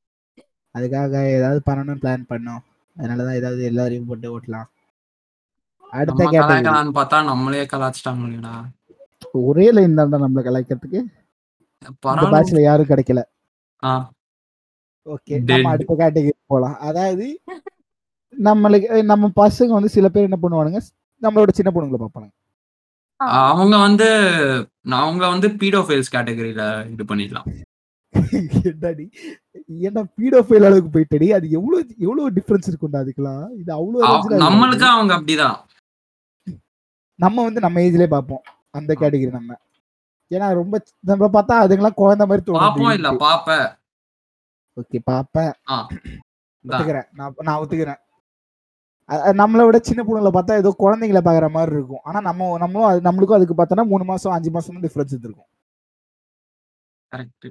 அதுக்காக ஏதாவது பண்ணணும்னு பிளான் பண்ணோம். அதனாலதான் ஏதாவது எல்லாரையும் போட்டு ஓட்டலாம். அடுத்த கேட்டகரி பார்த்தா நம்மளே கலாய்ச்சிட்டாங்களேடா ஒரே லைன் தான் நம்மள கலாய்க்கிறதுக்கு. பேட்ச்ல யாரும் கிடைக்கல. ஆ, ஓகே. நம்ம அடுத்த கேட்டகரி போலாம். அதாவது நம்மளுக்கு நம்ம பசங்க வந்து சில பேர் என்ன பண்ணுவானுங்க? நம்மளோட சின்ன பொண்ணுங்களை பார்ப்பாங்க அவங்க வந்து அவங்க வந்து பீடோஃபைல்ஸ் கேட்டகரியில இது பண்ணிடலாம் ஏன்னா பீடோஃபைல் அளவுக்கு போயிட்டடி? அது எவ்வளவு எவ்வளவு டிஃபரன்ஸ் இருக்கும்டா அதுக்கெல்லாம்? இது அவ்வளவு. நம்மளுக்கு அவங்க அப்படிதான். நம்ம வந்து நம்ம ஏஜ்லயே பார்ப்போம். அந்த கேட்டகரி நம்ம. ஏன்னா ரொம்ப நம்ம பார்த்தா அதுங்கெல்லாம் குழந்தை மாதிரி பாப்போம் இல்ல பாப்ப ஓகே பாப்பேன். ஒத்துக்கிறேன். நான் நான் ஒத்துக்கிறேன். நம்மளை விட சின்ன பொண்ணுங்களை பார்த்தா ஏதோ குழந்தைங்கள பாக்குற மாதிரி இருக்கும். ஆனா நம்ம நம்மளும் அது நம்மளுக்கும் அதுக்கு பார்த்தோன்னா மூணு மாசம் அஞ்சு மாசம் டிஃபரன்ஸ் இருக்கும் கரெக்ட்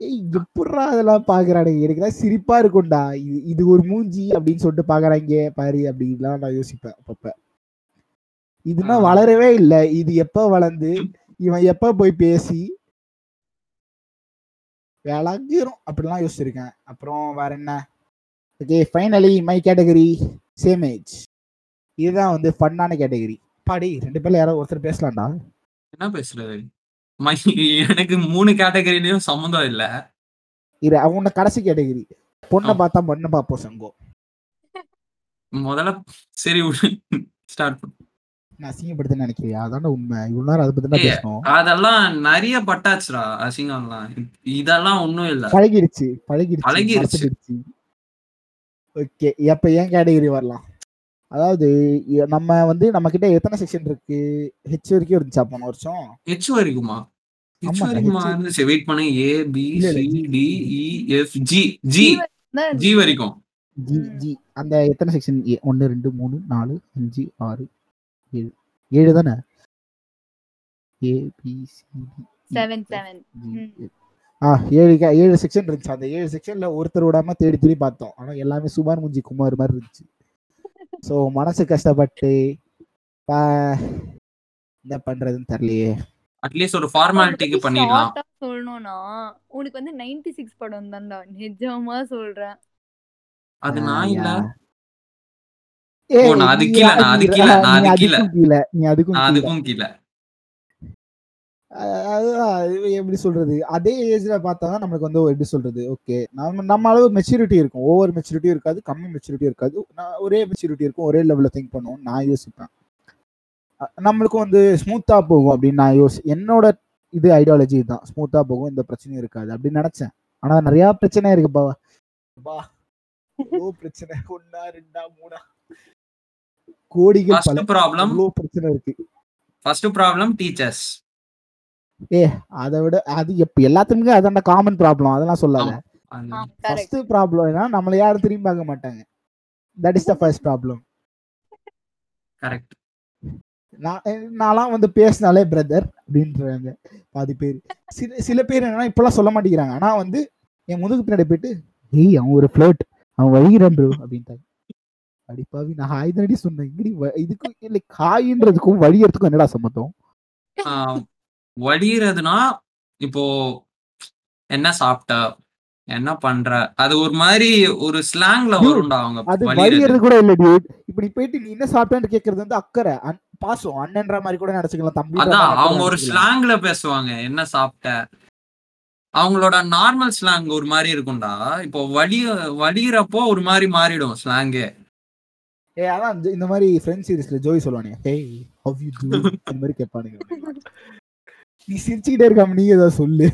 எப்படா அதெல்லாம் பாக்குறானுங்க எனக்கு தான் சிரிப்பா இருக்கும்டா. இது இது ஒரு மூஞ்சி அப்படின்னு சொல்லிட்டு பாக்குறாங்க. பாரு அப்படின்லாம் நான் யோசிப்பேன் அப்பப்ப. இதுனா. வளரவே இல்லை. இது எப்ப வளர்ந்து இவன் எப்ப போய் பேசி விளங்கிரும் அப்படிலாம் யோசிச்சிருக்கேன். அப்புறம் வேற என்ன? Okay finally my category same age இதுதான் வந்து ஃபன்னான கேட்டகரி பாடி ரெண்டு பேர்ல யாராவது ஒருத்தர் பேசலாம்டா. என்ன பேசுறது? மை எனக்கு மூணு கேட்டகரிலயும் சம்மந்தம் இல்ல. இது அவங்க கடைசி கேட்டகரி. பொண்ணை. பார்த்தா பொண்ணை பார்ப்போம் சங்கோ. முதல்ல சரி ஸ்டார்ட் நான் அசிங்கப்படுத்துன்னு நினைக்கிறியா? அதான உண்மை. இவ்வளவு நேரம் அதை பத்தி தான் பேசணும். அதெல்லாம் நிறைய பட்டாச்சுடா அசிங்கம்லாம். இதெல்லாம் ஒண்ணும் இல்ல. பழகிடுச்சு பழகிடுச்சு பழகிருச்சு. ஓகே அப்ப ஏன் கேட்டகரி வரலாம்? அதாவது நம்ம வந்து நம்ம கிட்ட எத்தனை செக்ஷன் இருக்கு? ஹெச் வரைக்கும் இருந்துச்சா போன வருஷம்? ஹெச் வரைக்குமா? ஹெச் வரைக்குமா? H. இருந்துச்சு வெயிட் பண்ணு ஏ பி இல்ல, இல்ல, C G. D E F G G தான் ஜி வரைக்கும். ஜி ம். ஜி அந்த எத்தனை செக்ஷன் ஒன்னு ரெண்டு மூணு நாலு அஞ்சு ஆறு ஏழு. ஏழு தானே? A B C seven seven ம். ஆ ஏழு கே- ஏழு செக்ஷன் இருந்துச்சு. அந்த ஏழு செக்ஷன்ல ஒருத்தர் விடாம தேடி தேடி பார்த்தோம். ஆனா எல்லாமே சுமார் முஞ்சி குமார் மாதிரி இருந்துச்சு. ஸோ மனசு கஷ்டப்பட்டு என்ன பண்றதுன்னு தெரியலையே. அட்லீஸ்ட் ஒரு ஃபார்மாலிட்டிக்கு பண்ணிடலாம். சொல்லணும்னா உனக்கு வந்து 96 சிக்ஸ் படம் தான்டா. நிஜமா சொல்றேன். அது நான் இல்ல. ஓ, நான் நீ கீழ, நான் அதுக்கு கீழ, நான் நீ அதுக்கு கீழ. நீ அதுக்கும் கீழ. அதுக்கும் கீழே. அஹ் அதுதான் எப்படி சொல்றது? அதே ஏஜ்ல பார்த்தா தான் நமக்கு வந்து எப்படி சொல்றது? ஓகே நம்ம நம்ம அளவு மெச்சூரிட்டி இருக்கும். ஓவர் மெச்சூரிட்டி இருக்காது கம்மி மெச்சூரிட்டி இருக்காது. ஒரே மெச்சூரிட்டி இருக்கும். ஒரே லெவலில் திங்க் பண்ணுவோம் நான் யோசிப்பேன். நம்மளுக்கும் வந்து ஸ்மூத்தா போகும் அப்படின்னு நான் யோசி என்னோட இது ஐடியாலஜி தான் ஸ்மூத்தா போகும் இந்த பிரச்சனையும் இருக்காது அப்படின்னு நினைச்சேன். ஆனா நிறைய பிரச்சனை இருக்கு பா. எவ்வளோ பிரச்சனை? ஒன்னா ரெண்டா மூணா? கோடிகள் பல ப்ராப்ளம் பிரச்சனை இருக்கு? ஃபர்ஸ்ட் ப்ராப்ளம் டீச்சர்ஸ் அதை விட அது எப்ப எல்லாத்துக்குமே அதான காமன் ப்ராப்ளம் அதெல்லாம் சொல்லாத. ஃபர்ஸ்ட் ப்ராப்ளம் என்ன நம்மள யாரும் திரும்பி பார்க்க மாட்டாங்க. That is the first problem correct நான் நான்லாம் வந்து பேசினாலே பிரதர் அப்படின்றாங்க பாதி பேர். சில சில பேர் என்னன்னா இப்பெல்லாம் சொல்ல மாட்டேங்கிறாங்க. ஆனா வந்து என் முதுகு பின்னாடி போயிட்டு ஏய் அவன் ஒரு ஃப்ளோட் அவன் வழிகிறான் ப்ரோ அப்படின்ட்டாங்க. அடிப்பாவி நான் ஹாய் தானடி சொன்னேன். இங்கடி வ- இதுக்கும் இல்லை ஹாயின்றதுக்கும் வழியறதுக்கும் என்னடா சம்மந்தம் வடிகிறதுனா இப்போ என்ன சாப்பிட்ட என்ன பண்ற அது ஒரு மாதிரி ஒரு ஸ்லாங்ல வரும்டா அவங்க அது வடிகிறது கூட இல்ல டியூட் இப்ப நீ போயிட்டு நீ என்ன சாப்பிட்டான்னு கேக்குறது வந்து அக்கறை. பாசம். அண்ணன்ற மாதிரி கூட நினைச்சுக்கலாம் தம்பி அதான் அவங்க ஒரு ஸ்லாங்ல பேசுவாங்க. என்ன சாப்பிட்ட அவங்களோட நார்மல் ஸ்லாங் ஒரு மாதிரி இருக்கும்டா. இப்போ வலி வலிகிறப்போ ஒரு மாதிரி மாறிடும் ஸ்லாங்கே ஏ. அதான் இந்த- மாதிரி ஃப்ரெண்ட் சீரிஸ்ல ஜோய் சொல்லுவானுங்க ஹே ஹவ் யூ டு இந்த மாதிரி கேட்பானுங்க. நீ சிரிச்சுக்கிட்டே இருக்காம நீ ஏதாவது சொல்லு.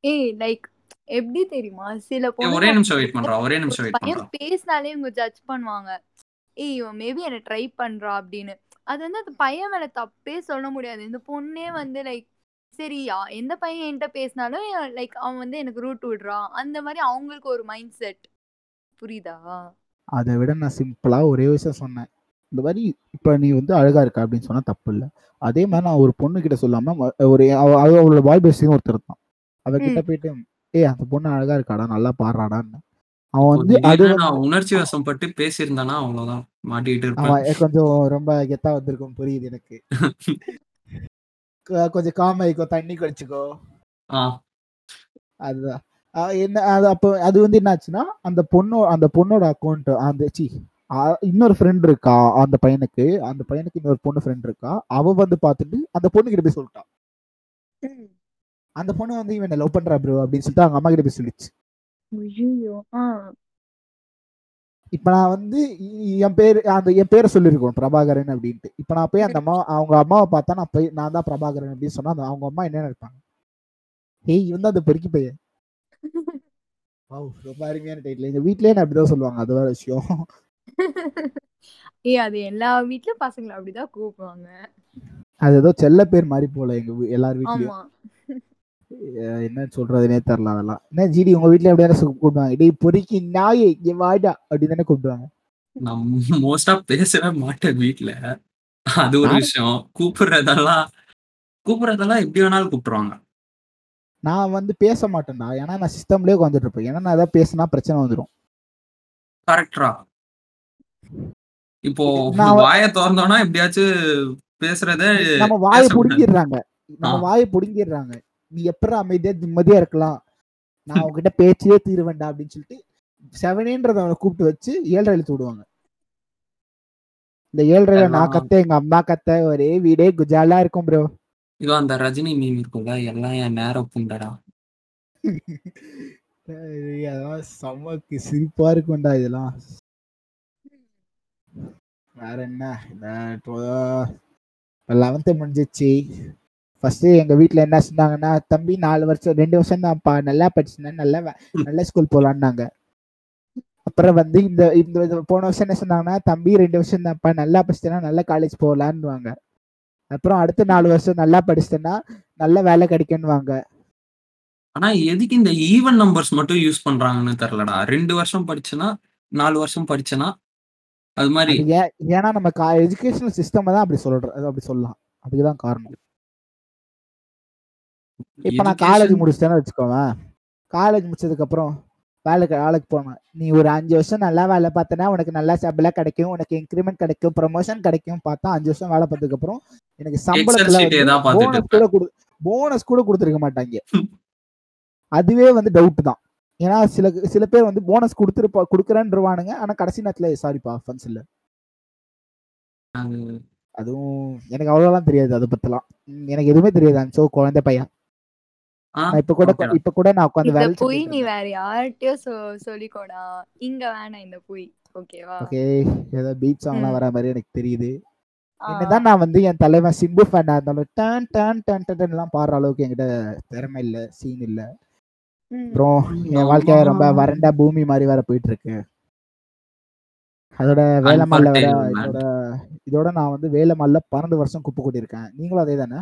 ஏய் லைக் எப்படி தெரியுமா? சில ஒரே நிமிஷம் வெயிட் பண்றா ஒரே நிமிஷம் வெயிட் பையன் பண்றா. பேசினாலே இவங்க ஜட்ஜ் பண்ணுவாங்க. ஏய் இவன் மேபி என்ன ட்ரை பண்றா அப்படின்னு. அது வந்து அந்த பையன் மேல தப்பே சொல்ல முடியாது. இந்த பொண்ணே வந்து லைக் சரி யா- எந்த பையன் என்கிட்ட பேசினாலும் லைக் அவன் வந்து எனக்கு ரூட் விடுறான் அந்த மாதிரி அவங்களுக்கு ஒரு மைண்ட் செட் புரியுதா? அதை விட நான் சிம்பிளா ஒரே விஷயம் சொன்னேன். இந்த மாதிரி இப்போ நீ வந்து அழகா இருக்க அப்படின்னு சொன்னா தப்பு இல்லை. அதே மாதிரி நான் ஒரு பொண்ணு கிட்ட சொல்லாம ஒரு அவ- அவ- அவளோட பாய் பெஸ்டின்னு ஒருத்தர் இருக்கான். அவகிட்ட போயிட்டு ஏய் அந்த பொண்ணு அழகா இருக்காடா நல்லா பாடுறாடான்னு. அவன் வந்து அது உணர்ச்சி வசப்பட்டு பேசியிருந்தானா அவ்வளவுதான். மாட்டிக்கிட்டு இருப்பேன். கொஞ்சம் ரொம்ப கெத்தா வந்திருக்கும் புரியுது எனக்கு. கொஞ்சம் காமாயிக்கோ தண்ணி குடிச்சுக்கோ. அதுதான். என்ன அது அப்போ அது வந்து என்னாச்சுன்னா அந்த பொண்ணு அந்த பொண்ணோட அக்கௌண்ட் அந்த சி இன்னொரு ஃப்ரெண்ட் இருக்கா அந்த பையனுக்கு அந்த பையனுக்கு இன்னொரு பொண்ணு ஃப்ரெண்ட் இருக்கா அவ வந்து பார்த்துட்டு அந்த பொண்ணு கிட்ட போய் சொல்லிட்டான் அந்த பொண்ணு வந்து இவன் லவ் பண்றா ப்ரோ அப்படின்னு சொல்லிட்டு அவங்க அம்மா கிட்ட போய் சொல்லிச்சு. இப்ப நான் வந்து என் பேர் அந்த என் பேரை சொல்லியிருக்கோம் பிரபாகரன் அப்படின்ட்டு. இப்ப நான் போய் அந்த அம்மா அவங்க அம்மாவை பார்த்தா நான் போய் நான் தான் பிரபாகரன் அப்படின்னு சொன்னா அவங்க அம்மா என்ன நினைப்பாங்க? ஏய் இவன் தான் அந்த பெருக்கி பையன். ரொம்ப அருமையான டைட்டில் எங்க வீட்லயே நான் அப்படிதான் சொல்லுவாங்க அது வேற விஷயம். ஏய் அது எல்லா வீட்லயும் பசங்களை அப்படிதான் கூப்பிடுவாங்க. அது ஏதோ செல்ல பேர் மாதிரி போல எங்க வீ- எல்லார் வீட்லயும். ஆமா. என்ன சொல்றதுனே தெரியல அதெல்லாம். என்ன ஜிடி உங்க வீட்ல எப்படியான கூப்பிடுவாங்க? டேய் பொறுக்கி நாயே இங்க வாடா அப்படின்னு தானே கூப்பிடுவாங்க. நான் மோஸ்டா பேசவே மாட்டேன் வீட்ல. அது ஒரு நானும் விஷயம். கூப்பிடுறதெல்லாம் கூப்பிடுறதெல்லாம் எப்படி வேணாலும் கூப்பிட்டுருவாங்க. நான் வந்து பேச மாட்டேன்டா. ஏன்னா நான் சிஸ்டம்லயே உட்காந்துட்டு இருப்பேன். ஏன்னா நான் ஏதாவது பேசினா பிரச்சனை வந்துடும் கரெக்டா இப்போ வாயை திறந்தோம்னா எப்படியாச்சும் பேசுறத நம்ம வாயை புடுங்கிடுறாங்க. நம்ம. வாயை புடுங்கிடுறாங்க. நீ எப்படி அமைதியா நிம்மதியா இருக்கலாம். நான் உங்ககிட்ட பேச்சியே தீருவேன்டா அப்படின்னு சொல்லிட்டு செவனேன்றத அவனை கூப்பிட்டு வச்சு ஏழரை எழுத்து விடுவாங்க. இந்த ஏழரைல நான் கத்த எங்க அம்மா கத்த ஒரே வீடே குஜாலா இருக்கும் ப்ரோ இதோ அந்த ரஜினி மீம் இருக்குல்ல எல்லாம் என் நேரம் புண்டடா. செம்மக்கு சிரிப்பா இருக்கும்டா இதெல்லாம். வேற என்ன? இந்த லெவன்த்து முடிஞ்சிச்சு. ஃபர்ஸ்ட் எங்க வீட்ல என்ன சொன்னாங்கன்னா தம்பி நாலு வருஷம் ரெண்டு வருஷம் தான்ப்பா. நல்லா படிச்சுனா நல்லா நல்ல ஸ்கூல் போலான்னாங்க அப்புறம் வந்து இந்த இந்த போன வருஷம் என்ன சொன்னாங்கன்னா தம்பி ரெண்டு வருஷம் தான்ப்பா. நல்லா படிச்சுனா நல்ல காலேஜ் போகலான்னுவாங்க அப்புறம் அடுத்த நாலு வருஷம் நல்லா படிச்சிட்டேன்னா நல்ல வேலை கிடைக்கும்னுவாங்க. ஆனா எதுக்கு இந்த ஈவன் நம்பர்ஸ் மட்டும் யூஸ் பண்றாங்கன்னு தெரியலடா. ரெண்டு வருஷம் படிச்சுனா நாலு வருஷம் படிச்சுனா அது மாதிரி ஏன்னா நம்ம எஜுகேஷனல் சிஸ்டம் தான் அப்படி சொல்ற அது அப்படி சொல்லலாம். அதுக்குதான் காரணம். இப்ப நான் காலேஜ் முடிச்சிட்டேன்னு வச்சுக்கோவேன் காலேஜ் முடிச்சதுக்கு அப்புறம் வேலைக்கு வேலைக்கு போனேன். நீ ஒரு அஞ்சு வருஷம் நல்லா வேலை பார்த்தனா உனக்கு நல்லா சம்பளம் கிடைக்கும் உனக்கு இன்க்ரிமெண்ட் கிடைக்கும் ப்ரமோஷன் கிடைக்கும் பார்த்தா அஞ்சு வருஷம் வேலை பார்த்ததுக்கு அப்புறம் எனக்கு சம்பளத்துல பார்த்துட்டு போனஸ் கூட கொடு போனஸ் கூட கொடுத்துருக்க மாட்டாங்க. அதுவே வந்து டவுட் தான். ஏன்னா சில சில பேர் வந்து போனஸ் கொடுத்துருப்பா கொடுக்குறேன்றவானுங்க. ஆனா கடைசி நேரத்துல சாரிப்பா ஃபண்ட்ஸ் இல்ல. அது அதுவும் எனக்கு அவ்வளோலாம் தெரியாது அதை பத்திலாம். ம், எனக்கு எதுவுமே தெரியாது. சோ குழந்தை பையன். இப்ப கூட. இப்ப கூட நான் உட்காந்து இந்த வேலை பொய் நீ வேற யார்கிட்டயோ சொ சொல்லிக்கோடா. இங்க வேணாம் இந்த பொய். ஓகேவா? ஓகே ஏதோ பீச் சாங்லாம். வர மாதிரி எனக்கு தெரியுது. என்னதான் நான் வந்து என் தலைவன் சிம்பு ஃபேனா இருந்தாலும் டான் டான் டான் டான் எல்லாம் பாடுற அளவுக்கு என்கிட்ட திறமை இல்ல சீன் இல்ல. அப்புறம் என் வாழ்க்கை ரொம்ப வறண்ட பூமி மாதிரி வேற போயிட்டு இருக்கு அதோட வேலைமல்ல வேற. இதோட இதோட நான் வந்து வேலைமல்ல பன்னெண்டு வருஷம் குப்பை கொட்டியிருக்கேன். நீங்களும் அதே தானே?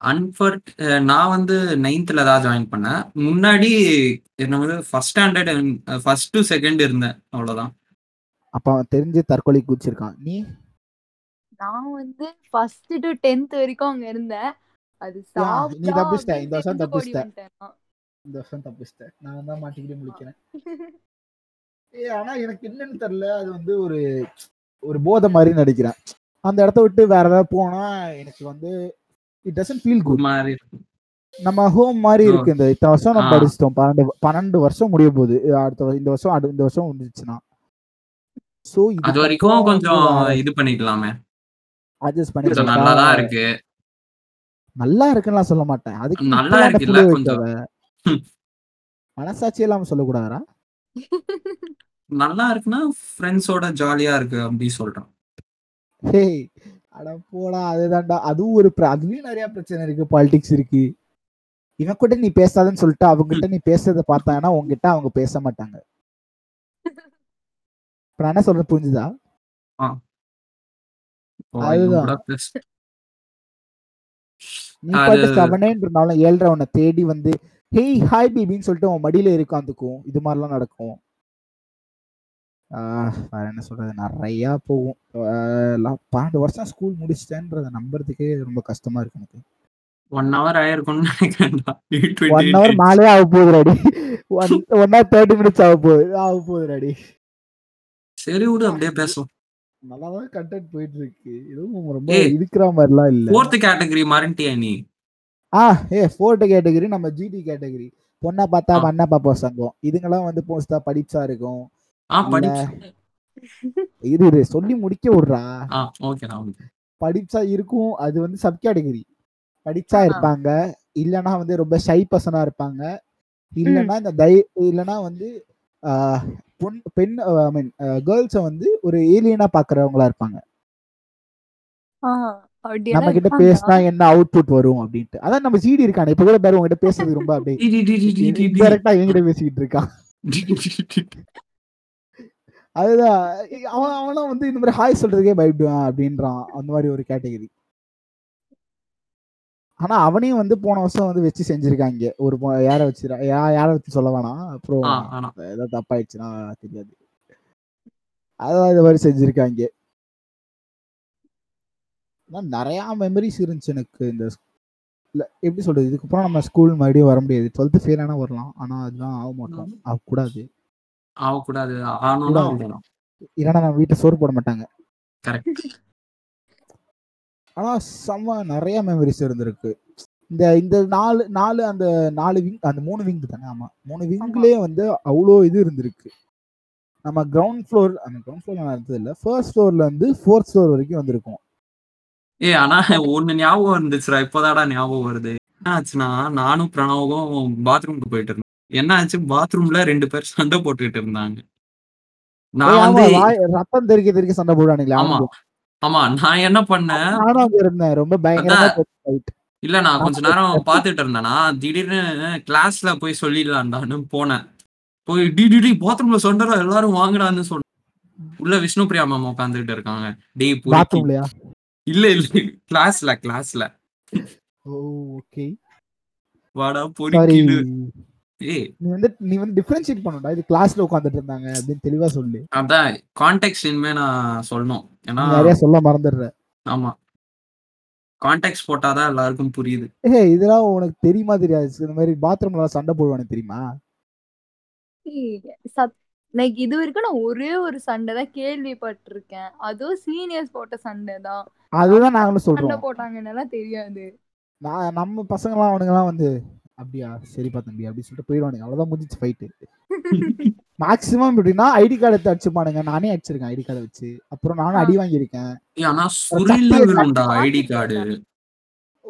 அன்ஃபர்ட் நான் வந்து நைன்த்ல தான் ஜாயின் பண்ணேன். முன்னாடி என்ன வந்து first standard first to second இருந்தேன். அவ்வளவுதான். அப்ப அவன் தெரிஞ்சு தற்கொலை குதிச்சிருக்கான். நீ? நான் வந்து ஃபர்ஸ்ட் டு டென்த் வரைக்கும் அங்க இருந்தேன். அது யா, நீ சாப்பிட்டா தப்பிச்சிட்ட. இந்த வருஷம் தப்பிச்சிட்ட. இந்த வருஷம் தப்பிச்சிட்டேன் நான் தான் மாட்டிக்கிட்டு முடிக்கிறேன். ஏ ஆனா எனக்கு என்னன்னு தெரியல. அது வந்து ஒரு ஒரு போதை மாதிரி நடிக்கிறேன். அந்த இடத்த விட்டு வேற ஏதாவது போனா எனக்கு வந்து இட் டசன்ட் ஃபீல் குட் மாதிரி. நம்ம ஹோம் மாதிரி. இருக்கு. இந்த இத்தனை வருஷம் நம்ம. படிச்சிட்டோம் பன்னெண்டு பன்னெண்டு வருஷம் முடிய போகுது. அடுத்த இந்த வருஷம் அடு- இந்த வருஷம் முடிஞ்சிச்சுன்னா. ஸோ அது வரைக்கும் கொஞ்சம் இது பண்ணிக்கலாமே. அட்ஜஸ்ட் பண்ணி நல்லாதான் இருக்கு. நல்லா இருக்குன்னு சொல்ல மாட்டேன். அதுக்கு நல்லா இருக்குல்ல, கொஞ்சம். மனசாட்சி இல்லாம சொல்லக்கூடாதா நல்லா இருக்குன்னா ஃப்ரெண்ட்ஸோட ஜாலியா இருக்கு அப்படி சொல்றேன். ஹேய் அட போடா அதுதான்டா. அதுவும் ஒரு அதுலயும் நிறைய பிரச்சனை இருக்கு பாலிடிக்ஸ் இருக்கு. இவன் கூட நீ பேசாதன்னு சொல்லிட்டு அவங்ககிட்ட நீ பேசுறத பார்த்தாங்கன்னா உங்ககிட்ட அவங்க பேச மாட்டாங்க. இப்ப என்ன சொல்றது புரிஞ்சுதா? அதுதான். நீ பாட்டு செவனேன்னு இருந்தாலும் ஏழ்ரை உன்னை தேடி வந்து ஹேய் ஹாய் பேபின்னு சொல்லிட்டு உன் மடியில உட்காந்துக்கும் இது மாதிரிலாம் நடக்கும். வேற என்ன சொல்றது? நிறையா போகும். பன்னெண்டு வருஷம் ஸ்கூல் முடிச்சிட்டேன்றத நம்புறதுக்கே ரொம்ப கஷ்டமா இருக்கு எனக்கு. ஒன் ஹவர் ஆயிருக்கும்னு ஒன் ஹவர் மேலே ஆக போகுது ready one one hour thirty minutes ஆக போகுது ஆக போகுது ரெடி சரி விடு அப்படியே பேசுவோம். நல்லா தான் கண்டென்ட் போயிட்டு இருக்கு. எதுவும் ரொம்ப. இருக்கிற மாதிரிலாம் இல்ல. ஃபோர்த் கேட்டகரி மாறிட்டியா நீ? ஆ ஏ ஃபோர்த் கேட்டகரி நம்ம ஜிடி கேட்டகரி பொண்ணை பார்த்தா. மண்ணை பார்ப்போம் சங்கம். இதுங்கெல்லாம் வந்து போஸ்டா படிச்சா இருக்கும். படி இரு இரு சொல்லி முடிக்க விடுறா. ஆ ஓகேடா ஓகே படிச்சா இருக்கும். அது வந்து சப் கேட்டகரி படிச்சா. இருப்பாங்க. இல்லனா வந்து ரொம்ப ஷை பர்சனா இருப்பாங்க. இல்லனா இந்த தை இல்லனா வந்து ஆஹ், பொன் பெண் ஐ மீன் கேர்ள்ஸை வந்து ஒரு ஏலியனா பாக்குறவங்களா இருப்பாங்க. நம்ம கிட்ட? பேசினா என்ன அவுட்புட் வரும் அப்படின்ட்டு அதான் நம்ம ஜிடி இருக்கானே இப்ப கூட பாரு உங்ககிட்ட பேசுறது ரொம்ப அப்படியே டி, டி, டி, டி, டி, டி, டி. இன்டெரக்டா என்கிட்ட பேசிக்கிட்டு இருக்கான். அதுதான் அவன் அவனும் வந்து இந்த மாதிரி ஹாய் சொல்றதுக்கே பயப்படுவான் அப்படின்றான் அந்த மாதிரி ஒரு கேட்டகரி ஆனா அவனையும் வந்து போன வருஷம் வந்து வச்சு செஞ்சிருக்காங்க ஒரு யாரை வச்சு யாரை வச்சு சொல்ல வேணாம் அப்புறம். ஏதாவது தப்பாயிடுச்சுன்னா தெரியாது அதான் இந்த மாதிரி செஞ்சிருக்காங்க ஆனா நிறைய மெமரிஸ் இருந்துச்சு எனக்கு இந்த இல்ல எப்படி சொல்றது? இதுக்கப்புறம் நம்ம ஸ்கூல் மறுபடியும் வர முடியாது. டுவெல்த் ஃபெயில் ஆனா வரலாம். ஆனா அதெல்லாம் ஆக மாட்டோம். ஆகக்கூடாது. ஆகக்கூடாது. ஆகணும். இல்லைன்னா நம்ம வீட்டை சோறு போட மாட்டாங்க. கரெக்ட் ஆனா செம்ம நிறைய மெமரிஸ் இருந்திருக்கு. இந்த இந்த நாலு நாலு அந்த நாலு விங் அந்த மூணு விங் தானே? ஆமா. மூணு விங்லயே வந்து அவ்வளோ இது இருந்திருக்கு. நம்ம கிரவுண்ட் ஃப்ளோர் அந்த கிரவுண்ட் ஃப்ளோர் இருந்தது இல்லை. ஃபர்ஸ்ட் ஃப்ளோர்ல இருந்து ஃபோர்த் ஃப்ளோர் வரைக்கும் வந்திருக்கும். ஏ ஆனா ஒண்ணு ஞாபகம் இருந்துச்சுடா இப்போதாடா ஞாபகம் வருது. என்ன ஆச்சுன்னா நானும் பிரணவும் பாத்ரூமுக்கு போயிட்டு இருந்தோம். என்ன ஆச்சு? பாத்ரூம்ல ரெண்டு பேர் சண்டை போட்டுக்கிட்டு இருந்தாங்க. நான் ஏய், ஆமா, வந்து வாய்- ரத்தம் தெறிக்க தெறிக்க சண்டை போடுவானுங்களே ஆமா. ஆமா நான் என்ன பண்ணேன்? நானும் அங்க இருந்தேன். ரொம்ப பயங்கரமா அதான். போச்சு fight. இல்ல நான் கொஞ்ச நேரம் பாத்துட்டு இருந்தேனா திடீர்னு கிளாஸ்ல போய் சொல்லிடலான்டான்னு போனேன். போய் டி டி டி பாத்ரூம்ல சொன்னடா எல்லாரும் வாங்கடான்னு சொன்னேன். உள்ள விஷ்ணு பிரியா மேம் உட்காந்துட்டு இருக்காங்க. டேய் பொறுக்கி பாத்ரூம்லயா இல்ல இல்ல கிளாஸ்ல கிளாஸ்ல ஓ ஓகே வாடா ஏய் நீ வந்து நீ வந்து டிஃபரன்ஷியேட் பண்ணணும்டா. இது கிளாஸ்ல உட்காந்துட்டு இருந்தாங்க அப்படின்னு தெளிவா சொல்லு. அதான் கான்டெக்ட் இனிமே நான் சொல்லணும். ஏன்னா நிறைய சொல்ல மறந்துடுற. ஆமா. கான்டெக்ட் போட்டாதான் எல்லாருக்கும் புரியுது. ஏ இதெல்லாம் உனக்கு தெரியுமா தெரியாது. இந்த மாதிரி பாத்ரூம்ல சண்டை போடுவானு தெரியுமா? லைக் இது வரைக்கும் நான் ஒரே ஒரு சண்டை தான் கேள்விப்பட்டிருக்கேன். அதுவும் சீனியர்ஸ் போட்ட சண்டை தான். அதுதான் நாங்களும் சண்டை சொல்றோம். போட்டாங்கன்னு தெரியாது. நான் நம்ம பசங்கலாம் அவனுங்கலாம் வந்து அப்படியா சரிப்பா தம்பி அப்படி சொல்லிட்டு போயிடுவானுங்க. அவ்வளவுதான் முடிஞ்சிச்சு ஃபைட்டு மேக்ஸிமம் எப்படின்னா ஐடி கார்டு எடுத்து அடிச்சுப்பானுங்க. நானே அடிச்சிருக்கேன் ஐடி கார்டை வச்சு. அப்புறம் நானும் அடி வாங்கியிருக்கேன். ஐடி கார்டு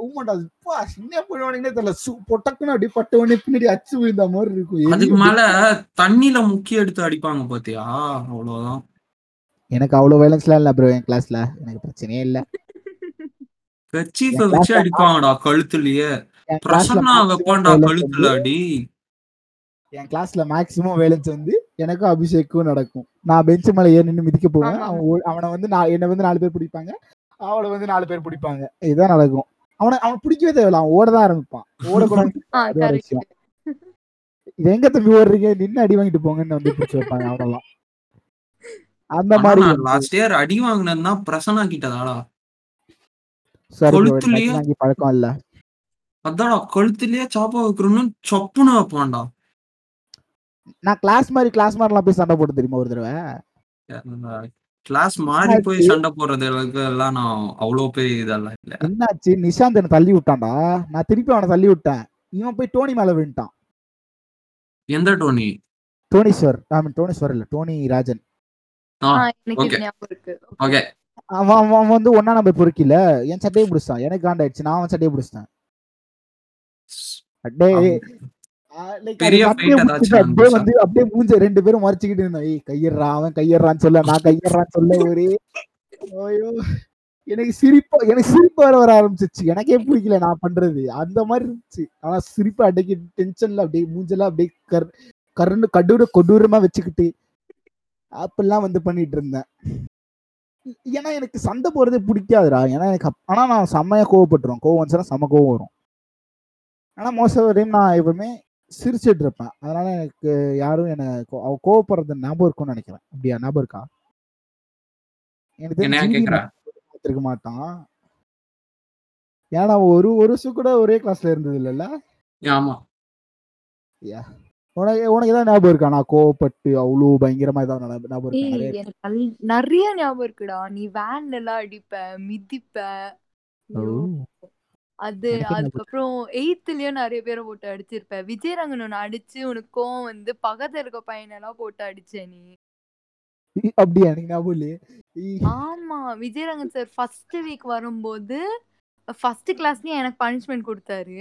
உமாடா அப்பா, என்ன பண்ணுவானுங்கன்னே தெரியல. சு- பொட்டக்குன்னு அப்படியே பட்ட உடனே பின்னாடி அச்சு விழுந்த மாதிரி இருக்கும். அதுக்கு எலி மேல தண்ணியில முக்கி எடுத்து அடிப்பாங்க பாத்தியா? அவ்வளவுதான். எனக்கு அவ்வளவு வயலன்ஸ்லாம் இல்ல ப்ரோ என் கிளாஸ்ல எனக்கு பிரச்சனையே இல்ல. கச்சீஃப என் வச்சு அடிப்பாங்கடா கழுத்துலயே. கிளாஸ்ல பிரசன்னா வைப்பான்டா கழுத்துல அடி. என் கிளாஸ்ல மேக்ஸிமம் வேலன்ஸ் வந்து எனக்கும் அபிஷேக்கும் நடக்கும். நான் பெஞ்ச் மேல ஏறி நின்று மிதிக்க போவேன். அவன் அவனை வந்து நான் என்னை வந்து நாலு பேர் பிடிப்பாங்க. அவளை வந்து நாலு பேர் பிடிப்பாங்க. இதுதான் நடக்கும். அவனை அவன் பிடிக்கவே தேவையில்ல. அவன் ஓட தான் ஆரம்பிப்பான். ஓடக்கூடாது. இது எங்க தம்பி ஓடுறீங்க? நின்னு அடி வாங்கிட்டு போங்கன்னு வந்து பிடிச்சி வைப்பாங்க அவனெல்லாம் அந்த மாதிரி லாஸ்ட் இயர் அடி வாங்கினதுன்னா பிரசன்னா கிட்டதாடா சாரி கொளுத்துலயே- வாங்கி பழக்கம் இல்ல. அதான்டா கழுத்துலயே சாப்பா வைக்கிறோம்னு சொப்புன்னு வைப்பான்டா. நான் கிளாஸ் மாதிரி கிளாஸ் மாதிரிலாம் போய் சண்டை போட்டு தெரியுமா ஒரு தடவை? கிளாஸ் மாறி போய் சண்டை போடுறது எல்லாம் நான் அவ்வளவு பெரிய இதெல்லாம் இல்ல. என்னாச்சு? நிஷாந்த் என்ன தள்ளி விட்டான்டா. நான் திருப்பி அவனை தள்ளி விட்டேன். இவன் போய் டோனி மேல விழுந்துட்டான். எந்த டோனி? டோனீஸ்வர். ஐ மீன் டோனீஸ்வர் இல்ல டோனி ராஜன். ஆ ஆ எனக்கு okay. இது ஞாபகம் இருக்கு. ஓகே அவன் அவன் அவன் வந்து ஒன்னா நம்பர் பொறுக்கில. என் சட்டையை பிடிச்சான். எனக்கு காண்டாயிடுச்சு நான் அவன் சட்டையை பிடிச்சிட்டேன். அப்படியே? வந்து அப்படியே மூஞ்ச ரெண்டு பேரும் மறைச்சுக்கிட்டு இருந்தோம். ஏய் அவன் கையறான்னு சொல்ல நான் கையறான்னு சொல்ல ஒரே ஐயோ. எனக்கு சிரிப்பா எனக்கு சிரிப்பு வர வர ஆரம்பிச்சிச்சு எனக்கே பிடிக்கல நான் பண்றது. அந்த மாதிரி இருந்துச்சு. ஆனா சிரிப்பு அடக்கி டென்ஷன்ல அப்படியே மூஞ்செல்லாம் அப்படியே கர் கருண்டு கடூர கொடூரமா வச்சுக்கிட்டு அப்படிலாம் வந்து பண்ணிட்டு இருந்தேன். ஏன்னா எனக்கு சண்டை போறதே பிடிக்காதுடா. ஏன்னா எனக்கு ஆனா நான் செம்மையா கோவப்பட்டுருவேன். கோவம் வந்துச்சுன்னா செம்ம கோவம் வரும். ஆனா மோஸ்ட் ஆஃப் டைம் நான் எப்பவுமே சிரிச்சிட்டு இருப்பேன் அதனால எனக்கு யாரும் என்ன கோ- அவ கோவப்படுறது ஞாபகம் இருக்கும்னு நினைக்கிறேன். அப்படியா? ஞாபகம் இருக்கா? எனக்கு தெரிஞ்சு என்னையா ஜிடி கேக்குற? பார்த்திருக்க மாட்டான். ஏன்னா ஒரு ஒரு வருஷம் கூட ஒரே கிளாஸ்ல இருந்தது இல்லைல்ல? ஆமா. உனக்கு உனக்கு ஏதாவது ஞாபகம் இருக்கா? நான் கோவப்பட்டு அவ்வளோ பயங்கரமா ஏதாவது ஞாபகம் இருக்கா? நிறைய ஞாபகம் இருக்குடா. நீ வேன்ல எல்லாம் அடிப்ப மிதிப்ப. அது அதுக்கப்புறம் எயித்துலயும் நிறைய பேரை போட்டு அடிச்சிருப்ப விஜயரங்கன் உன்னை அடிச்சு உனக்கு கோவம் வந்து பக்கத்துல இருக்க பையனெல்லாம் போட்டு அடிச்ச நீ. அப்படியா? எனக்கு ஞாபகம் ஆமா. விஜயரங்கன் சார் ஃபர்ஸ்ட் வீக் வரும்போது ஃபர்ஸ்ட் கிளாஸ்லயும் எனக்கு பனிஷ்மெண்ட் கொடுத்தாரு.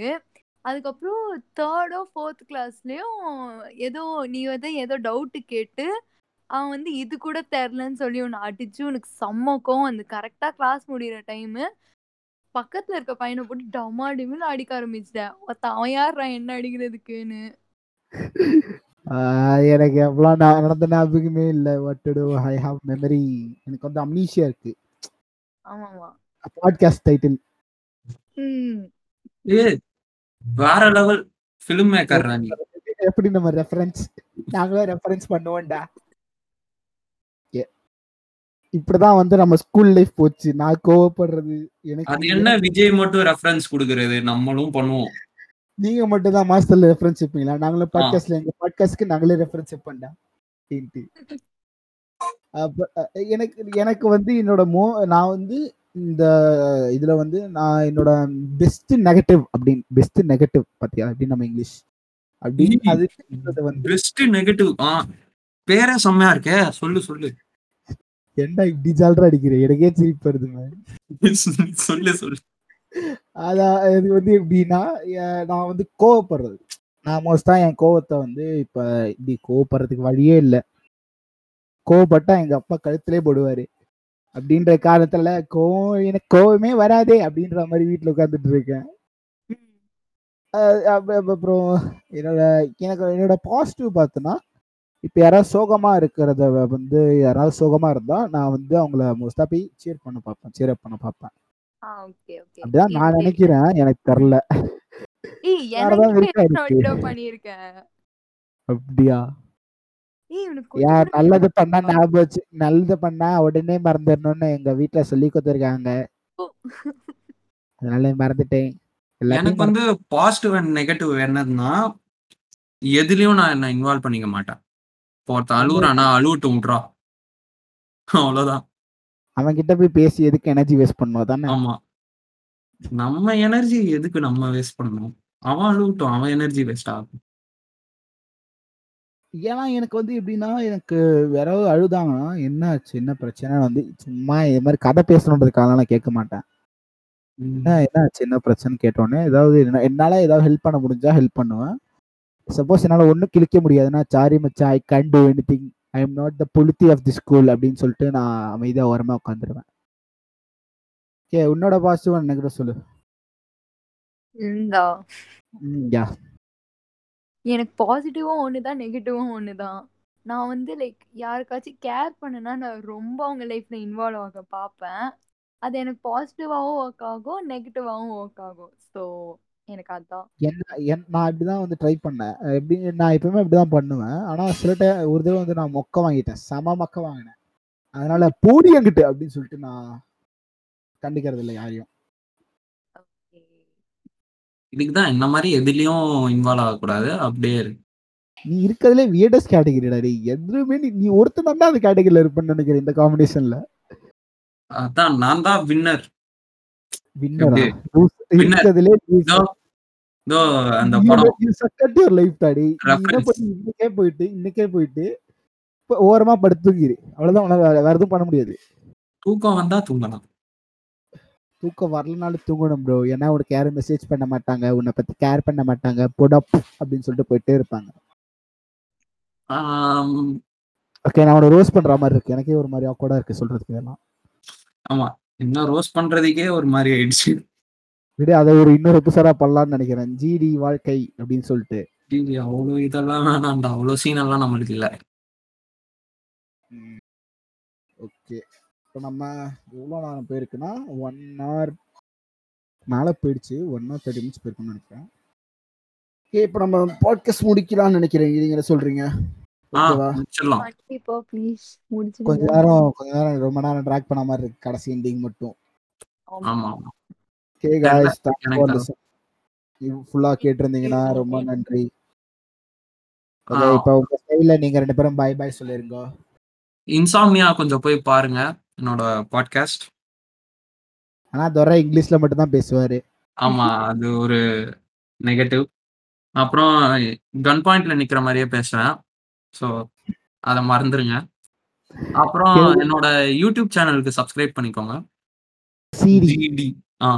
அதுக்கப்புறம் தேர்டோ ஃபோர்த் கிளாஸ்லயும் ஏதோ நீ வந்து ஏதோ டவுட்டு கேட்டு அவன் வந்து இது கூட தெரிலன்னு சொல்லி உன்னை அடிச்சு உனக்கு செம்மக்கம் அந்த கரெக்டா கிளாஸ் முடியிற டைம் பக்கத்துல இருக்க பையனை போட்டு டமா டிமின்னு அடிக்க ஆரம்பிச்சிட்டேன் ஒருத்தன் அவன் யார்ரா என்ன அடிக்கிறதுக்குன்னு? ஆஹ், எனக்கு எவ்வளவு நா- நடந்த ஞாபகமே இல்லை. What do I have memory எனக்கு வந்து அம்னீஷியா இருக்கு. ஆமாமா பாட்காஸ்ட் டைட்டில் ஏய் வேற லெவல் ஃபிலிம் மேக்கர் எப்படி நம்ம ரெஃபரன்ஸ் நாங்களும் ரெஃபரன்ஸ் பண்ணுவோம்டா. இப்படிதான் வந்து நம்ம ஸ்கூல் லைஃப் போச்சு. நான் கோவப்படுறது எனக்கு அது என்ன விஜய் மட்டும் ரெஃபரன்ஸ் கொடுக்கறது? நம்மளும் பண்ணுவோம். நீங்க மட்டும் தான் மாஸ்டர்ல ரெஃபரன்ஸ் வைப்பீங்களா? நாங்களும் பாட்காஸ்ட்ல எங்க பாட்காஸ்ட்க்கு நாங்களே ரெஃபரன்ஸ் அஹ், எனக்கு எனக்கு வந்து என்னோட மோ நான் வந்து இந்த இதுல வந்து நான் என்னோட பெஸ்ட் நெகட்டிவ் அப்படின்னு பெஸ்ட் நெகட்டிவ் பாத்தியா? அப்படின்னு நம்ம இங்கிலீஷ் அப்படின்னு. அது வந்து பெஸ்ட் நெகட்டிவ் பேரே செம்மையா இருக்கே. சொல்லு சொல்லு. என்ன இப்படி ஜால்ரா அடிக்கிற? எனக்கே சிரிப்பு வருது. சொல்லு சொல்லு. அதான் இது வந்து எப்படின்னா நான் வந்து கோவப்படுறது. நான் மோஸ்டா என் கோவத்தை வந்து இப்ப இப்படி கோவப்படுறதுக்கு வழியே இல்லை. கோவப்பட்டா எங்க அப்பா கழுத்திலே போடுவாரு. அப்படின்ற காரணத்துல கோவம் எனக்கு கோவமே வராதே அப்படின்ற மாதிரி வீட்டுல உட்காந்துட்டு இருக்கேன். அப்புறம் என்னோட எனக்கு என்னோட பாசிட்டிவ் பார்த்தோன்னா இப்போ யாராவது சோகமா இருக்கிறத வந்து யாராவது சோகமா இருந்தா நான் வந்து அவங்கள மோஸ்டா போய் சேர் பண்ண பார்ப்பேன் சேர் அப் பண்ண பார்ப்பேன். ஆ ஓகே ஓகே அப்படிதான் நான் நினைக்கிறேன். எனக்கு தெரில. அப்படியா? யார் நல்லது பண்ணா ஞாபகம் வச்சு நல்லது பண்ணா உடனே மறந்துடணும்னு எங்க வீட்ல சொல்லி கொடுத்துருக்காங்க. அதனால மறந்துட்டேன். எனக்கு வந்து பாசிட்டிவ் அண்ட் நெகட்டிவ் என்னதுன்னா எதுலயும் நான் என்ன இன்வால்வ் பண்ணிக்க மாட்டேன். ஒருத்தன் அழுகுறானா அழுவட்டும் விட்றா. அவ்வளவுதான். அவன் கிட்ட போய் பேசி எதுக்கு எனர்ஜி வேஸ்ட் பண்ணுவோம் தானே? ஆமா. நம்ம எனர்ஜி எதுக்கு நம்ம வேஸ்ட் பண்ணணும்? அவன் அழுவட்டும் அவன் எனர்ஜி வேஸ்ட் ஆகும். ஏன்னா எனக்கு வந்து எப்படின்னா எனக்கு யாராவது அழுதாங்கன்னா என்ன ஆச்சு? என்ன பிரச்சனை? வந்து சும்மா இது மாதிரி கதை பேசணுன்றதுக்காக நான் கேட்க மாட்டேன். என்ன என்ன ஆச்சு? என்ன பிரச்சனை கேட்டோன்னே ஏதாவது என்ன- என்னால ஏதாவது ஹெல்ப் பண்ண முடிஞ்சா ஹெல்ப் பண்ணுவேன். சப்போஸ் என்னால ஒன்றும் கிழிக்க முடியாதுன்னா சாரி மச்சான் I can do anything I am not the புலித்தி of the school அப்படின்னு சொல்லிட்டு நான் அமைதியாக ஓரமாக உட்காந்துருவேன் ஓகே உன்னோட பாசிட்டிவ் நெகட்டிவ் சொல்லு. யா. எனக்கு பாசிட்டிவும் ஒண்ணுதான் நெகட்டிவும் ஒண்ணுதான். நான் வந்து லைக் யாருக்காச்சும் கேர் பண்ணனா நான் ரொம்ப அவங்க லைஃப்ல இன்வால்வ் ஆக பார்ப்பேன். அது எனக்கு பாசிட்டிவாவும் ஒர்க் ஆகும் நெகட்டிவாவும் ஒர்க் ஆகும். ஸோ எனக்கு அதான். என்ன நான் இப்படிதான் வந்து ட்ரை பண்ணேன். எப்படி நான் எப்பவுமே இப்படிதான் பண்ணுவேன். ஆனா சில டைம் ஒரு தடவை வந்து நான் மொக்க வாங்கிட்டேன். செம மொக்க வாங்கினேன். அதனால போடி அங்கிட்டு அப்படின்னு சொல்லிட்டு நான் கண்டுக்கிறது இல்லை யாரையும். இதுக்குதான் என்ன மாதிரி எதுலயும் இன்வால்வ் ஆகக்கூடாது. அப்படியே இருக்கு நீ இருக்கிறதுலே வியர்டஸ்ட் கேட்டகரிடா நீ எதுவுமே நீ நீ ஒருத்தன் தான் அந்த கேட்டகரியில இருப்பேன்னு நினைக்கிறேன் இந்த காம்பினேஷன்ல அதான் நான் தான் வின்னர் வின்னரா அந்த இன்னைக்கே போயிட்டு இன்னைக்கே போயிட்டு ஓரமா படுத்து தூங்கிரு. அவ்வளவுதான் உனக்கு வேற- எதுவும் பண்ண முடியாது. தூக்கம் வந்தா தூங்கலாம். தூக்கம் வரலனாலும் தூங்கணும் ப்ரோ ஏன்னா உனக்கு யாரும் மெசேஜ் பண்ண மாட்டாங்க உன்னை பத்தி கேர் பண்ண மாட்டாங்க புடப் அப்படின்னு சொல்லிட்டு போயிட்டே இருப்பாங்க. ஓகே நான் உன ரோஸ் பண்ற மாதிரி இருக்கு. எனக்கே ஒரு மாதிரி ஆக்வர்டா இருக்கு சொல்றதுக்கு இதெல்லாம். ஆமா. இன்னும் ரோஸ் பண்றதுக்கே ஒரு மாதிரி ஆயிடுச்சு. விட அதை ஒரு இன்னொரு எபிசோடா பண்ணலாம்னு நினைக்கிறேன். ஜிடி வாழ்க்கை அப்படின்னு சொல்லிட்டு. அவ்வளவு இதெல்லாம் வேணாம்டா. அவ்வளவு சீன் எல்லாம் நம்மளுக்கு இல்ல. ஓகே இப்போ நம்ம எவ்வளோ நேரம் போயிருக்குன்னா ஒன் ஹவர் மேலே போயிடுச்சு. ஒன் ஹவர் தேர்ட்டி மினிட்ஸ் போயிருக்குன்னு நினைக்கிறேன். ஓகே இப்போ நம்ம பாட்காஸ்ட் முடிக்கலாம்னு நினைக்கிறேன். நீங்க என்ன சொல்றீங்க? கொஞ்ச நேரம் கொஞ்ச நேரம் ரொம்ப நேரம் ட்ராக் பண்ண மாதிரி இருக்கு. கடைசி எண்டிங் மட்டும். ஆமா. ஓகே காய்ஸ் ஃபுல்லா கேட்டிருந்தீங்கன்னா ரொம்ப நன்றி. இப்போ உங்க ஸ்டைல்ல நீங்க ரெண்டு பேரும் பை பை சொல்லிருங்க. இன்சாம்னியா கொஞ்சம் போய் பாருங்க என்னோட பாட்காஸ்ட் ஆனா துரை இங்கிலீஷ்ல மட்டும் தான் பேசுவாரு. ஆமா அது ஒரு நெகட்டிவ் அப்புறம் கன் பாயிண்ட்ல நிக்கிற மாதிரியே பேசுவேன் ஸோ அதை மறந்துருங்க. அப்புறம். என்னோட யூடியூப் சேனலுக்கு சப்ஸ்கிரைப் பண்ணிக்கோங்க. சீரி ஜிடி ஆ.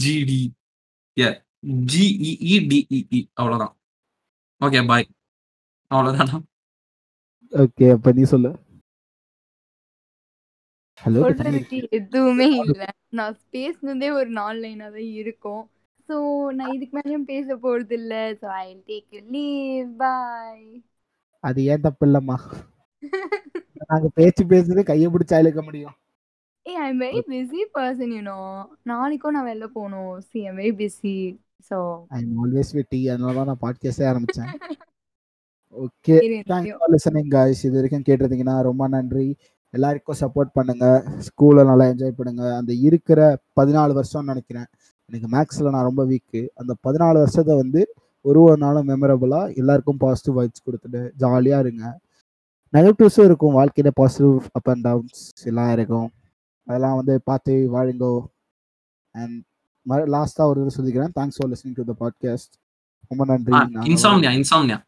ஜிடி ஏ ஜிஇஇடிஇஇ அவ்வளோதான் ஓகே பாய் அவ்வளோதானா ஓகே அப்ப நீ சொல்லு. ஹலோ சொல்றதுக்கு எதுவுமே இல்ல. நான் பேசினதே ஒரு நாலு லைனா தான் இருக்கும். சோ நான் இதுக்கு மேலயும் பேச போறது இல்ல so I take leave bye அது ஏன் தப்பு இல்லம்மா? நாங்க பேச்சு பேசுறது கையை பிடிச்சா இழுக்க முடியும். ஏய் I am very busy person you know நாளைக்கும் நான் வெளில போகணும். See I very busy so I am always with tea அதனால தான் நான் பாட்காஸ்டே ஆரம்பிச்சேன். Okay thanks for listening guys இது வரைக்கும் கேட்டிருந்தீங்கன்னா ரொம்ப நன்றி. எல்லாருக்கும் சப்போர்ட் பண்ணுங்க. ஸ்கூலை நல்லா என்ஜாய் பண்ணுங்க. அந்த இருக்கிற பதினாலு வருஷம்னு நினைக்கிறேன். எனக்கு மேக்ஸில் நான் ரொம்ப வீக்கு அந்த பதினாலு வருஷத்தை வந்து ஒரு ஒரு நாளும் மெமரபுளாக எல்லாருக்கும் பாசிட்டிவ் வைப்ஸ் கொடுத்துட்டு ஜாலியாக இருங்க. நெகட்டிவ்ஸும் இருக்கும். வாழ்க்கையில பாசிட்டிவ் அப் அண்ட் டவுன்ஸ் எல்லாம் இருக்கும் அதெல்லாம் வந்து பார்த்து வாழுங்கோ அண்ட் லாஸ்ட்டாக ஒரு இது சொல்லிக்கிறேன். Thanks for listening to the podcast ரொம்ப நன்றி. இன்சாம்னியா இன்சாம்னியா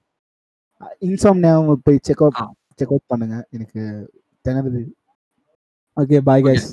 இன்சாம்னியா போய் செக் அவுட். செக் அவுட் பண்ணுங்க. எனக்கு திணறுது. Okay bye. கைஸ்